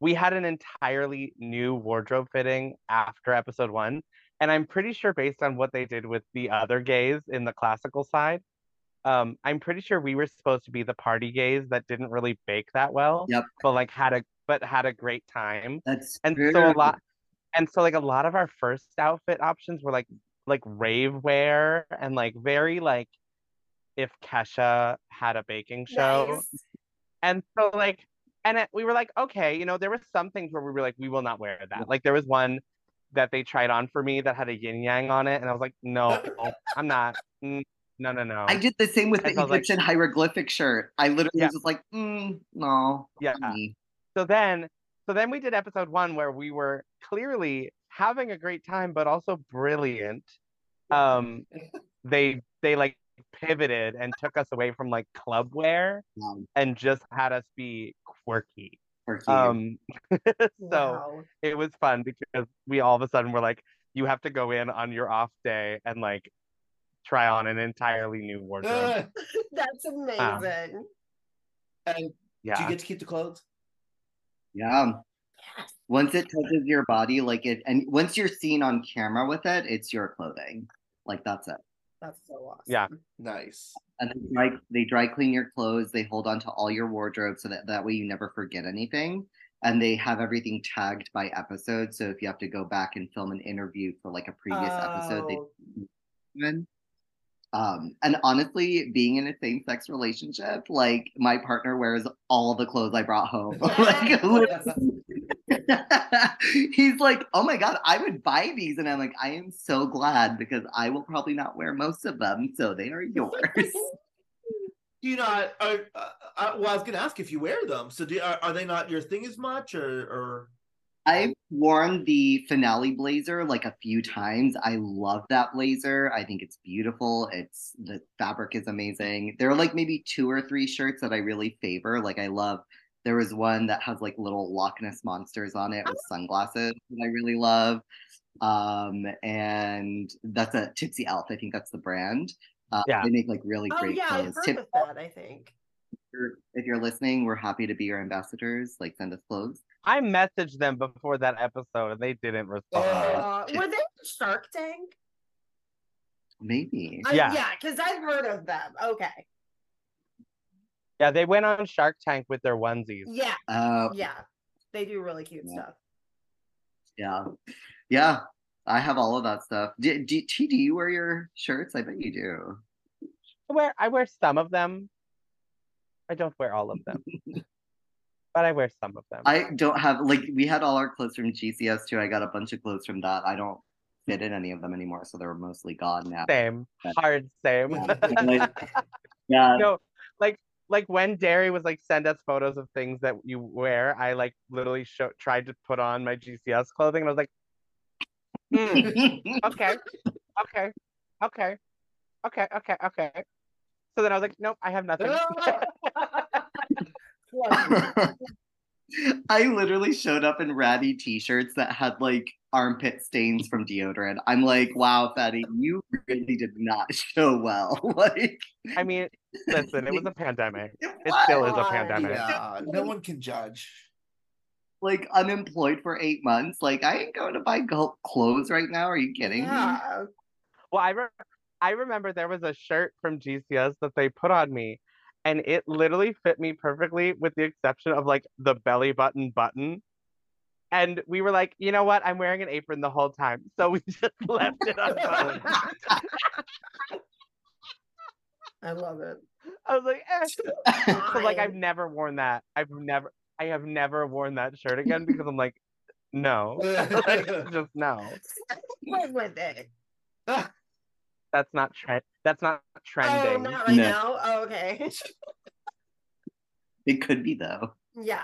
we had an entirely new wardrobe fitting after episode one and i'm pretty sure based on what they did with the other gays in the classical side um i'm pretty sure we were supposed to be the party gays that didn't really bake that well Yep. but like had a but had a great time That's and true. so a lot and so like a lot of our first outfit options were like like rave wear and like very like if Kesha had a baking show Nice. and so like and it, we were like okay you know there were some things where we were like we will not wear that like there was one that they tried on for me that had a yin yang on it and I was like no I'm not Mm, no no no I did the same with the And so I was like- Egyptian hieroglyphic shirt. I literally Yeah. was like, mm, no. Yeah. so then so then we did episode one where we were clearly having a great time but also brilliant um they they like pivoted and took us away from like club wear Um, and just had us be quirky for you. um so Wow. it was fun because we all of a sudden were like you have to go in on your off day and like try on an entirely new wardrobe That's amazing. and do you get to keep the clothes? yeah. Yes. Once it touches your body, like it, and once you're seen on camera with it, it's your clothing. Like that's it. That's so awesome. Yeah. Nice. And they dry, they dry clean your clothes. They hold on to all your wardrobe so that that way you never forget anything. And they have everything tagged by episode. So if you have to go back and film an interview for like a previous episode, they Oh. Um, and honestly, being in a same sex relationship, like my partner wears all the clothes I brought home. like, he's like, oh my god, I would buy these, and I'm like, I am so glad because I will probably not wear most of them, so they are yours. Do you not? Are, uh, uh, well, I was going to ask if you wear them. So, do are, are they not your thing as much, or or I've worn the finale blazer like a few times. I love that blazer. I think it's beautiful. It's the fabric is amazing. There are like maybe two or three shirts that I really favor. Like I love there was one that has like little Loch Ness monsters on it with sunglasses that I really love. Um, and that's a Tipsy Elf. I think that's the brand. Uh, Yeah. They make like really Oh great yeah, I've clothes. heard Tip- of that. I think. if you're- if you're listening, we're happy to be your ambassadors. Like send us clothes. I messaged them before that episode and they didn't respond. Uh, were they Shark Tank? Maybe. I- Yeah. yeah, because I've heard of them. Okay. Yeah, they went on Shark Tank with their onesies. Yeah, Uh, yeah, they do really cute Yeah. stuff. Yeah. Yeah. I have all of that stuff. Do, do, T, do you wear your shirts? I bet you do. I wear I wear some of them. I don't wear all of them. but I wear some of them. I don't have, like, we had all our clothes from GCS too. I got a bunch of clothes from that. I don't fit in any of them anymore. So they're mostly gone now. same. Hard same. Yeah. yeah. no, like like when Derry was like send us photos of things that you wear, I like literally show, tried to put on my GCS clothing and I was like, hmm, okay, okay, okay, okay, okay, okay. So then I was like, nope, I have nothing. I literally showed up in ratty t-shirts that had like armpit stains from deodorant. I'm like, wow, Fadi, you really did not show well. like, I mean, listen, it was a pandemic. it It still is a pandemic. Yeah, no one can judge. like unemployed for eight months. Like, I ain't going to buy go- clothes right now. Are you kidding me? Yeah. Well, I re- I remember there was a shirt from GCS that they put on me, and it literally fit me perfectly, with the exception of like the belly button button. And we were like, you know what? I'm wearing an apron the whole time, so we just left it unbuttoned. I love it. I was like, eh. so like I've never worn that. I've never, I have never worn that shirt again because I'm like, no, like, just no. Live with it. That's not trend. That's not trending. Oh, trending. not right No. now. Oh, okay. It could be though. yeah.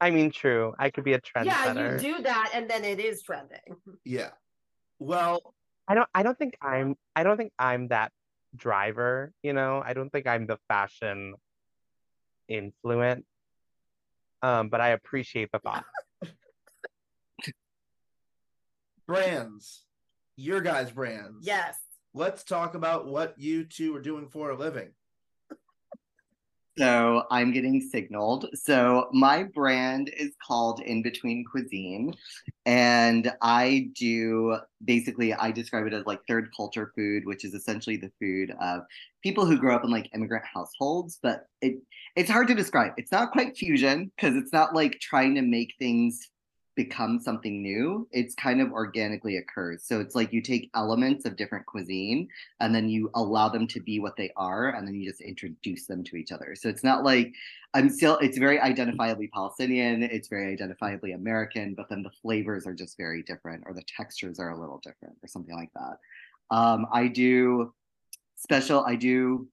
I mean, true. I could be a trend. Yeah, trendsetter. you do that and then it is trending. yeah. Well, I don't I don't think I'm I don't think I'm that driver, you know. I don't think I'm the fashion influence. Um, but I appreciate the thought. brands, your guys' brands. Yes. Let's talk about what you two are doing for a living. So I'm getting signaled. So my brand is called In Between Cuisine. And I do basically, I describe it as like third culture food, which is essentially the food of people who grow up in like immigrant households. But it it's hard to describe. It's not quite fusion because it's not like trying to make things become something new. It's kind of organically occurs. So it's like you take elements of different cuisine and then you allow them to be what they are and then you just introduce them to each other so it's not like i'm still it's very identifiably palestinian it's very identifiably american but then the flavors are just very different or the textures are a little different or something like that um i do special i do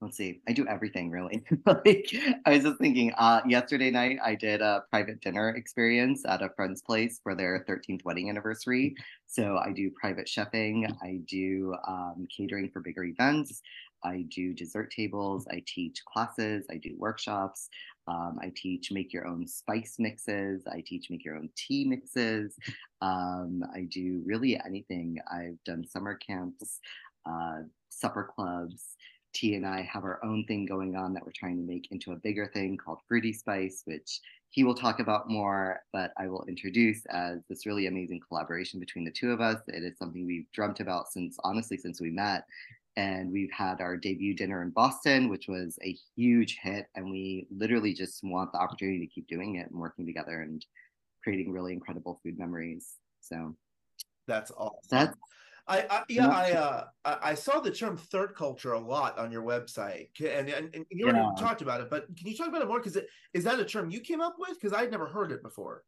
let's see i do everything really like i was just thinking uh yesterday night i did a private dinner experience at a friend's place for their 13th wedding anniversary so I do private chefing, I do um, catering for bigger events, I do dessert tables, I teach classes, I do workshops, um, I teach make your own spice mixes, I teach make your own tea mixes, um, I do really anything. I've done summer camps, uh, supper clubs. T and I have our own thing going on that we're trying to make into a bigger thing called Fruity Spice, which he will talk about more, but I will introduce as this really amazing collaboration between the two of us. It is something we've dreamt about since, honestly, since we met. And we've had our debut dinner in Boston, which was a huge hit. And we literally just want the opportunity to keep doing it and working together and creating really incredible food memories. So That's awesome. that's I, I yeah. I uh I I saw the term third culture a lot on your website, and and, and you already Yeah. talked about it, but can you talk about it more? Because is that a term you came up with? Because I'd never heard it before.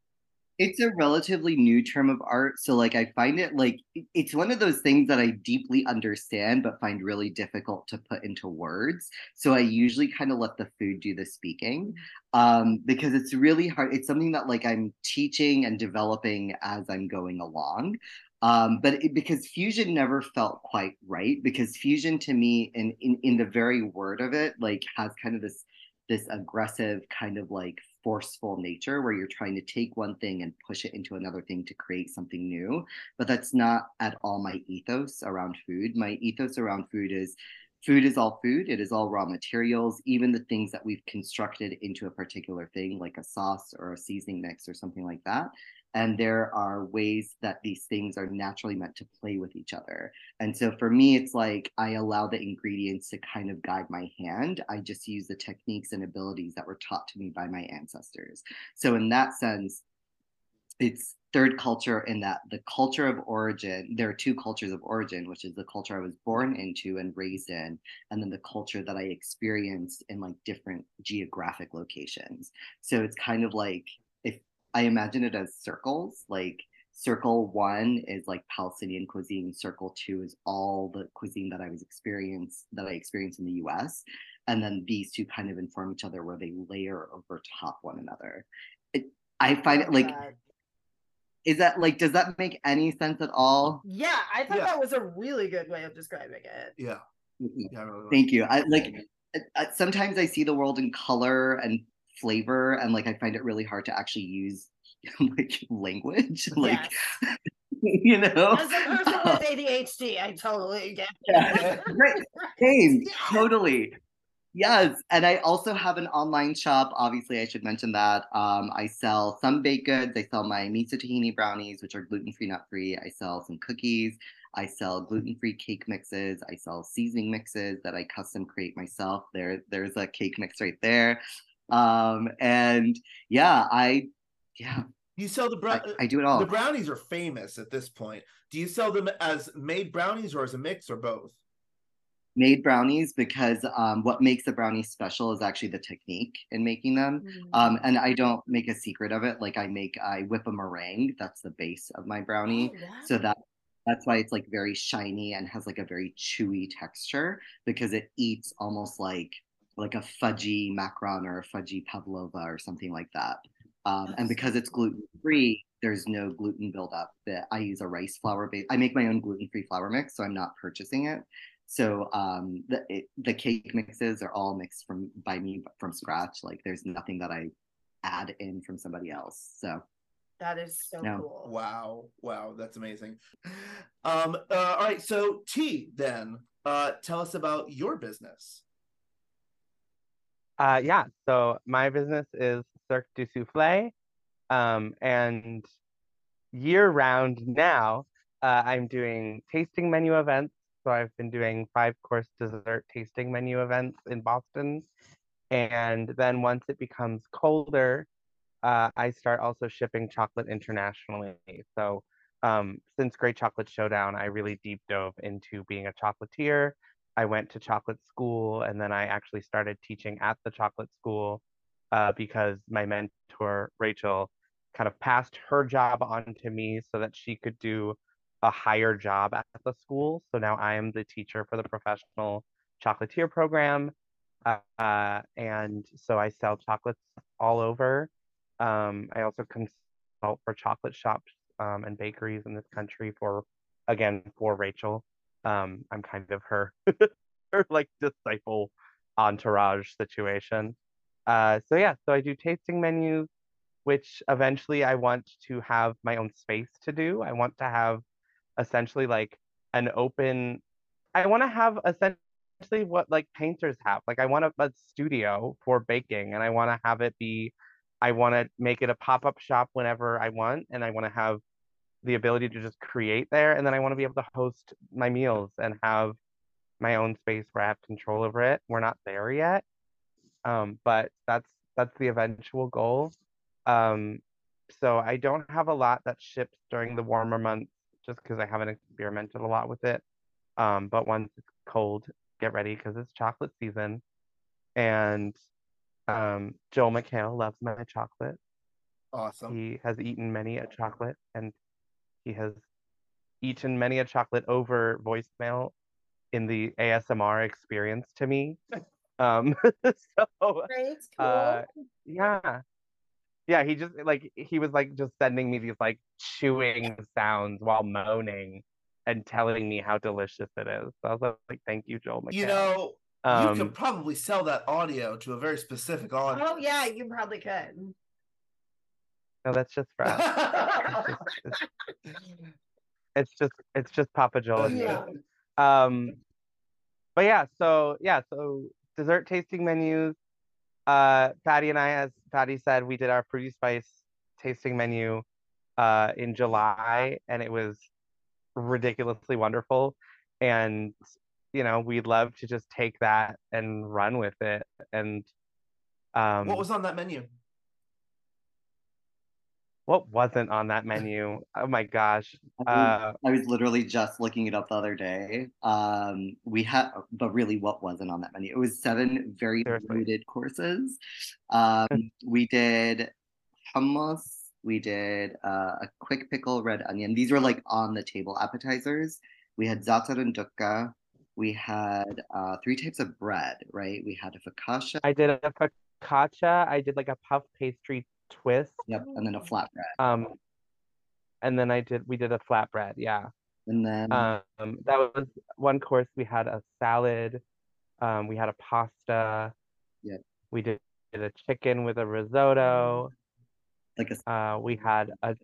it's a relatively new term of art so like i find it like it's one of those things that i deeply understand but find really difficult to put into words so i usually kind of let the food do the speaking um, because it's really hard it's something that like i'm teaching and developing as i'm going along um, but it, because fusion never felt quite right because fusion to me in, in in the very word of it like has kind of this this aggressive kind of like forceful nature where you're trying to take one thing and push it into another thing to create something new. But that's not at all my ethos around food. My ethos around food is food is all food. It is all raw materials even the things that we've constructed into a particular thing like a sauce or a seasoning mix or something like that and there are ways that these things are naturally meant to play with each other and so for me, it's like I allow the ingredients to kind of guide my hand. I just use the techniques and abilities that were taught to me by my ancestors. So, in that sense, it's third culture in that the culture of origin, there are two cultures of origin, which is the culture I was born into and raised in, and then the culture that I experienced in like different geographic locations. So, it's kind of like I imagine it as circles, like circle one is like Palestinian cuisine. Circle two is all the cuisine that I was experienced that I experienced in the US. And then these two kind of inform each other where they layer over top one another. It, I find it Love like, is that like, does that make any sense at all? Yeah, I thought Yeah. that was a really good way of describing it. Yeah, mm-hmm. yeah. Really Thank you. I like I- sometimes I see the world in color and flavor, and like I find it really hard to actually use like language like Yes. you know As a person with ADHD, I totally get Yeah. Right. Same, Yeah. totally. Yes, and I also have an online shop. Obviously, I should mention that. Um, I sell some baked goods. I sell my miso tahini brownies, which are gluten-free, nut-free. I sell some cookies. I sell gluten-free cake mixes. I sell seasoning mixes that I custom create myself. There, there's a cake mix right there. Um, and yeah, I, yeah, You sell the I, brown. I do it all. The brownies are famous at this point. Do you sell them as made brownies or as a mix or both? made brownies because um, what makes the brownies special is actually the technique in making them. Mm. Um, and I don't make a secret of it. Like I make, I whip a meringue. That's the base of my brownie. Oh, wow. So that that's why it's like very shiny and has like a very chewy texture because it eats almost like like a fudgy macaron or a fudgy pavlova or something like that. Um, and because it's gluten free, there's no gluten buildup. That I use a rice flour base. I make my own gluten free flour mix, so I'm not purchasing it. So um, the it, the cake mixes are all mixed from by me from scratch. Like there's nothing that I add in from somebody else. So that is so No. cool. Wow, wow, that's amazing. Um, uh, all right, so T, then, uh, tell us about your business. Uh, yeah, so my business is Cirque du Souffle. Um, and year round now, uh, I'm doing tasting menu events. So I've been doing five course dessert tasting menu events in Boston. And then once it becomes colder, uh, I start also shipping chocolate internationally. So um, since Great Chocolate Showdown, I really deep dove into being a chocolatier. I went to chocolate school and then I actually started teaching at the chocolate school uh, because my mentor, Rachel, kind of passed her job on to me so that she could do a higher job at the school. So now I am the teacher for the professional chocolatier program. Uh, uh, and so I sell chocolates all over. Um, I also consult for chocolate shops um, and bakeries in this country for, again, for Rachel. Um, I'm kind of her, her like disciple entourage situation. Uh, so yeah, so I do tasting menus, which eventually I want to have my own space to do. I want to have essentially like an open. I want to have essentially what like painters have. Like I want a, a studio for baking, and I want to have it be. I want to make it a pop up shop whenever I want, and I want to have the ability to just create there, and then I want to be able to host my meals and have my own space where I have control over it. We're not there yet, um, but that's that's the eventual goal. Um, so I don't have a lot that ships during the warmer months, just because I haven't experimented a lot with it. Um, but once it's cold, get ready because it's chocolate season, and um, Joel McHale loves my chocolate. Awesome. He has eaten many a chocolate, and he has eaten many a chocolate over voicemail in the ASMR experience to me. Um, so Right? Cool. uh, yeah, yeah. He just like he was like just sending me these like chewing sounds while moaning and telling me how delicious it is. So I was like, thank you, Joel McHale. You know, you um, could probably sell that audio to a very specific audience. oh yeah, you probably could. No, that's just for us. It's just, it's, it's just it's just Papa Joel. Yeah. Um, but yeah, so yeah, so dessert tasting menus. Uh, Fadi and I, as Fadi said, we did our fruity spice tasting menu uh in July, and it was ridiculously wonderful. And you know, we'd love to just take that and run with it. And um, what was on that menu? What wasn't on that menu? Oh my gosh. I was, Uh, I was literally just looking it up the other day. Um, we had, but really, what wasn't on that menu? It was seven very Seriously. limited courses. Um, we did hummus. We did uh, a quick pickle red onion. These were like on the table appetizers. We had za'atar and dukka. We had uh, three types of bread, right? We had a focaccia, I did a focaccia. I did like a puff pastry twist. yep, and then a flatbread. Um, and then I did we did a flatbread, yeah. And then Um, that was one course. We had a salad. Um, we had a pasta. Yep. We did, did a chicken with a risotto. Like a Uh, we had a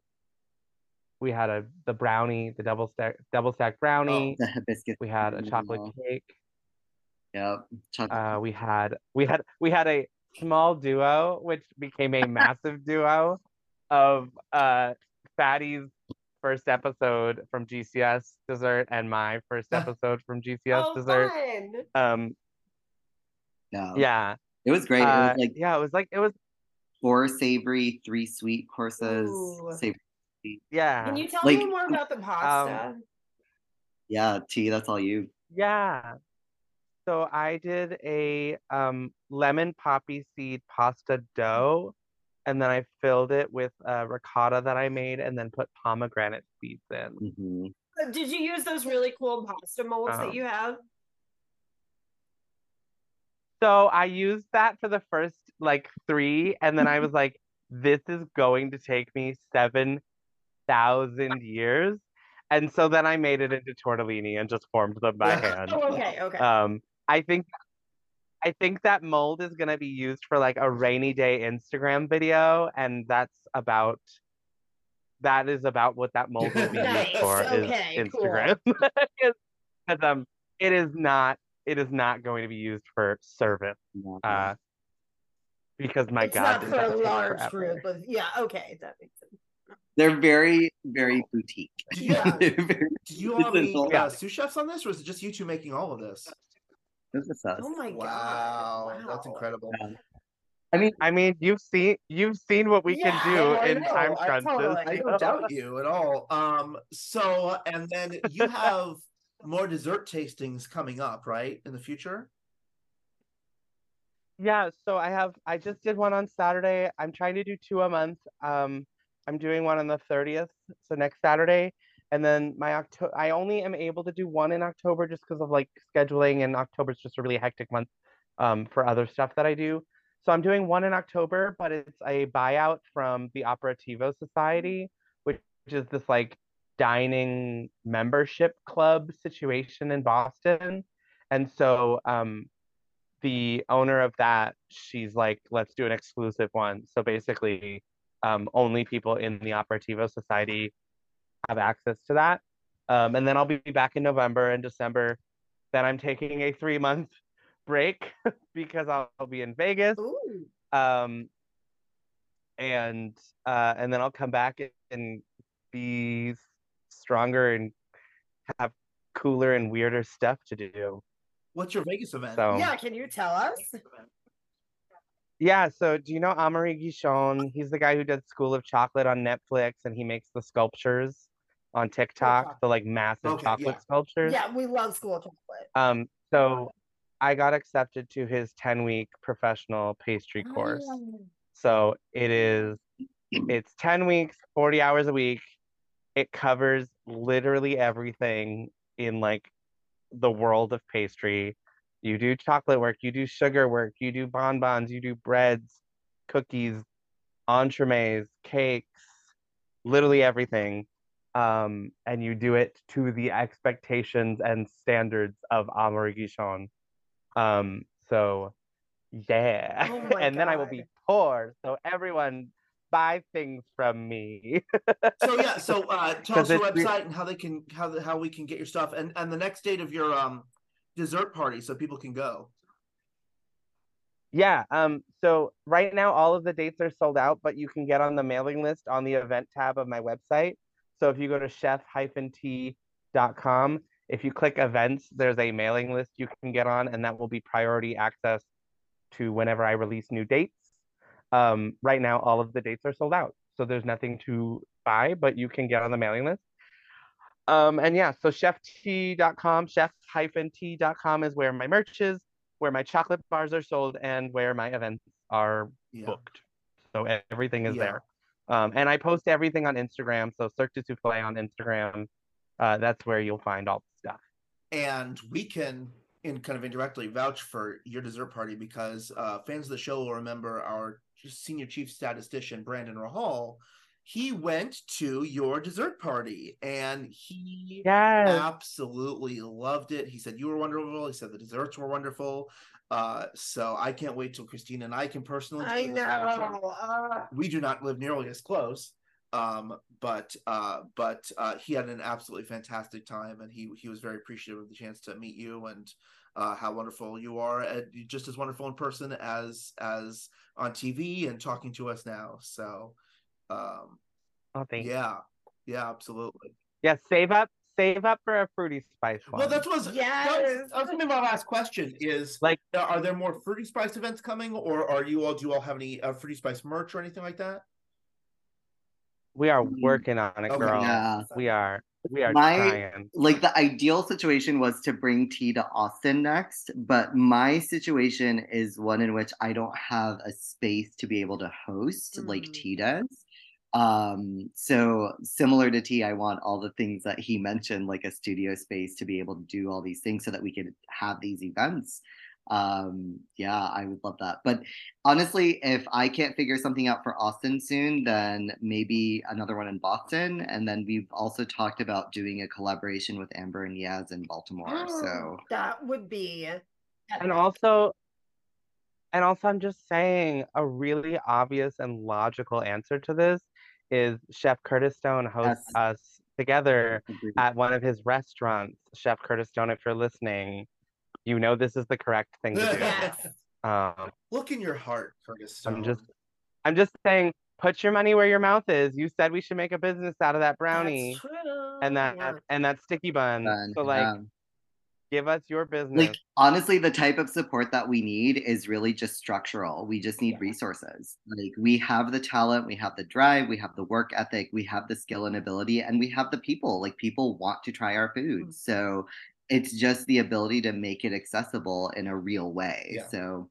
we had a the brownie, the double stack double stack brownie. Oh, the hibiscus. We had a chocolate Oh, cake. Yep. Chocolate. Uh, we had we had we had a small duo, which became a massive duo of uh Fadi's first episode from GCS dessert and my first episode from GCS oh, dessert. fun. Um, yeah. yeah, It was great. it uh, was like yeah, it was like it was four savory, three sweet courses. Savory. yeah, Can you tell Like- me more about the pasta? Yeah, T. that's all you. yeah. So I did a um lemon poppy seed pasta dough, and then I filled it with uh, ricotta that I made, and then put pomegranate seeds in. hmm Uh, Did you use those really cool pasta molds Um, that you have? So I used that for the first like three, and then I was like, this is going to take me seven thousand years. And so then I made it into tortellini and just formed them by hand. Oh, okay, okay. Um, I think I think that mold is gonna be used for like a rainy day Instagram video, and that's about that is about what that mold will be Nice, used for okay, is. Instagram. Because um it is not it is not going to be used for service. Uh because my it's God, not for a large forever. group of yeah, okay, that makes sense. They're very, very boutique. Yeah. Very Do you all need Simple. uh, sous chefs on this, or is it just you two making all of this? This is us. Oh my Wow, god. that's incredible. I mean, I mean, you've seen you've seen what we Yeah, can do I in know, time I crunches. totally- I don't doubt you at all. Um, so and then you have more dessert tastings coming up, right, in the future? Yeah, so I have I just did one on Saturday. I'm trying to do two a month. Um, I'm doing one on the 30th, so next Saturday. And then my October I only am able to do one in October just because of like scheduling and October is just a really hectic month um for other stuff that I do. So I'm doing one in October, but it's a buyout from the Operativo Society, which is this like dining membership club situation in Boston. And so um the owner of that, she's like, let's do an exclusive one. So basically, um, only people in the Operativo Society have access to that. Um, and then I'll be back in November and December. Then I'm taking a three month break because I'll, I'll be in Vegas. Um, and uh, and then I'll come back and be stronger and have cooler and weirder stuff to do. What's your Vegas event? So Yeah, can you tell us? Yeah, so do you know Amaury Guichon? He's the guy who did School of Chocolate on Netflix and he makes the sculptures on TikTok, chocolate. the like massive Okay, chocolate yeah. sculptures. Yeah, we love school chocolate. Um, so I got accepted to his 10 week professional pastry course. So it is it's 10 weeks, 40 hours a week. It covers literally everything in like the world of pastry. You do chocolate work, you do sugar work, you do bonbons, you do breads, cookies, entremets, cakes, literally everything. Um, and you do it to the expectations and standards of Amaury Guichon. Um, so yeah. Oh and then I will be poor, so everyone buy things from me. So yeah, so uh, tell us your website and how they can how the, how we can get your stuff and and the next date of your um dessert party so people can go. Yeah, um, so right now all of the dates are sold out, but you can get on the mailing list on the event tab of my website. So if you go to chef-t.com, if you click events, there's a mailing list you can get on, and that will be priority access to whenever I release new dates. Um, right now all of the dates are sold out, so there's nothing to buy, but you can get on the mailing list. Um, and yeah, so chef-t.com, chef-t.com is where my merch is where my chocolate bars are sold and where my events are Yeah. booked. So everything is Yeah. there. Um, and I post everything on Instagram. So Cirque du Souffle on Instagram. Uh, that's where you'll find all the stuff. and we can in kind of indirectly vouch for your dessert party because uh, fans of the show will remember our senior chief statistician Brandon Rahal he went to your dessert party and he Yes. absolutely loved it. He said you were wonderful. He said the desserts were wonderful. Uh, so I can't wait till Christina and I can personally. I know. Uh, we do not live nearly as close um but uh but uh he had an absolutely fantastic time and he he was very appreciative of the chance to meet you and uh how wonderful you are and just as wonderful in person as as on tv and talking to us now so um Oh, thank you. yeah yeah absolutely Yeah, save up, save up for a fruity spice one. well that's what was, that was, Yes. that was gonna be my last question is Like- are there more fruity spice events coming or are you all do you all have any uh, fruity spice merch or anything like that we are Mm. working on it, Okay. girl. Yeah. We are. We are My- trying. like the ideal situation was to bring T to Austin next, but my situation is one in which I don't have a space to be able to host like tea T does. Um, so similar to T, I want all the things that he mentioned, like a studio space to be able to do all these things so that we could have these events. Um, yeah, I would love that. But honestly, if I can't figure something out for Austin soon, then maybe another one in Boston. And then we've also talked about doing a collaboration with Amber and Yaz in Baltimore. So that would be. And also, and also, I'm just saying a really obvious and logical answer to this is Chef Curtis Stone hosts Yes. us together at one of his restaurants. Chef Curtis Stone, if you're listening, you know this is the correct thing to do. Yes. Um, look in your heart curtis I'm just, I'm just saying, put your money where your mouth is. You said we should make a business out of that brownie That's true. and that Yeah. and that sticky bun. Fun, So like, yeah. Give us your business. like honestly the type of support that we need is really just structural we just need Yeah. resources like we have the talent we have the drive we have the work ethic we have the skill and ability and we have the people like people want to try our food Mm. so it's just the ability to make it accessible in a real way Yeah. so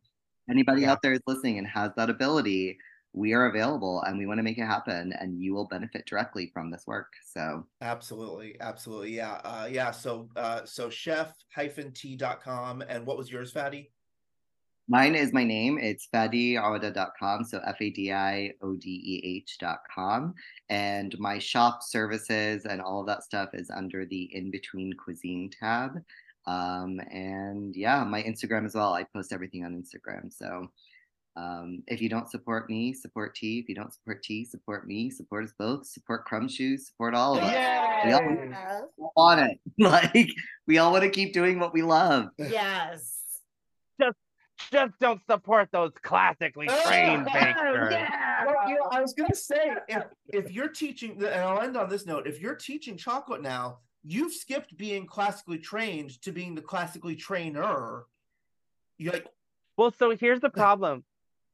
anybody Yeah. out there is listening and has that ability we are available and we want to make it happen and you will benefit directly from this work so Absolutely, absolutely. Yeah. Uh yeah, so uh so chef hyphen t.com and what was yours, Fadi? Mine is my name. It's fadiodeh.com. So F A D I O D E H.com. And my shop services and all of that stuff is under the In Between Cuisine tab. Um, and yeah, my Instagram as well. I post everything on Instagram. So um, if you don't support me, support T. If you don't support T, support me. Support us both. Support Crumbshoes. Support all of us. We all Yay! Want it. Like we all want to keep doing what we love. Yes. Just don't support those classically trained Oh, bakers. Yeah. Well, you know, I was gonna say if if you're teaching and I'll end on this note, if you're teaching chocolate now, you've skipped being classically trained to being the classically trainer. You're like, Well, so here's the problem.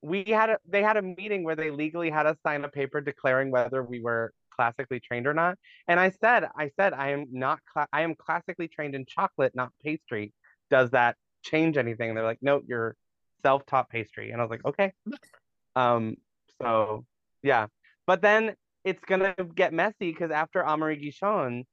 We had a they had a meeting where they legally had us sign a paper declaring whether we were classically trained or not. And I said, I said I am not cla- I am classically trained in chocolate, not pastry. Does that change anything? And they're like, no, you're self-taught pastry. And I was like, okay. Um, so yeah. But then it's gonna get messy because after Amaury Guichon,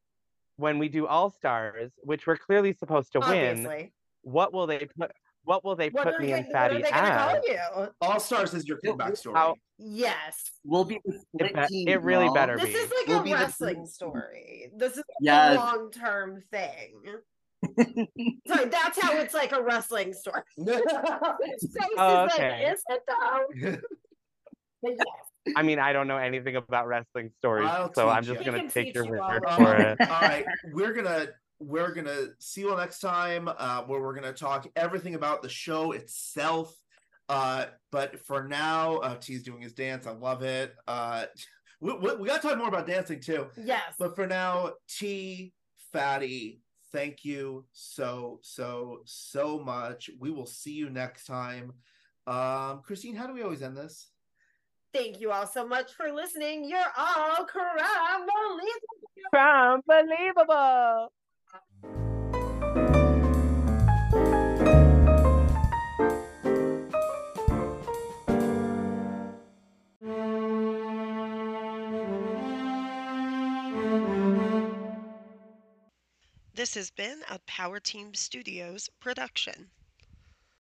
when we do All Stars, which we're clearly supposed to win, what will they put what will they What put me they, and what Fadi are they as? call you? All Stars is your Well, comeback story. how- Yes. We'll be It, be- it really y'all. better This be. is like We'll a be the wrestling team. story. This is like Yes. a long term thing. Sorry, that's how it's like a wrestling story. Grace is Oh, like, okay. is it though? But yes. I mean, I don't know anything about wrestling stories, I'll so I'm just you. Gonna take your you word for it. it. all right we're gonna we're gonna see you next time uh where we're gonna talk everything about the show itself uh but for now uh t's doing his dance i love it uh we, we, we gotta talk more about dancing too Yes. but for now t fadi thank you so so so much we will see you next time um christine how do we always end this Thank you all so much for listening. You're all correct. Unbelievable. This has been a PowerTeam Studios production.